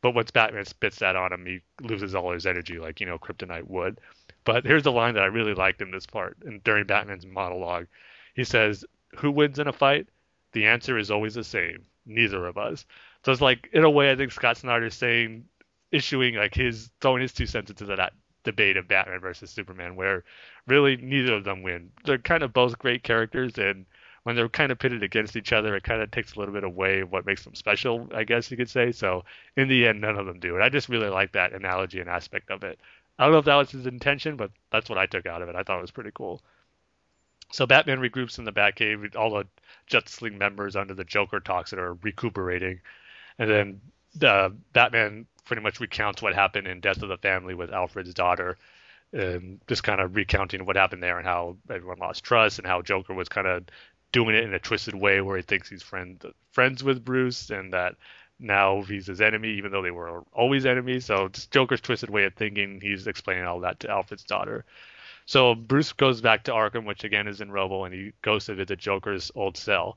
But once Batman spits that on him, he loses all his energy, like you know Kryptonite would. But here's the line that I really liked in this part, and during Batman's monologue, he says, "Who wins in a fight? The answer is always the same: neither of us." So it's like, in a way, I think Scott Snyder is saying, issuing like his throwing his two cents into that debate of Batman versus Superman, where really neither of them win. They're kind of both great characters, and when they're kind of pitted against each other, it kind of takes a little bit away of what makes them special, I guess you could say. So in the end, none of them do. And I just really like that analogy and aspect of it. I don't know if that was his intention, but that's what I took out of it. I thought it was pretty cool. So Batman regroups in the Batcave. With all the Justice League members under the Joker talks that are recuperating, and then the Batman pretty much recounts what happened in Death of the Family with Alfred's daughter. and just kind of recounting what happened there and how everyone lost trust and how Joker was kind of doing it in a twisted way where he thinks he's friend friends with Bruce and that now he's his enemy even though they were always enemies. So just Joker's twisted way of thinking. He's explaining all that to Alfred's daughter. So Bruce goes back to Arkham, which again is in Robo, and he goes to visit Joker's old cell.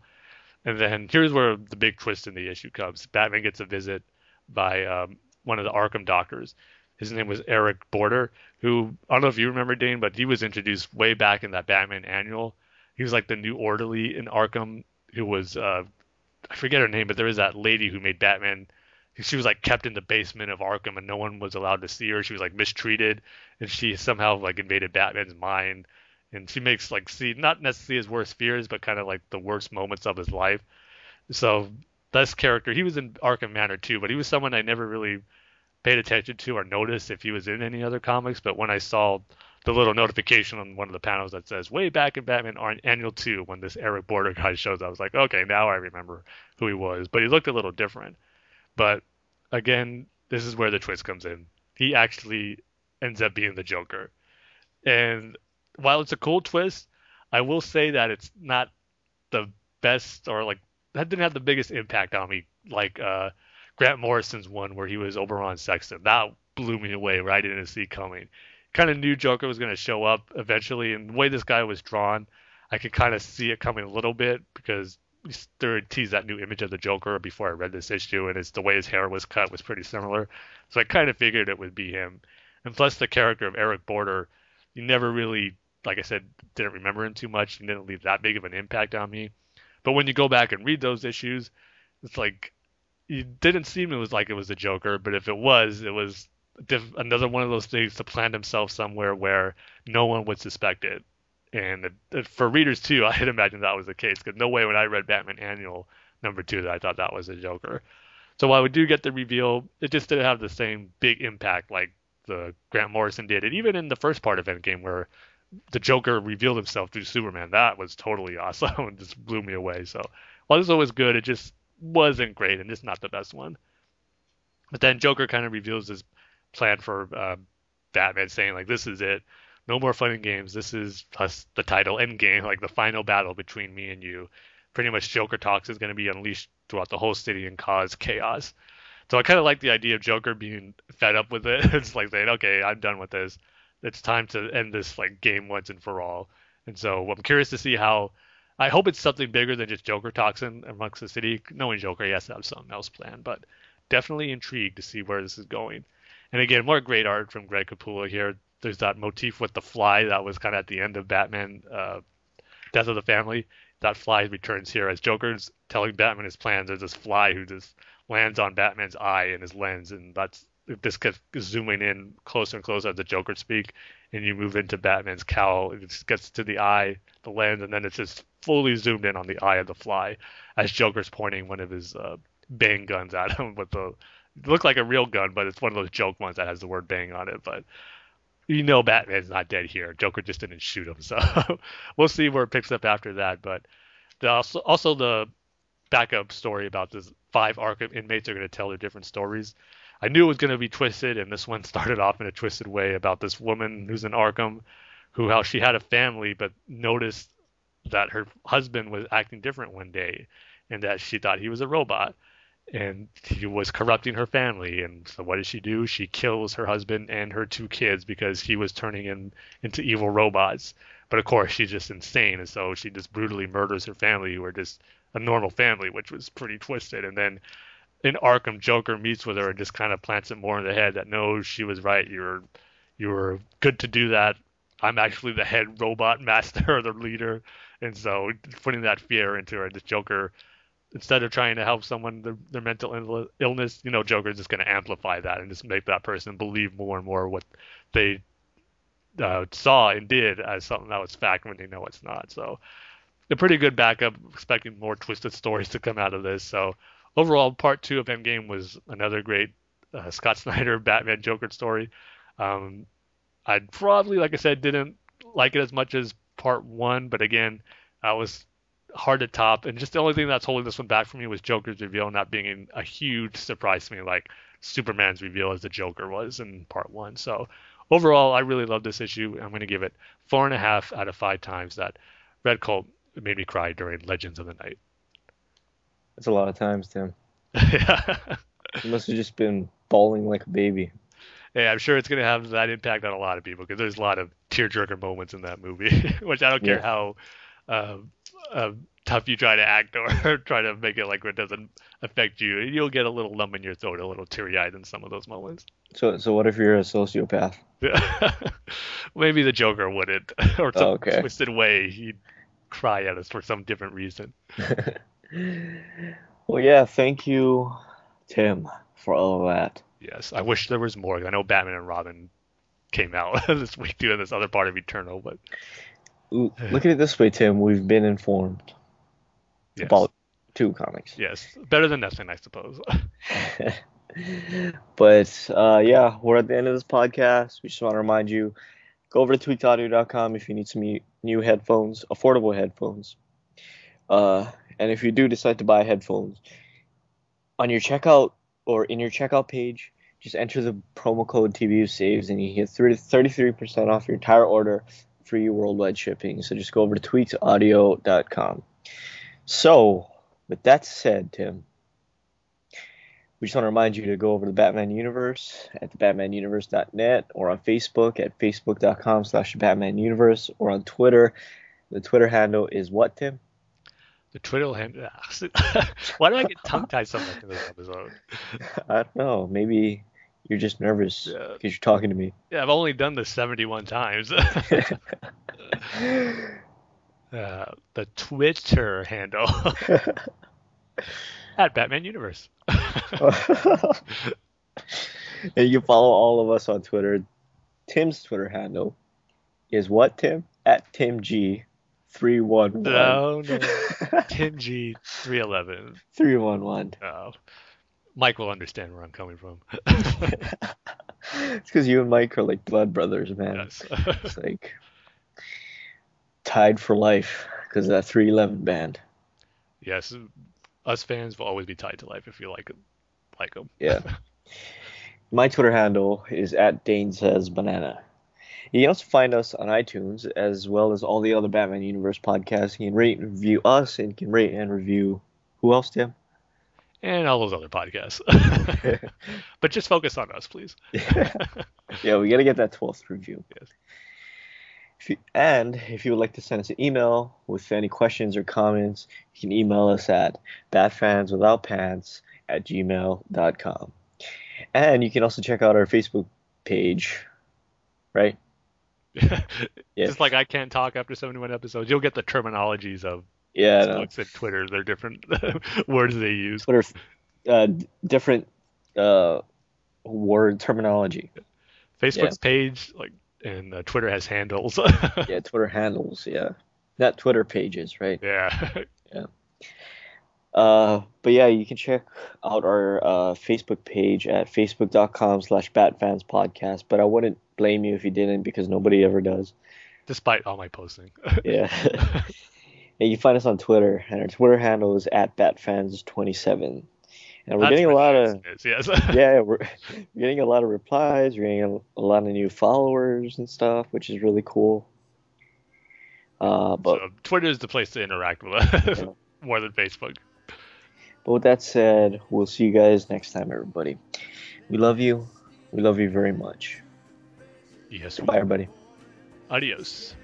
And then here's where the big twist in the issue comes. Batman gets a visit by um, one of the Arkham doctors. His name was Eric Border, who I don't know if you remember Dane, but he was introduced way back in that Batman annual. He was like the new orderly in Arkham, who was uh, I forget her name, but there was that lady who made Batman. She was like kept in the basement of Arkham, and no one was allowed to see her. She was like mistreated, and she somehow like invaded Batman's mind, and she makes like see not necessarily his worst fears, but kind of like the worst moments of his life. So this character, he was in Arkham Manor too, but he was someone I never really paid attention to or noticed if he was in any other comics. But when I saw the little notification on one of the panels that says way back in Batman Annual 2 when this Eric Border guy shows I was like, okay, now I remember who he was. But he looked a little different. But again, this is where the twist comes in. He actually ends up being the Joker. And while it's a cool twist, I will say that it's not the best or like that didn't have the biggest impact on me like uh, Grant Morrison's one where he was Oberon Sexton. That blew me away right I didn't see coming. Kind of knew Joker was going to show up eventually, and the way this guy was drawn, I could kind of see it coming a little bit because he there teased that new image of the Joker before I read this issue, and it's the way his hair was cut was pretty similar. So I kind of figured it would be him. And plus, the character of Eric Border, you never really, like I said, didn't remember him too much and didn't leave that big of an impact on me. But when you go back and read those issues, it's like it didn't seem it was like it was the Joker, but if it was, it was another one of those things to plant himself somewhere where no one would suspect it. And it, for readers too, I had imagined that was the case because no way when I read Batman Annual number two that I thought that was a Joker. So while we do get the reveal, it just didn't have the same big impact like the Grant Morrison did, and even in the first part of Endgame where the Joker revealed himself to Superman, that was totally awesome and just blew me away. So while this was always good, it just wasn't great and just not the best one. But then Joker kind of reveals his plan for uh, Batman, saying like, "This is it. No more fun and games. This is us, the title end game, like the final battle between me and you." Pretty much, Joker toxin is going to be unleashed throughout the whole city and cause chaos. So I kind of like the idea of Joker being fed up with it. it's like saying, "Okay, I'm done with this. It's time to end this like game once and for all." And so I'm curious to see how I hope it's something bigger than just Joker toxin amongst the city. Knowing Joker, to have something else planned, but definitely intrigued to see where this is going. And again, more great art from Greg Capullo here. There's that motif with the fly that was kind of at the end of Batman, uh, Death of the Family. That fly returns here as Joker's telling Batman his plans. There's this fly who just lands on Batman's eye and his lens, and that's this gets zooming in closer and closer as the Joker speak, and you move into Batman's cowl. It gets to the eye, the lens, and then it's just fully zoomed in on the eye of the fly as Joker's pointing one of his uh, bang guns at him with the it looked like a real gun, but it's one of those joke ones that has the word bang on it. But you know Batman's not dead here. Joker just didn't shoot him, so we'll see where it picks up after that. But also, also the backup story about this five Arkham inmates are going to tell their different stories. I knew it was going to be twisted, and this one started off in a twisted way about this woman who's in Arkham, who how she had a family, but noticed that her husband was acting different one day, and that she thought he was a robot, and he was corrupting her family. And so, what does she do? She kills her husband and her two kids because he was turning in, into evil robots. But of course, she's just insane, and so she just brutally murders her family, who are just a normal family, which was pretty twisted. And then in Arkham, Joker meets with her and just kind of plants it more in the head that no, she was right. You're you were good to do that. I'm actually the head robot master the leader, and so putting that fear into her. The Joker, instead of trying to help someone their, their mental illness, you know, Joker is just going to amplify that and just make that person believe more and more what they uh, saw and did as something that was fact when they know it's not. So a pretty good backup. Expecting more twisted stories to come out of this. So overall, part two of Endgame was another great uh, Scott Snyder Batman Joker story. Um, I probably, like I said, didn't like it as much as part one, but again, I was hard to top. And just the only thing that's holding this one back for me was Joker's reveal not being a huge surprise to me, like Superman's reveal as the Joker was in part one. So overall, I really love this issue. I'm going to give it four and a half out of five times that Brett Culp made me cry during Legends of the Knight. That's a lot of times, Tim. yeah. You must have just been bawling like a baby. Yeah, I'm sure it's going to have that impact on a lot of people because there's a lot of tearjerker moments in that movie, which I don't care Yeah. how um, uh, tough you try to act or try to make it like it doesn't affect you. You'll get a little lump in your throat, a little teary eyed in some of those moments. So, so what if you're a sociopath? Maybe the Joker wouldn't, or some Oh, okay. twisted way he'd cry at us for some different reason. Well, yeah. Thank you, Tim, for all of that. Yes, I wish there was more. I know Batman and Robin came out this week too doing this other part of Eternal, but Look at it this way, Tim. We've been informed yes, about two comics. yes, better than nothing, I suppose. but uh, yeah, we're at the end of this podcast. We just want to remind you go over to tweakedaudio.com if you need some new- new headphones, affordable headphones. Uh, and if you do decide to buy headphones, on your checkout or in your checkout page, just enter the promo code TBU saves and you get 33% off your entire order, free worldwide shipping. So just go over to tweakedaudio.com. So, with that said, Tim, we just want to remind you to go over to the Batman Universe at thebatmanuniverse.net or on Facebook at facebook.com slash Batman Universe or on Twitter. The Twitter handle is what, Tim? The Twitter hand. Why do I get tongue tied so much in this episode? I don't know. Maybe you're just nervous Yeah. because you're talking to me. Yeah, I've only done this 71 times. uh, the Twitter handle at Batman Universe. and you can follow all of us on Twitter. Tim's Twitter handle is what, Tim? At TimG311. no, no. Tim G 311. 311. Oh, Mike will understand where I'm coming from. It's because you and Mike are like blood brothers, man. yes. It's like tied for life because that 311 band. yes. Us fans will always be tied to life if you like like them. Yeah. My Twitter handle is at Dane Says Banana. You can also find us on iTunes as well as all the other Batman Universe podcasts. You can rate and review us and you can rate and review who else, Tim? and all those other podcasts. but just focus on us, please. yeah, we got to get that 12th review. Yes. If you, and if you would like to send us an email with any questions or comments, you can email us at batfanswithoutpants at gmail.com. And you can also check out our Facebook page, right? Yeah. Just like I can't talk after 71 episodes, you'll get the terminologies of Yeah. Facebook's and Twitter. They're different words they use. Twitter, uh, different uh, word terminology. Facebook's page, like, and uh, Twitter has handles. Yeah, Twitter handles. Yeah, not Twitter pages, right? yeah. Uh, but yeah, you can check out our uh, Facebook page at facebook.com slash batfanspodcast. But I wouldn't blame you if you didn't because nobody ever does. Despite all my posting. Yeah. and you find us on Twitter, and our Twitter handle is at batfans27. And we're That's getting a lot of is, yes. yeah, we're getting a lot of replies. We're getting a, a lot of new followers and stuff, which is really cool. Uh, but so Twitter is the place to interact with us Yeah. more than Facebook. But with that said, we'll see you guys next time, everybody. We love you. We love you very much. Yes. Bye, everybody. Adios.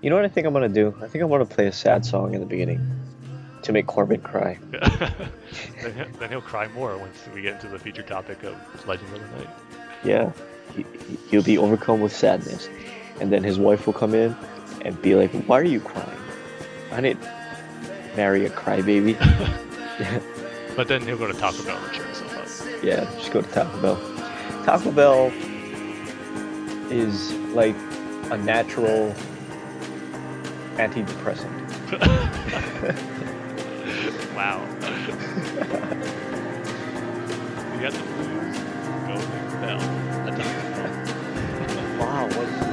You know what I think I'm gonna do? I think I'm gonna play a sad song in the beginning to make Corbin cry. then, he'll, then he'll cry more once we get into the feature topic of Legends of the Knight. Yeah, he, he- he'll be overcome with sadness, and then his wife will come in and be like, "Why are you crying? I didn't marry a crybaby." But then he'll go to Taco Bell and cheer himself up. Yeah, just go to Taco Bell. Taco Bell is like a natural antidepressant. wow. you got the blues. Go to Bell. A Taco Bell. Wow, what is it?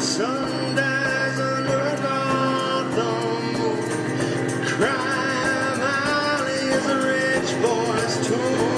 Sunrise Then